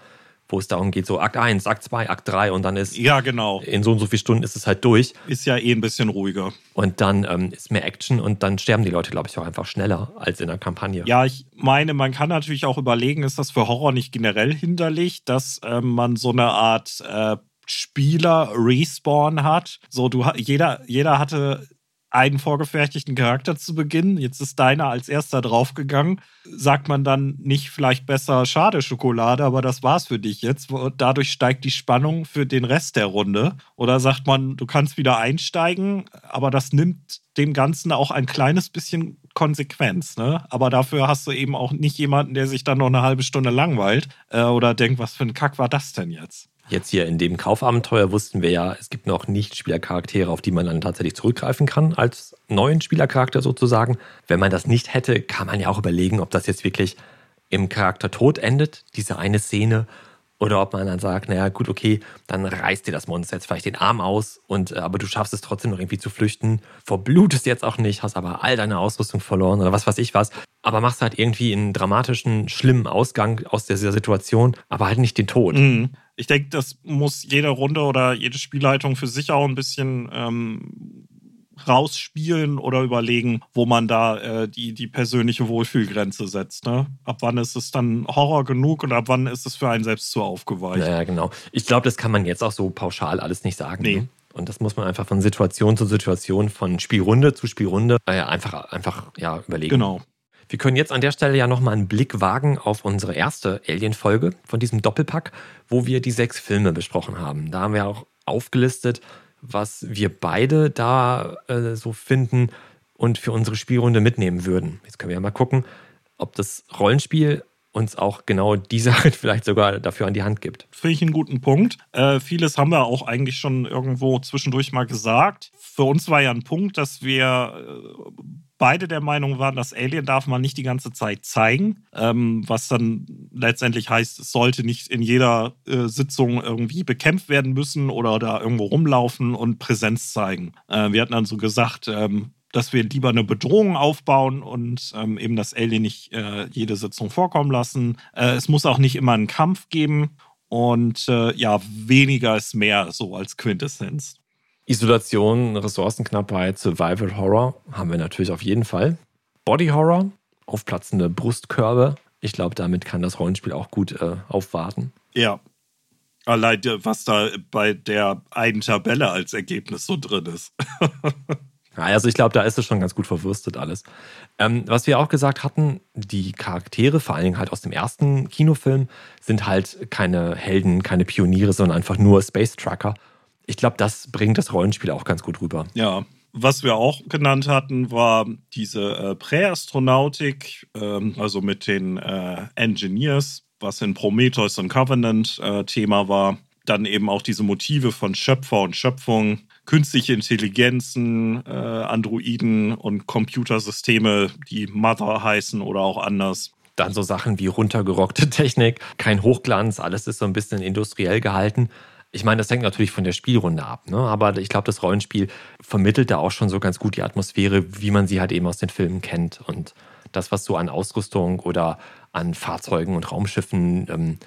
wo es darum geht, so Akt 1, Akt 2, Akt 3 und dann ist ja genau in so und so vielen Stunden ist es halt durch. Ist ja eh ein bisschen ruhiger. Und dann ähm, ist mehr Action und dann sterben die Leute, glaube ich, auch einfach schneller als in der Kampagne. Ja, ich meine, man kann natürlich auch überlegen, ist das für Horror nicht generell hinderlich, dass äh, man so eine Art äh, Spieler-Respawn hat. So, du jeder, jeder hatte einen vorgefertigten Charakter zu Beginn. Jetzt ist deiner als erster draufgegangen. Sagt man dann nicht vielleicht besser schade Schokolade, aber das war's für dich jetzt. Dadurch steigt die Spannung für den Rest der Runde. Oder sagt man, du kannst wieder einsteigen, aber das nimmt dem Ganzen auch ein kleines bisschen Konsequenz. Ne? Aber dafür hast du eben auch nicht jemanden, der sich dann noch eine halbe Stunde langweilt äh, oder denkt, was für ein Kack war das denn jetzt? Jetzt hier in dem Kaufabenteuer wussten wir ja, es gibt noch Nicht-Spielercharaktere, auf die man dann tatsächlich zurückgreifen kann, als neuen Spielercharakter sozusagen. Wenn man das nicht hätte, kann man ja auch überlegen, ob das jetzt wirklich im Charakter tot endet, diese eine Szene, oder ob man dann sagt, naja, gut, okay, dann reißt dir das Monster jetzt vielleicht den Arm aus, und, äh, aber du schaffst es trotzdem noch irgendwie zu flüchten, verblutest jetzt auch nicht, hast aber all deine Ausrüstung verloren oder was weiß ich was, aber machst halt irgendwie einen dramatischen, schlimmen Ausgang aus dieser Situation, aber halt nicht den Tod. Mhm. Ich denke, das muss jede Runde oder jede Spielleitung für sich auch ein bisschen ähm, rausspielen oder überlegen, wo man da äh, die, die persönliche Wohlfühlgrenze setzt. Ne? Ab wann ist es dann Horror genug und ab wann ist es für einen selbst zu aufgeweicht? Ja, genau. Ich glaube, das kann man jetzt auch so pauschal alles nicht sagen. Nee. Ne? Und das muss man einfach von Situation zu Situation, von Spielrunde zu Spielrunde äh, einfach, einfach ja, überlegen. Genau. Wir können jetzt an der Stelle ja nochmal einen Blick wagen auf unsere erste Alien-Folge von diesem Doppelpack, wo wir die sechs Filme besprochen haben. Da haben wir auch aufgelistet, was wir beide da äh, so finden und für unsere Spielrunde mitnehmen würden. Jetzt können wir ja mal gucken, ob das Rollenspiel uns auch genau die [LAUGHS] Sache vielleicht sogar dafür an die Hand gibt. Finde ich einen guten Punkt. Äh, vieles haben wir auch eigentlich schon irgendwo zwischendurch mal gesagt. Für uns war ja ein Punkt, dass wir äh, beide der Meinung waren, dass Alien darf man nicht die ganze Zeit zeigen, ähm, was dann letztendlich heißt, es sollte nicht in jeder äh, Sitzung irgendwie bekämpft werden müssen oder da irgendwo rumlaufen und Präsenz zeigen. Äh, wir hatten dann so gesagt, ähm, dass wir lieber eine Bedrohung aufbauen und ähm, eben das Alien nicht äh, jede Sitzung vorkommen lassen. Äh, es muss auch nicht immer einen Kampf geben und äh, ja, weniger ist mehr so als Quintessenz. Isolation, Ressourcenknappheit, Survival Horror haben wir natürlich auf jeden Fall. Body Horror, aufplatzende Brustkörbe. Ich glaube, damit kann das Rollenspiel auch gut äh, aufwarten. Ja. Allein, was da bei der einen Tabelle als Ergebnis so drin ist. [LAUGHS] also ich glaube, da ist es schon ganz gut verwurstet alles. Ähm, was wir auch gesagt hatten, die Charaktere, vor allen Dingen halt aus dem ersten Kinofilm, sind halt keine Helden, keine Pioniere, sondern einfach nur Space Trucker ich glaube, das bringt das Rollenspiel auch ganz gut rüber. Ja. Was wir auch genannt hatten, war diese äh, Präastronautik, ähm, also mit den äh, Engineers, was in Prometheus und Covenant äh, Thema war. Dann eben auch diese Motive von Schöpfer und Schöpfung, künstliche Intelligenzen, äh, Androiden und Computersysteme, die Mother heißen oder auch anders. Dann so Sachen wie runtergerockte Technik, kein Hochglanz, alles ist so ein bisschen industriell gehalten. Ich meine, das hängt natürlich von der Spielrunde ab, ne? aber ich glaube, das Rollenspiel vermittelt da auch schon so ganz gut die Atmosphäre, wie man sie halt eben aus den Filmen kennt. Und das, was so an Ausrüstung oder an Fahrzeugen und Raumschiffen ähm,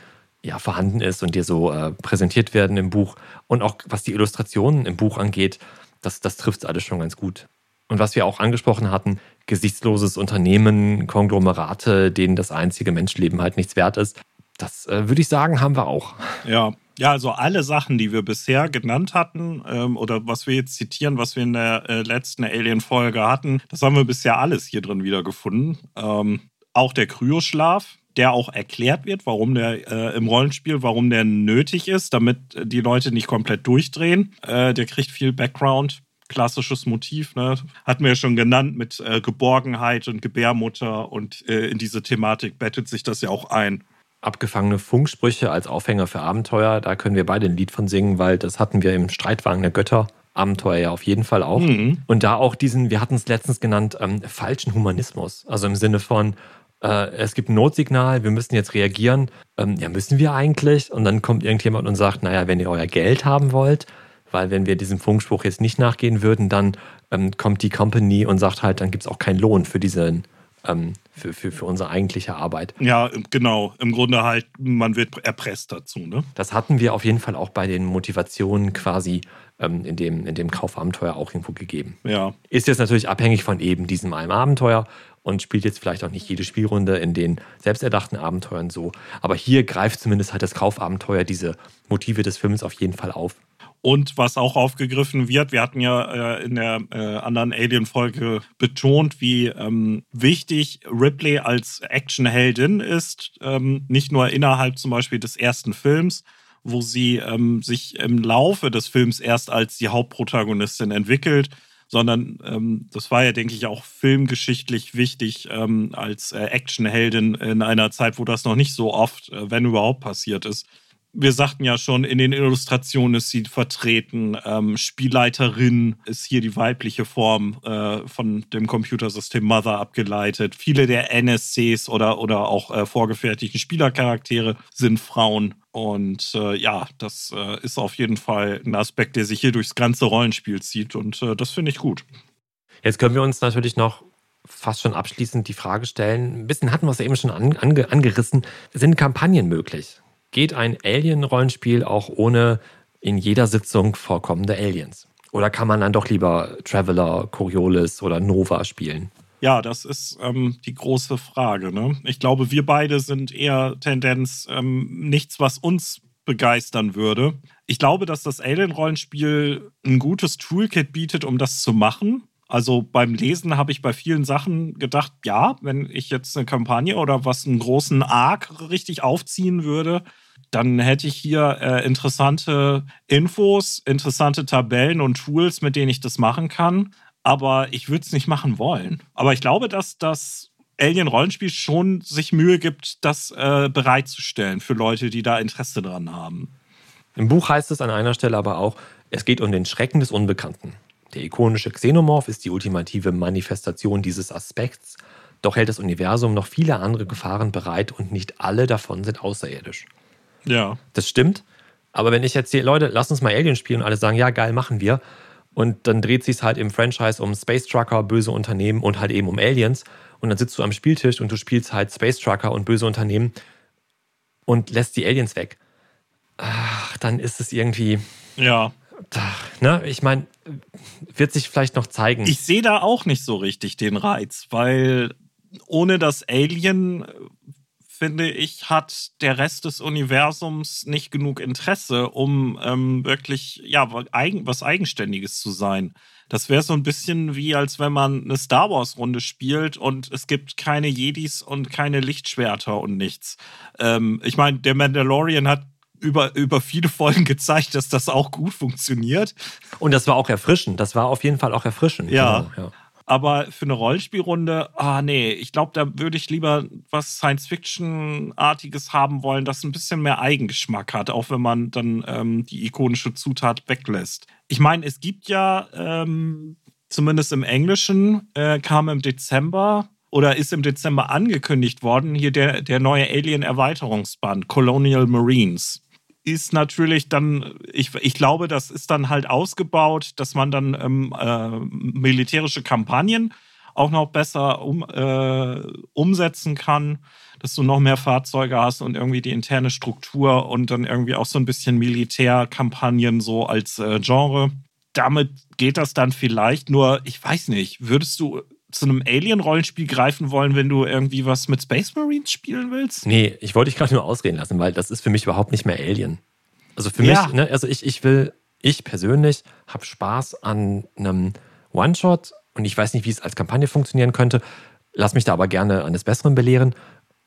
ja, vorhanden ist und dir so äh, präsentiert werden im Buch und auch was die Illustrationen im Buch angeht, das, das trifft alles schon ganz gut. Und was wir auch angesprochen hatten, gesichtsloses Unternehmen, Konglomerate, denen das einzige Menschleben halt nichts wert ist, das äh, würde ich sagen, haben wir auch. Ja. Ja, also alle Sachen, die wir bisher genannt hatten ähm, oder was wir jetzt zitieren, was wir in der äh, letzten Alien-Folge hatten, das haben wir bisher alles hier drin wiedergefunden. Ähm, auch der Kryoschlaf, der auch erklärt wird, warum der äh, im Rollenspiel, warum der nötig ist, damit die Leute nicht komplett durchdrehen. Äh, der kriegt viel Background. Klassisches Motiv, ne? Hatten wir ja schon genannt mit äh, Geborgenheit und Gebärmutter und äh, in diese Thematik bettet sich das ja auch ein abgefangene Funksprüche als Aufhänger für Abenteuer. Da können wir beide ein Lied von singen, weil das hatten wir im Streitwagen der Götter. Abenteuer ja auf jeden Fall auch. Mhm. Und da auch diesen, wir hatten es letztens genannt, ähm, falschen Humanismus. Also im Sinne von, äh, es gibt ein Notsignal, wir müssen jetzt reagieren. Ähm, ja, müssen wir eigentlich? Und dann kommt irgendjemand und sagt, naja, wenn ihr euer Geld haben wollt, weil wenn wir diesem Funkspruch jetzt nicht nachgehen würden, dann ähm, kommt die Company und sagt halt, dann gibt es auch keinen Lohn für diesen ähm, für, für, für unsere eigentliche Arbeit. Ja, genau. Im Grunde halt, man wird erpresst dazu. Ne? Das hatten wir auf jeden Fall auch bei den Motivationen quasi ähm, in, dem, in dem Kaufabenteuer auch irgendwo gegeben. Ja. Ist jetzt natürlich abhängig von eben diesem einen Abenteuer und spielt jetzt vielleicht auch nicht jede Spielrunde in den selbsterdachten Abenteuern so. Aber hier greift zumindest halt das Kaufabenteuer diese Motive des Films auf jeden Fall auf. Und was auch aufgegriffen wird, wir hatten ja äh, in der äh, anderen Alien-Folge betont, wie ähm, wichtig Ripley als Actionheldin ist. Ähm, nicht nur innerhalb zum Beispiel des ersten Films, wo sie ähm, sich im Laufe des Films erst als die Hauptprotagonistin entwickelt, sondern ähm, das war ja, denke ich, auch filmgeschichtlich wichtig ähm, als äh, Actionheldin in einer Zeit, wo das noch nicht so oft, äh, wenn überhaupt, passiert ist wir sagten ja schon, in den Illustrationen ist sie vertreten. Ähm, Spielleiterin ist hier die weibliche Form äh, von dem Computersystem Mother abgeleitet. Viele der NSCs oder, oder auch äh, vorgefertigten Spielercharaktere sind Frauen. Und äh, ja, das äh, ist auf jeden Fall ein Aspekt, der sich hier durchs ganze Rollenspiel zieht. Und äh, das finde ich gut. Jetzt können wir uns natürlich noch fast schon abschließend die Frage stellen. Ein bisschen hatten wir es eben schon ange angerissen. Sind Kampagnen möglich? Geht ein Alien-Rollenspiel auch ohne in jeder Sitzung vorkommende Aliens? Oder kann man dann doch lieber Traveler, Coriolis oder Nova spielen? Ja, das ist ähm, die große Frage. Ne? Ich glaube, wir beide sind eher Tendenz ähm, nichts, was uns begeistern würde. Ich glaube, dass das Alien-Rollenspiel ein gutes Toolkit bietet, um das zu machen. Also beim Lesen habe ich bei vielen Sachen gedacht, ja, wenn ich jetzt eine Kampagne oder was einen großen Arc richtig aufziehen würde, dann hätte ich hier äh, interessante Infos, interessante Tabellen und Tools, mit denen ich das machen kann. Aber ich würde es nicht machen wollen. Aber ich glaube, dass das Alien-Rollenspiel schon sich Mühe gibt, das äh, bereitzustellen für Leute, die da Interesse dran haben. Im Buch heißt es an einer Stelle aber auch, es geht um den Schrecken des Unbekannten. Der ikonische Xenomorph ist die ultimative Manifestation dieses Aspekts, doch hält das Universum noch viele andere Gefahren bereit und nicht alle davon sind außerirdisch. Ja. Das stimmt. Aber wenn ich jetzt hier, Leute, lass uns mal Alien spielen und alle sagen, ja, geil, machen wir. Und dann dreht sich halt im Franchise um Space Trucker, böse Unternehmen und halt eben um Aliens. Und dann sitzt du am Spieltisch und du spielst halt Space Trucker und böse Unternehmen und lässt die Aliens weg. Ach, dann ist es irgendwie. Ja. Ne, ich meine, wird sich vielleicht noch zeigen. Ich sehe da auch nicht so richtig den Reiz, weil ohne das Alien, finde ich, hat der Rest des Universums nicht genug Interesse, um ähm, wirklich ja, was Eigenständiges zu sein. Das wäre so ein bisschen wie, als wenn man eine Star Wars-Runde spielt und es gibt keine Jedis und keine Lichtschwerter und nichts. Ähm, ich meine, der Mandalorian hat über, über viele Folgen gezeigt, dass das auch gut funktioniert. Und das war auch erfrischend. Das war auf jeden Fall auch erfrischend. Ja. Genau, ja. Aber für eine Rollenspielrunde, ah nee, ich glaube, da würde ich lieber was Science-Fiction-artiges haben wollen, das ein bisschen mehr Eigengeschmack hat, auch wenn man dann ähm, die ikonische Zutat weglässt. Ich meine, es gibt ja, ähm, zumindest im Englischen, äh, kam im Dezember oder ist im Dezember angekündigt worden, hier der, der neue Alien-Erweiterungsband, Colonial Marines. Ist natürlich dann, ich, ich glaube, das ist dann halt ausgebaut, dass man dann ähm, äh, militärische Kampagnen auch noch besser um, äh, umsetzen kann, dass du noch mehr Fahrzeuge hast und irgendwie die interne Struktur und dann irgendwie auch so ein bisschen Militärkampagnen so als äh, Genre. Damit geht das dann vielleicht, nur ich weiß nicht, würdest du zu einem Alien-Rollenspiel greifen wollen, wenn du irgendwie was mit Space Marines spielen willst? Nee, ich wollte dich gerade nur ausreden lassen, weil das ist für mich überhaupt nicht mehr Alien. Also für ja. mich, ne, also ich, ich will, ich persönlich habe Spaß an einem One-Shot und ich weiß nicht, wie es als Kampagne funktionieren könnte. Lass mich da aber gerne eines Besseren belehren.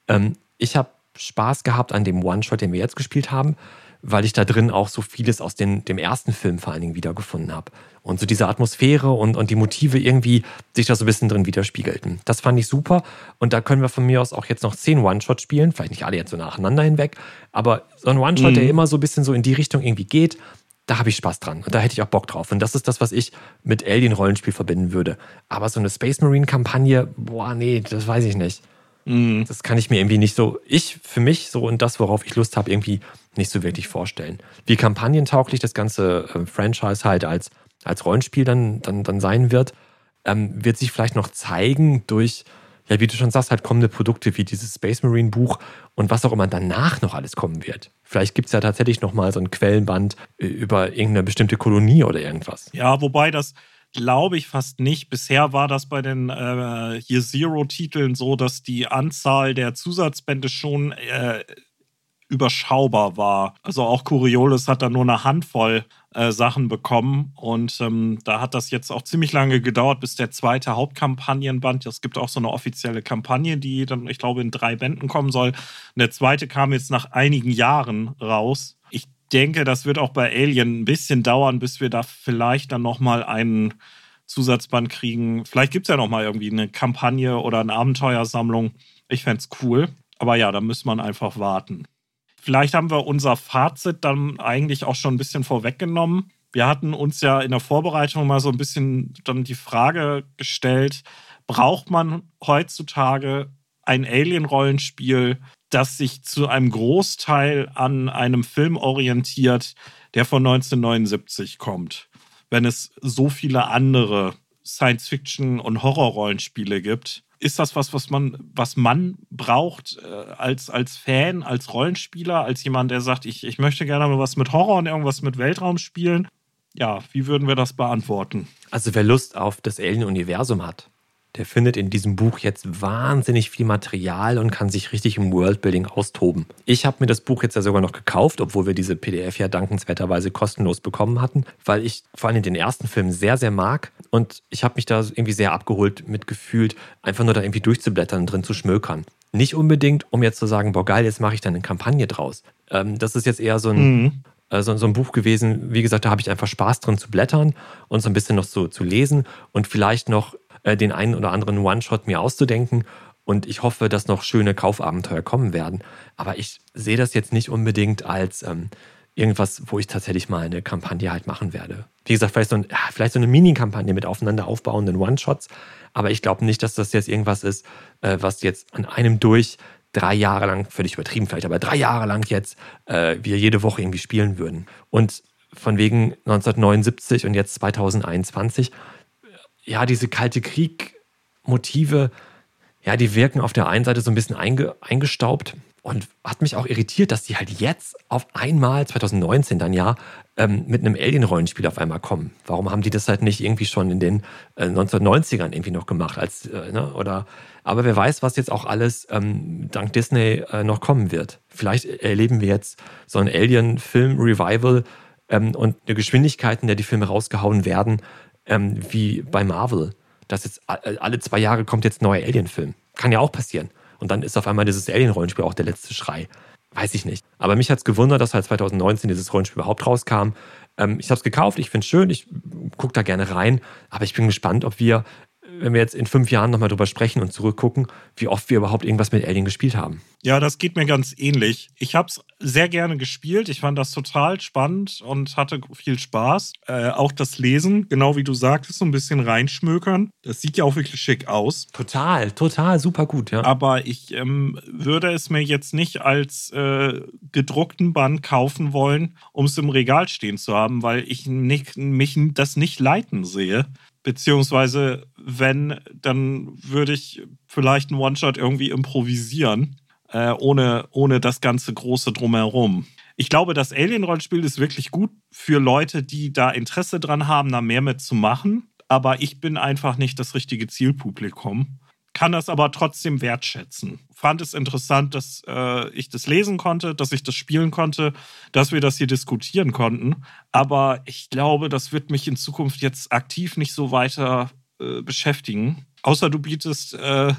Ähm, ich habe Spaß gehabt an dem One-Shot, den wir jetzt gespielt haben, weil ich da drin auch so vieles aus den, dem ersten Film vor allen Dingen wiedergefunden habe. Und so diese Atmosphäre und, und die Motive irgendwie sich da so ein bisschen drin widerspiegelten. Das fand ich super. Und da können wir von mir aus auch jetzt noch zehn One-Shot spielen. Vielleicht nicht alle jetzt so nacheinander hinweg. Aber so ein One-Shot, mhm. der immer so ein bisschen so in die Richtung irgendwie geht, da habe ich Spaß dran und da hätte ich auch Bock drauf. Und das ist das, was ich mit Alien-Rollenspiel verbinden würde. Aber so eine Space Marine-Kampagne, boah, nee, das weiß ich nicht. Mhm. Das kann ich mir irgendwie nicht so, ich für mich so und das, worauf ich Lust habe, irgendwie nicht so wirklich vorstellen. Wie kampagnentauglich das ganze äh, Franchise halt als, als Rollenspiel dann, dann, dann sein wird, ähm, wird sich vielleicht noch zeigen durch ja, wie du schon sagst, halt kommende Produkte wie dieses Space Marine Buch und was auch immer danach noch alles kommen wird. Vielleicht gibt es ja tatsächlich nochmal so ein Quellenband äh, über irgendeine bestimmte Kolonie oder irgendwas. Ja, wobei das glaube ich fast nicht. Bisher war das bei den äh, hier Zero-Titeln so, dass die Anzahl der Zusatzbände schon äh, überschaubar war. Also auch Coriolis hat da nur eine Handvoll äh, Sachen bekommen und ähm, da hat das jetzt auch ziemlich lange gedauert, bis der zweite Hauptkampagnenband, es gibt auch so eine offizielle Kampagne, die dann, ich glaube, in drei Bänden kommen soll. Und der zweite kam jetzt nach einigen Jahren raus. Ich denke, das wird auch bei Alien ein bisschen dauern, bis wir da vielleicht dann nochmal einen Zusatzband kriegen. Vielleicht gibt es ja nochmal irgendwie eine Kampagne oder eine Abenteuersammlung. Ich fände es cool. Aber ja, da muss man einfach warten. Vielleicht haben wir unser Fazit dann eigentlich auch schon ein bisschen vorweggenommen. Wir hatten uns ja in der Vorbereitung mal so ein bisschen dann die Frage gestellt, braucht man heutzutage ein Alien-Rollenspiel, das sich zu einem Großteil an einem Film orientiert, der von 1979 kommt, wenn es so viele andere Science-Fiction- und Horror-Rollenspiele gibt? ist das was, was man, was man braucht äh, als, als Fan, als Rollenspieler, als jemand, der sagt, ich, ich möchte gerne mal was mit Horror und irgendwas mit Weltraum spielen? Ja, wie würden wir das beantworten? Also wer Lust auf das Alien-Universum hat, der findet in diesem Buch jetzt wahnsinnig viel Material und kann sich richtig im Worldbuilding austoben. Ich habe mir das Buch jetzt ja sogar noch gekauft, obwohl wir diese PDF ja dankenswerterweise kostenlos bekommen hatten, weil ich vor allem den ersten Film sehr, sehr mag und ich habe mich da irgendwie sehr abgeholt mitgefühlt, einfach nur da irgendwie durchzublättern, drin zu schmökern. Nicht unbedingt, um jetzt zu sagen, boah geil, jetzt mache ich da eine Kampagne draus. Ähm, das ist jetzt eher so ein, mhm. äh, so, so, ein Buch gewesen, wie gesagt, da habe ich einfach Spaß drin zu blättern und so ein bisschen noch so zu lesen und vielleicht noch äh, den einen oder anderen One-Shot mir auszudenken. Und ich hoffe, dass noch schöne Kaufabenteuer kommen werden. Aber ich sehe das jetzt nicht unbedingt als ähm, irgendwas, wo ich tatsächlich mal eine Kampagne halt machen werde. Wie gesagt, vielleicht so, ein, vielleicht so eine Mini-Kampagne mit aufeinander aufbauenden One-Shots. Aber ich glaube nicht, dass das jetzt irgendwas ist, äh, was jetzt an einem durch drei Jahre lang, völlig übertrieben vielleicht, aber drei Jahre lang jetzt äh, wir jede Woche irgendwie spielen würden. Und von wegen 1979 und jetzt 2021 ja, diese kalte Krieg-Motive, ja, die wirken auf der einen Seite so ein bisschen einge, eingestaubt und hat mich auch irritiert, dass die halt jetzt auf einmal, 2019 dann ja, ähm, mit einem Alien-Rollenspiel auf einmal kommen. Warum haben die das halt nicht irgendwie schon in den äh, 1990ern irgendwie noch gemacht? Als, äh, ne, oder, aber wer weiß, was jetzt auch alles ähm, dank Disney äh, noch kommen wird. Vielleicht erleben wir jetzt so ein Alien-Film-Revival ähm, und eine Geschwindigkeit, in der die Filme rausgehauen werden, ähm, wie bei Marvel, dass jetzt alle zwei Jahre kommt jetzt ein neuer Alien-Film. Kann ja auch passieren. Und dann ist auf einmal dieses Alien-Rollenspiel auch der letzte Schrei. Weiß ich nicht. Aber mich hat es gewundert, dass halt 2019 dieses Rollenspiel überhaupt rauskam. Ähm, ich habe es gekauft, ich finde es schön, ich gucke da gerne rein. Aber ich bin gespannt, ob wir wenn wir jetzt in fünf Jahren nochmal drüber sprechen und zurückgucken, wie oft wir überhaupt irgendwas mit Alien gespielt haben. Ja, das geht mir ganz ähnlich. Ich habe es sehr gerne gespielt. Ich fand das total spannend und hatte viel Spaß. Äh, auch das Lesen, genau wie du sagtest, so ein bisschen reinschmökern. Das sieht ja auch wirklich schick aus. Total, total, super gut, ja. Aber ich ähm, würde es mir jetzt nicht als äh, gedruckten Band kaufen wollen, um es im Regal stehen zu haben, weil ich nicht, mich das nicht leiten sehe. Beziehungsweise, wenn, dann würde ich vielleicht einen One-Shot irgendwie improvisieren äh, ohne, ohne das ganze große Drumherum. Ich glaube, das Alien-Rollenspiel ist wirklich gut für Leute, die da Interesse dran haben, da mehr mitzumachen. Aber ich bin einfach nicht das richtige Zielpublikum. Kann das aber trotzdem wertschätzen. Fand es interessant, dass äh, ich das lesen konnte, dass ich das spielen konnte, dass wir das hier diskutieren konnten. Aber ich glaube, das wird mich in Zukunft jetzt aktiv nicht so weiter äh, beschäftigen. Außer du bietest äh,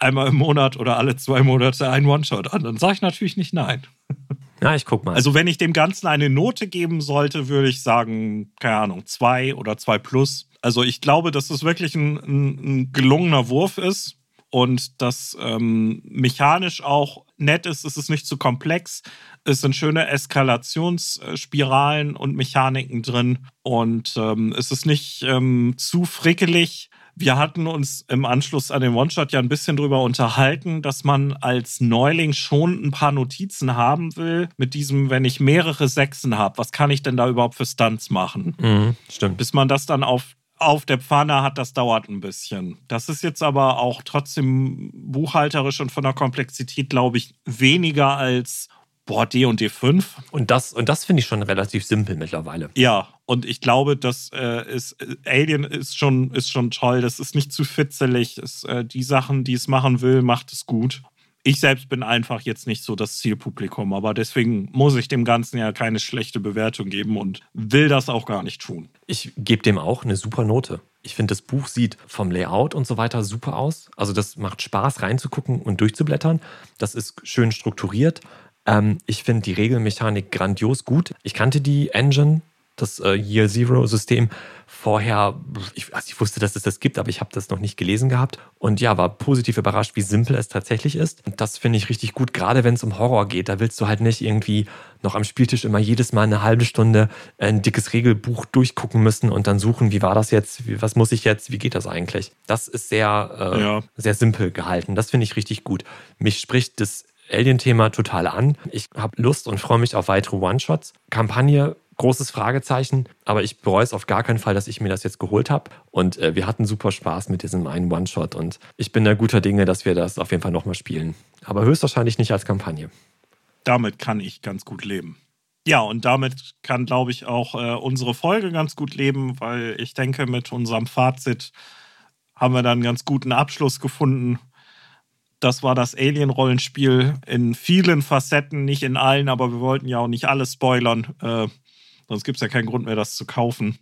einmal im Monat oder alle zwei Monate einen One-Shot an. Dann sage ich natürlich nicht nein. [LAUGHS] Ja, ich guck mal. Also, wenn ich dem Ganzen eine Note geben sollte, würde ich sagen, keine Ahnung, zwei oder zwei plus. Also, ich glaube, dass es wirklich ein, ein, ein gelungener Wurf ist und dass ähm, mechanisch auch nett ist. Es ist nicht zu komplex. Es sind schöne Eskalationsspiralen und Mechaniken drin und ähm, es ist nicht ähm, zu frickelig wir hatten uns im Anschluss an den One-Shot ja ein bisschen drüber unterhalten, dass man als Neuling schon ein paar Notizen haben will mit diesem, wenn ich mehrere Sechsen habe, was kann ich denn da überhaupt für Stunts machen? Mhm, stimmt. Bis man das dann auf auf der Pfanne hat, das dauert ein bisschen. Das ist jetzt aber auch trotzdem buchhalterisch und von der Komplexität, glaube ich, weniger als boah, D und D5. Und das, und das finde ich schon relativ simpel mittlerweile. Ja, und ich glaube, dass äh, ist, Alien ist schon, ist schon toll. Das ist nicht zu fitzelig. Es, äh, die Sachen, die es machen will, macht es gut. Ich selbst bin einfach jetzt nicht so das Zielpublikum, aber deswegen muss ich dem Ganzen ja keine schlechte Bewertung geben und will das auch gar nicht tun. Ich gebe dem auch eine super Note. Ich finde, das Buch sieht vom Layout und so weiter super aus. Also das macht Spaß reinzugucken und durchzublättern. Das ist schön strukturiert. Ähm, ich finde die Regelmechanik grandios gut. Ich kannte die Engine, das äh, Year Zero System, vorher. Ich, also ich wusste, dass es das gibt, aber ich habe das noch nicht gelesen gehabt. Und ja, war positiv überrascht, wie simpel es tatsächlich ist. Und das finde ich richtig gut, gerade wenn es um Horror geht. Da willst du halt nicht irgendwie noch am Spieltisch immer jedes Mal eine halbe Stunde ein dickes Regelbuch durchgucken müssen und dann suchen, wie war das jetzt, was muss ich jetzt, wie geht das eigentlich. Das ist sehr, äh, ja. sehr simpel gehalten. Das finde ich richtig gut. Mich spricht das Alien-Thema total an. Ich habe Lust und freue mich auf weitere One-Shots. Kampagne, großes Fragezeichen, aber ich bereue es auf gar keinen Fall, dass ich mir das jetzt geholt habe. Und äh, wir hatten super Spaß mit diesem einen One-Shot und ich bin da guter Dinge, dass wir das auf jeden Fall nochmal spielen. Aber höchstwahrscheinlich nicht als Kampagne. Damit kann ich ganz gut leben. Ja, und damit kann, glaube ich, auch äh, unsere Folge ganz gut leben, weil ich denke, mit unserem Fazit haben wir dann einen ganz guten Abschluss gefunden das war das Alien-Rollenspiel in vielen Facetten, nicht in allen, aber wir wollten ja auch nicht alles spoilern. Äh, sonst gibt es ja keinen Grund mehr, das zu kaufen.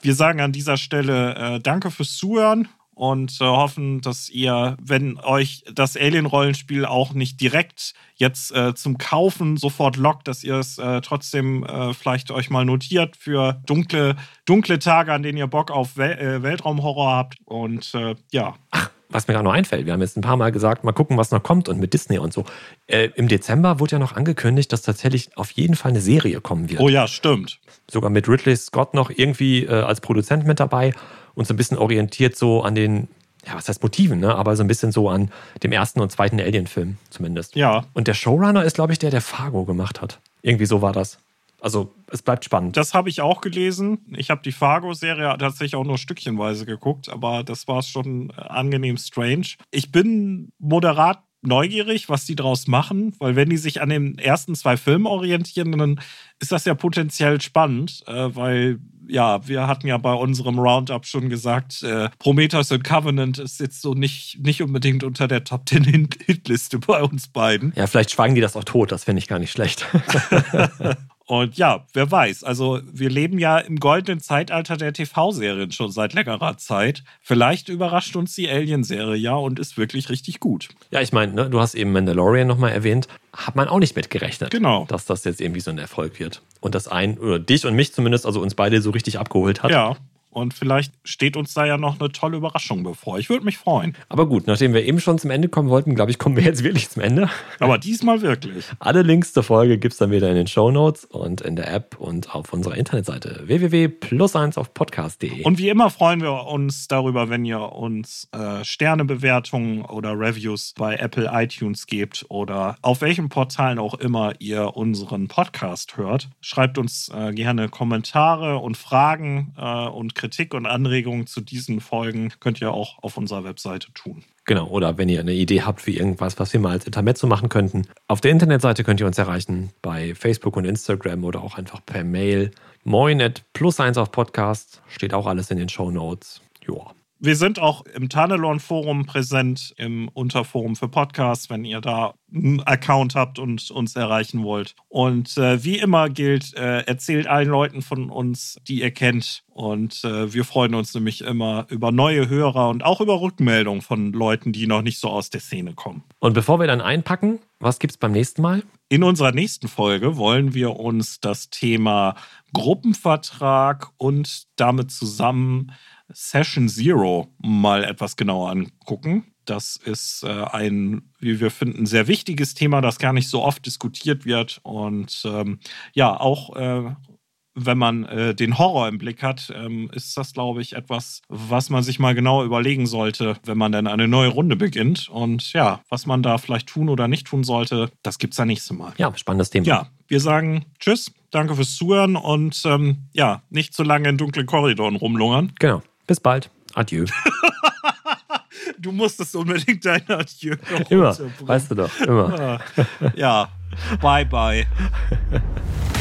Wir sagen an dieser Stelle äh, Danke fürs Zuhören und äh, hoffen, dass ihr, wenn euch das Alien-Rollenspiel auch nicht direkt jetzt äh, zum Kaufen sofort lockt, dass ihr es äh, trotzdem äh, vielleicht euch mal notiert für dunkle, dunkle Tage, an denen ihr Bock auf Wel äh, Weltraumhorror habt. Und äh, ja. Ach, was mir gerade noch einfällt, wir haben jetzt ein paar Mal gesagt, mal gucken, was noch kommt und mit Disney und so. Äh, Im Dezember wurde ja noch angekündigt, dass tatsächlich auf jeden Fall eine Serie kommen wird. Oh ja, stimmt. Sogar mit Ridley Scott noch irgendwie äh, als Produzent mit dabei und so ein bisschen orientiert so an den, ja, was heißt Motiven, ne? aber so ein bisschen so an dem ersten und zweiten Alien-Film zumindest. Ja. Und der Showrunner ist, glaube ich, der, der Fargo gemacht hat. Irgendwie so war das. Also es bleibt spannend. Das habe ich auch gelesen. Ich habe die Fargo-Serie tatsächlich auch nur stückchenweise geguckt, aber das war schon angenehm strange. Ich bin moderat neugierig, was die draus machen, weil wenn die sich an den ersten zwei Filmen orientieren, dann ist das ja potenziell spannend, äh, weil ja, wir hatten ja bei unserem Roundup schon gesagt, äh, Prometheus und Covenant ist jetzt so nicht, nicht unbedingt unter der Top 10 Hitliste bei uns beiden. Ja, vielleicht schweigen die das auch tot, das finde ich gar nicht schlecht. [LAUGHS] Und ja, wer weiß. Also wir leben ja im goldenen Zeitalter der TV-Serien schon seit längerer Zeit. Vielleicht überrascht uns die Alien-Serie ja und ist wirklich richtig gut. Ja, ich meine, ne, du hast eben Mandalorian nochmal erwähnt. Hat man auch nicht mitgerechnet, genau. dass das jetzt irgendwie so ein Erfolg wird. Und das ein, oder dich und mich zumindest, also uns beide so richtig abgeholt hat. Ja. Und vielleicht steht uns da ja noch eine tolle Überraschung bevor. Ich würde mich freuen. Aber gut, nachdem wir eben schon zum Ende kommen wollten, glaube ich, kommen wir jetzt wirklich zum Ende. Aber diesmal wirklich. Alle Links zur Folge gibt es dann wieder in den Show Notes und in der App und auf unserer Internetseite www.plus1 auf podcast.de. Und wie immer freuen wir uns darüber, wenn ihr uns äh, Sternebewertungen oder Reviews bei Apple iTunes gebt oder auf welchen Portalen auch immer ihr unseren Podcast hört. Schreibt uns äh, gerne Kommentare und Fragen äh, und Kritik und Anregungen zu diesen Folgen. Könnt ihr auch auf unserer Webseite tun. Genau, oder wenn ihr eine Idee habt für irgendwas, was wir mal als Intermezzo machen könnten. Auf der Internetseite könnt ihr uns erreichen, bei Facebook und Instagram oder auch einfach per Mail. Moin at plus eins auf Podcast, steht auch alles in den Show Notes. Joa. Wir sind auch im Tanelon-Forum präsent, im Unterforum für Podcasts, wenn ihr da einen Account habt und uns erreichen wollt. Und äh, wie immer gilt, äh, erzählt allen Leuten von uns, die ihr kennt. Und äh, wir freuen uns nämlich immer über neue Hörer und auch über Rückmeldungen von Leuten, die noch nicht so aus der Szene kommen. Und bevor wir dann einpacken, was gibt's beim nächsten Mal? In unserer nächsten Folge wollen wir uns das Thema Gruppenvertrag und damit zusammen Session Zero mal etwas genauer angucken. Das ist äh, ein, wie wir finden, sehr wichtiges Thema, das gar nicht so oft diskutiert wird. Und ähm, ja, auch äh, wenn man äh, den Horror im Blick hat, ähm, ist das, glaube ich, etwas, was man sich mal genau überlegen sollte, wenn man dann eine neue Runde beginnt. Und ja, was man da vielleicht tun oder nicht tun sollte, das gibt es dann nächste Mal. Ja, spannendes Thema. Ja, wir sagen Tschüss, danke fürs Zuhören und ähm, ja, nicht zu lange in dunklen Korridoren rumlungern. Genau. Bis bald. Adieu. [LAUGHS] du musstest unbedingt dein Adieu noch Immer. Weißt du doch. Immer. Ja, bye bye. [LAUGHS]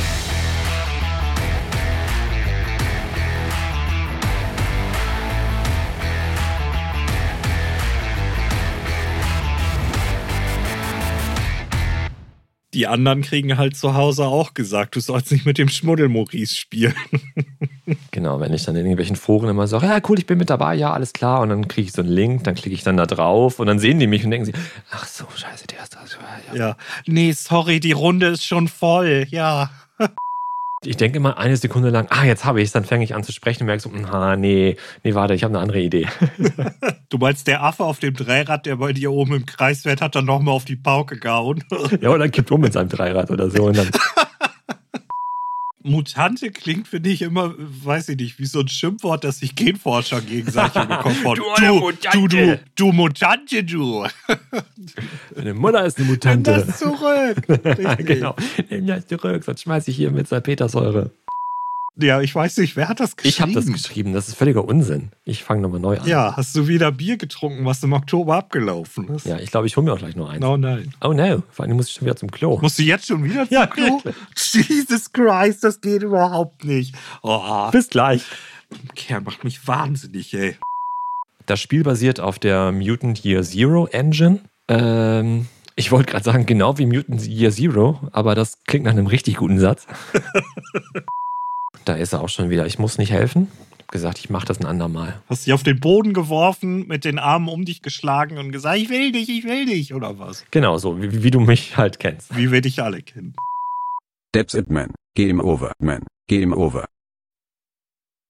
Die anderen kriegen halt zu Hause auch gesagt, du sollst nicht mit dem Schmuddelmaurice spielen. [LAUGHS] Genau, wenn ich dann in irgendwelchen Foren immer sage, ja cool, ich bin mit dabei, ja, alles klar. Und dann kriege ich so einen Link, dann klicke ich dann da drauf und dann sehen die mich und denken sie, ach so, scheiße, der ist das. Ja. Ja. Nee, sorry, die Runde ist schon voll. Ja. Ich denke immer eine Sekunde lang, ah, jetzt habe ich es, dann fange ich an zu sprechen und merke so, ah, nee, nee, warte, ich habe eine andere Idee. [LAUGHS] Du meinst, der Affe auf dem Dreirad, der bei dir oben im Kreis fährt, hat dann nochmal auf die Pauke gehauen. ja, und dann kippt um mit seinem Dreirad oder so. Und dann, [LAUGHS] Mutante klingt, finde ich, immer, weiß ich nicht, wie so ein Schimpfwort, das sich Genforscher gegenseitig Kopf hauen. [LAUGHS] Du Mutante. du, du, du Mutante, du. [LAUGHS] meine Mutter ist eine Nimm Mutante. das zurück. [LAUGHS] Richtig. genau. Nimm das zurück, sonst schmeiße ich hier mit Salpetersäure. Ja, ich weiß nicht, wer hat das geschrieben? Ich habe das geschrieben, das ist völliger Unsinn. Ich fange nochmal neu an. Ja, hast du wieder Bier getrunken, was im Oktober abgelaufen ist? Ja, ich glaube, ich hole mir auch gleich noch eins. Oh nein. Oh no, vor allem muss ich schon wieder zum Klo. Musst du jetzt schon wieder zum Ja, Klo? Jesus Christ, das geht überhaupt nicht. Oh, Bis gleich. Kerl macht mich wahnsinnig, ey. Das Spiel basiert auf der Mutant Year Zero Engine. Ähm, ich wollte gerade sagen, genau wie Mutant Year Zero, aber das klingt nach einem richtig guten Satz. [LAUGHS] da ist er auch schon wieder. Ich muss nicht helfen. Ich habe gesagt, ich mache das ein andermal. Hast dich auf den Boden geworfen, mit den Armen um dich geschlagen und gesagt, ich will dich, ich will dich, oder was? Genau so, wie, wie du mich halt kennst. Wie wir dich alle kennen. That's it man. Game over, man. Game over.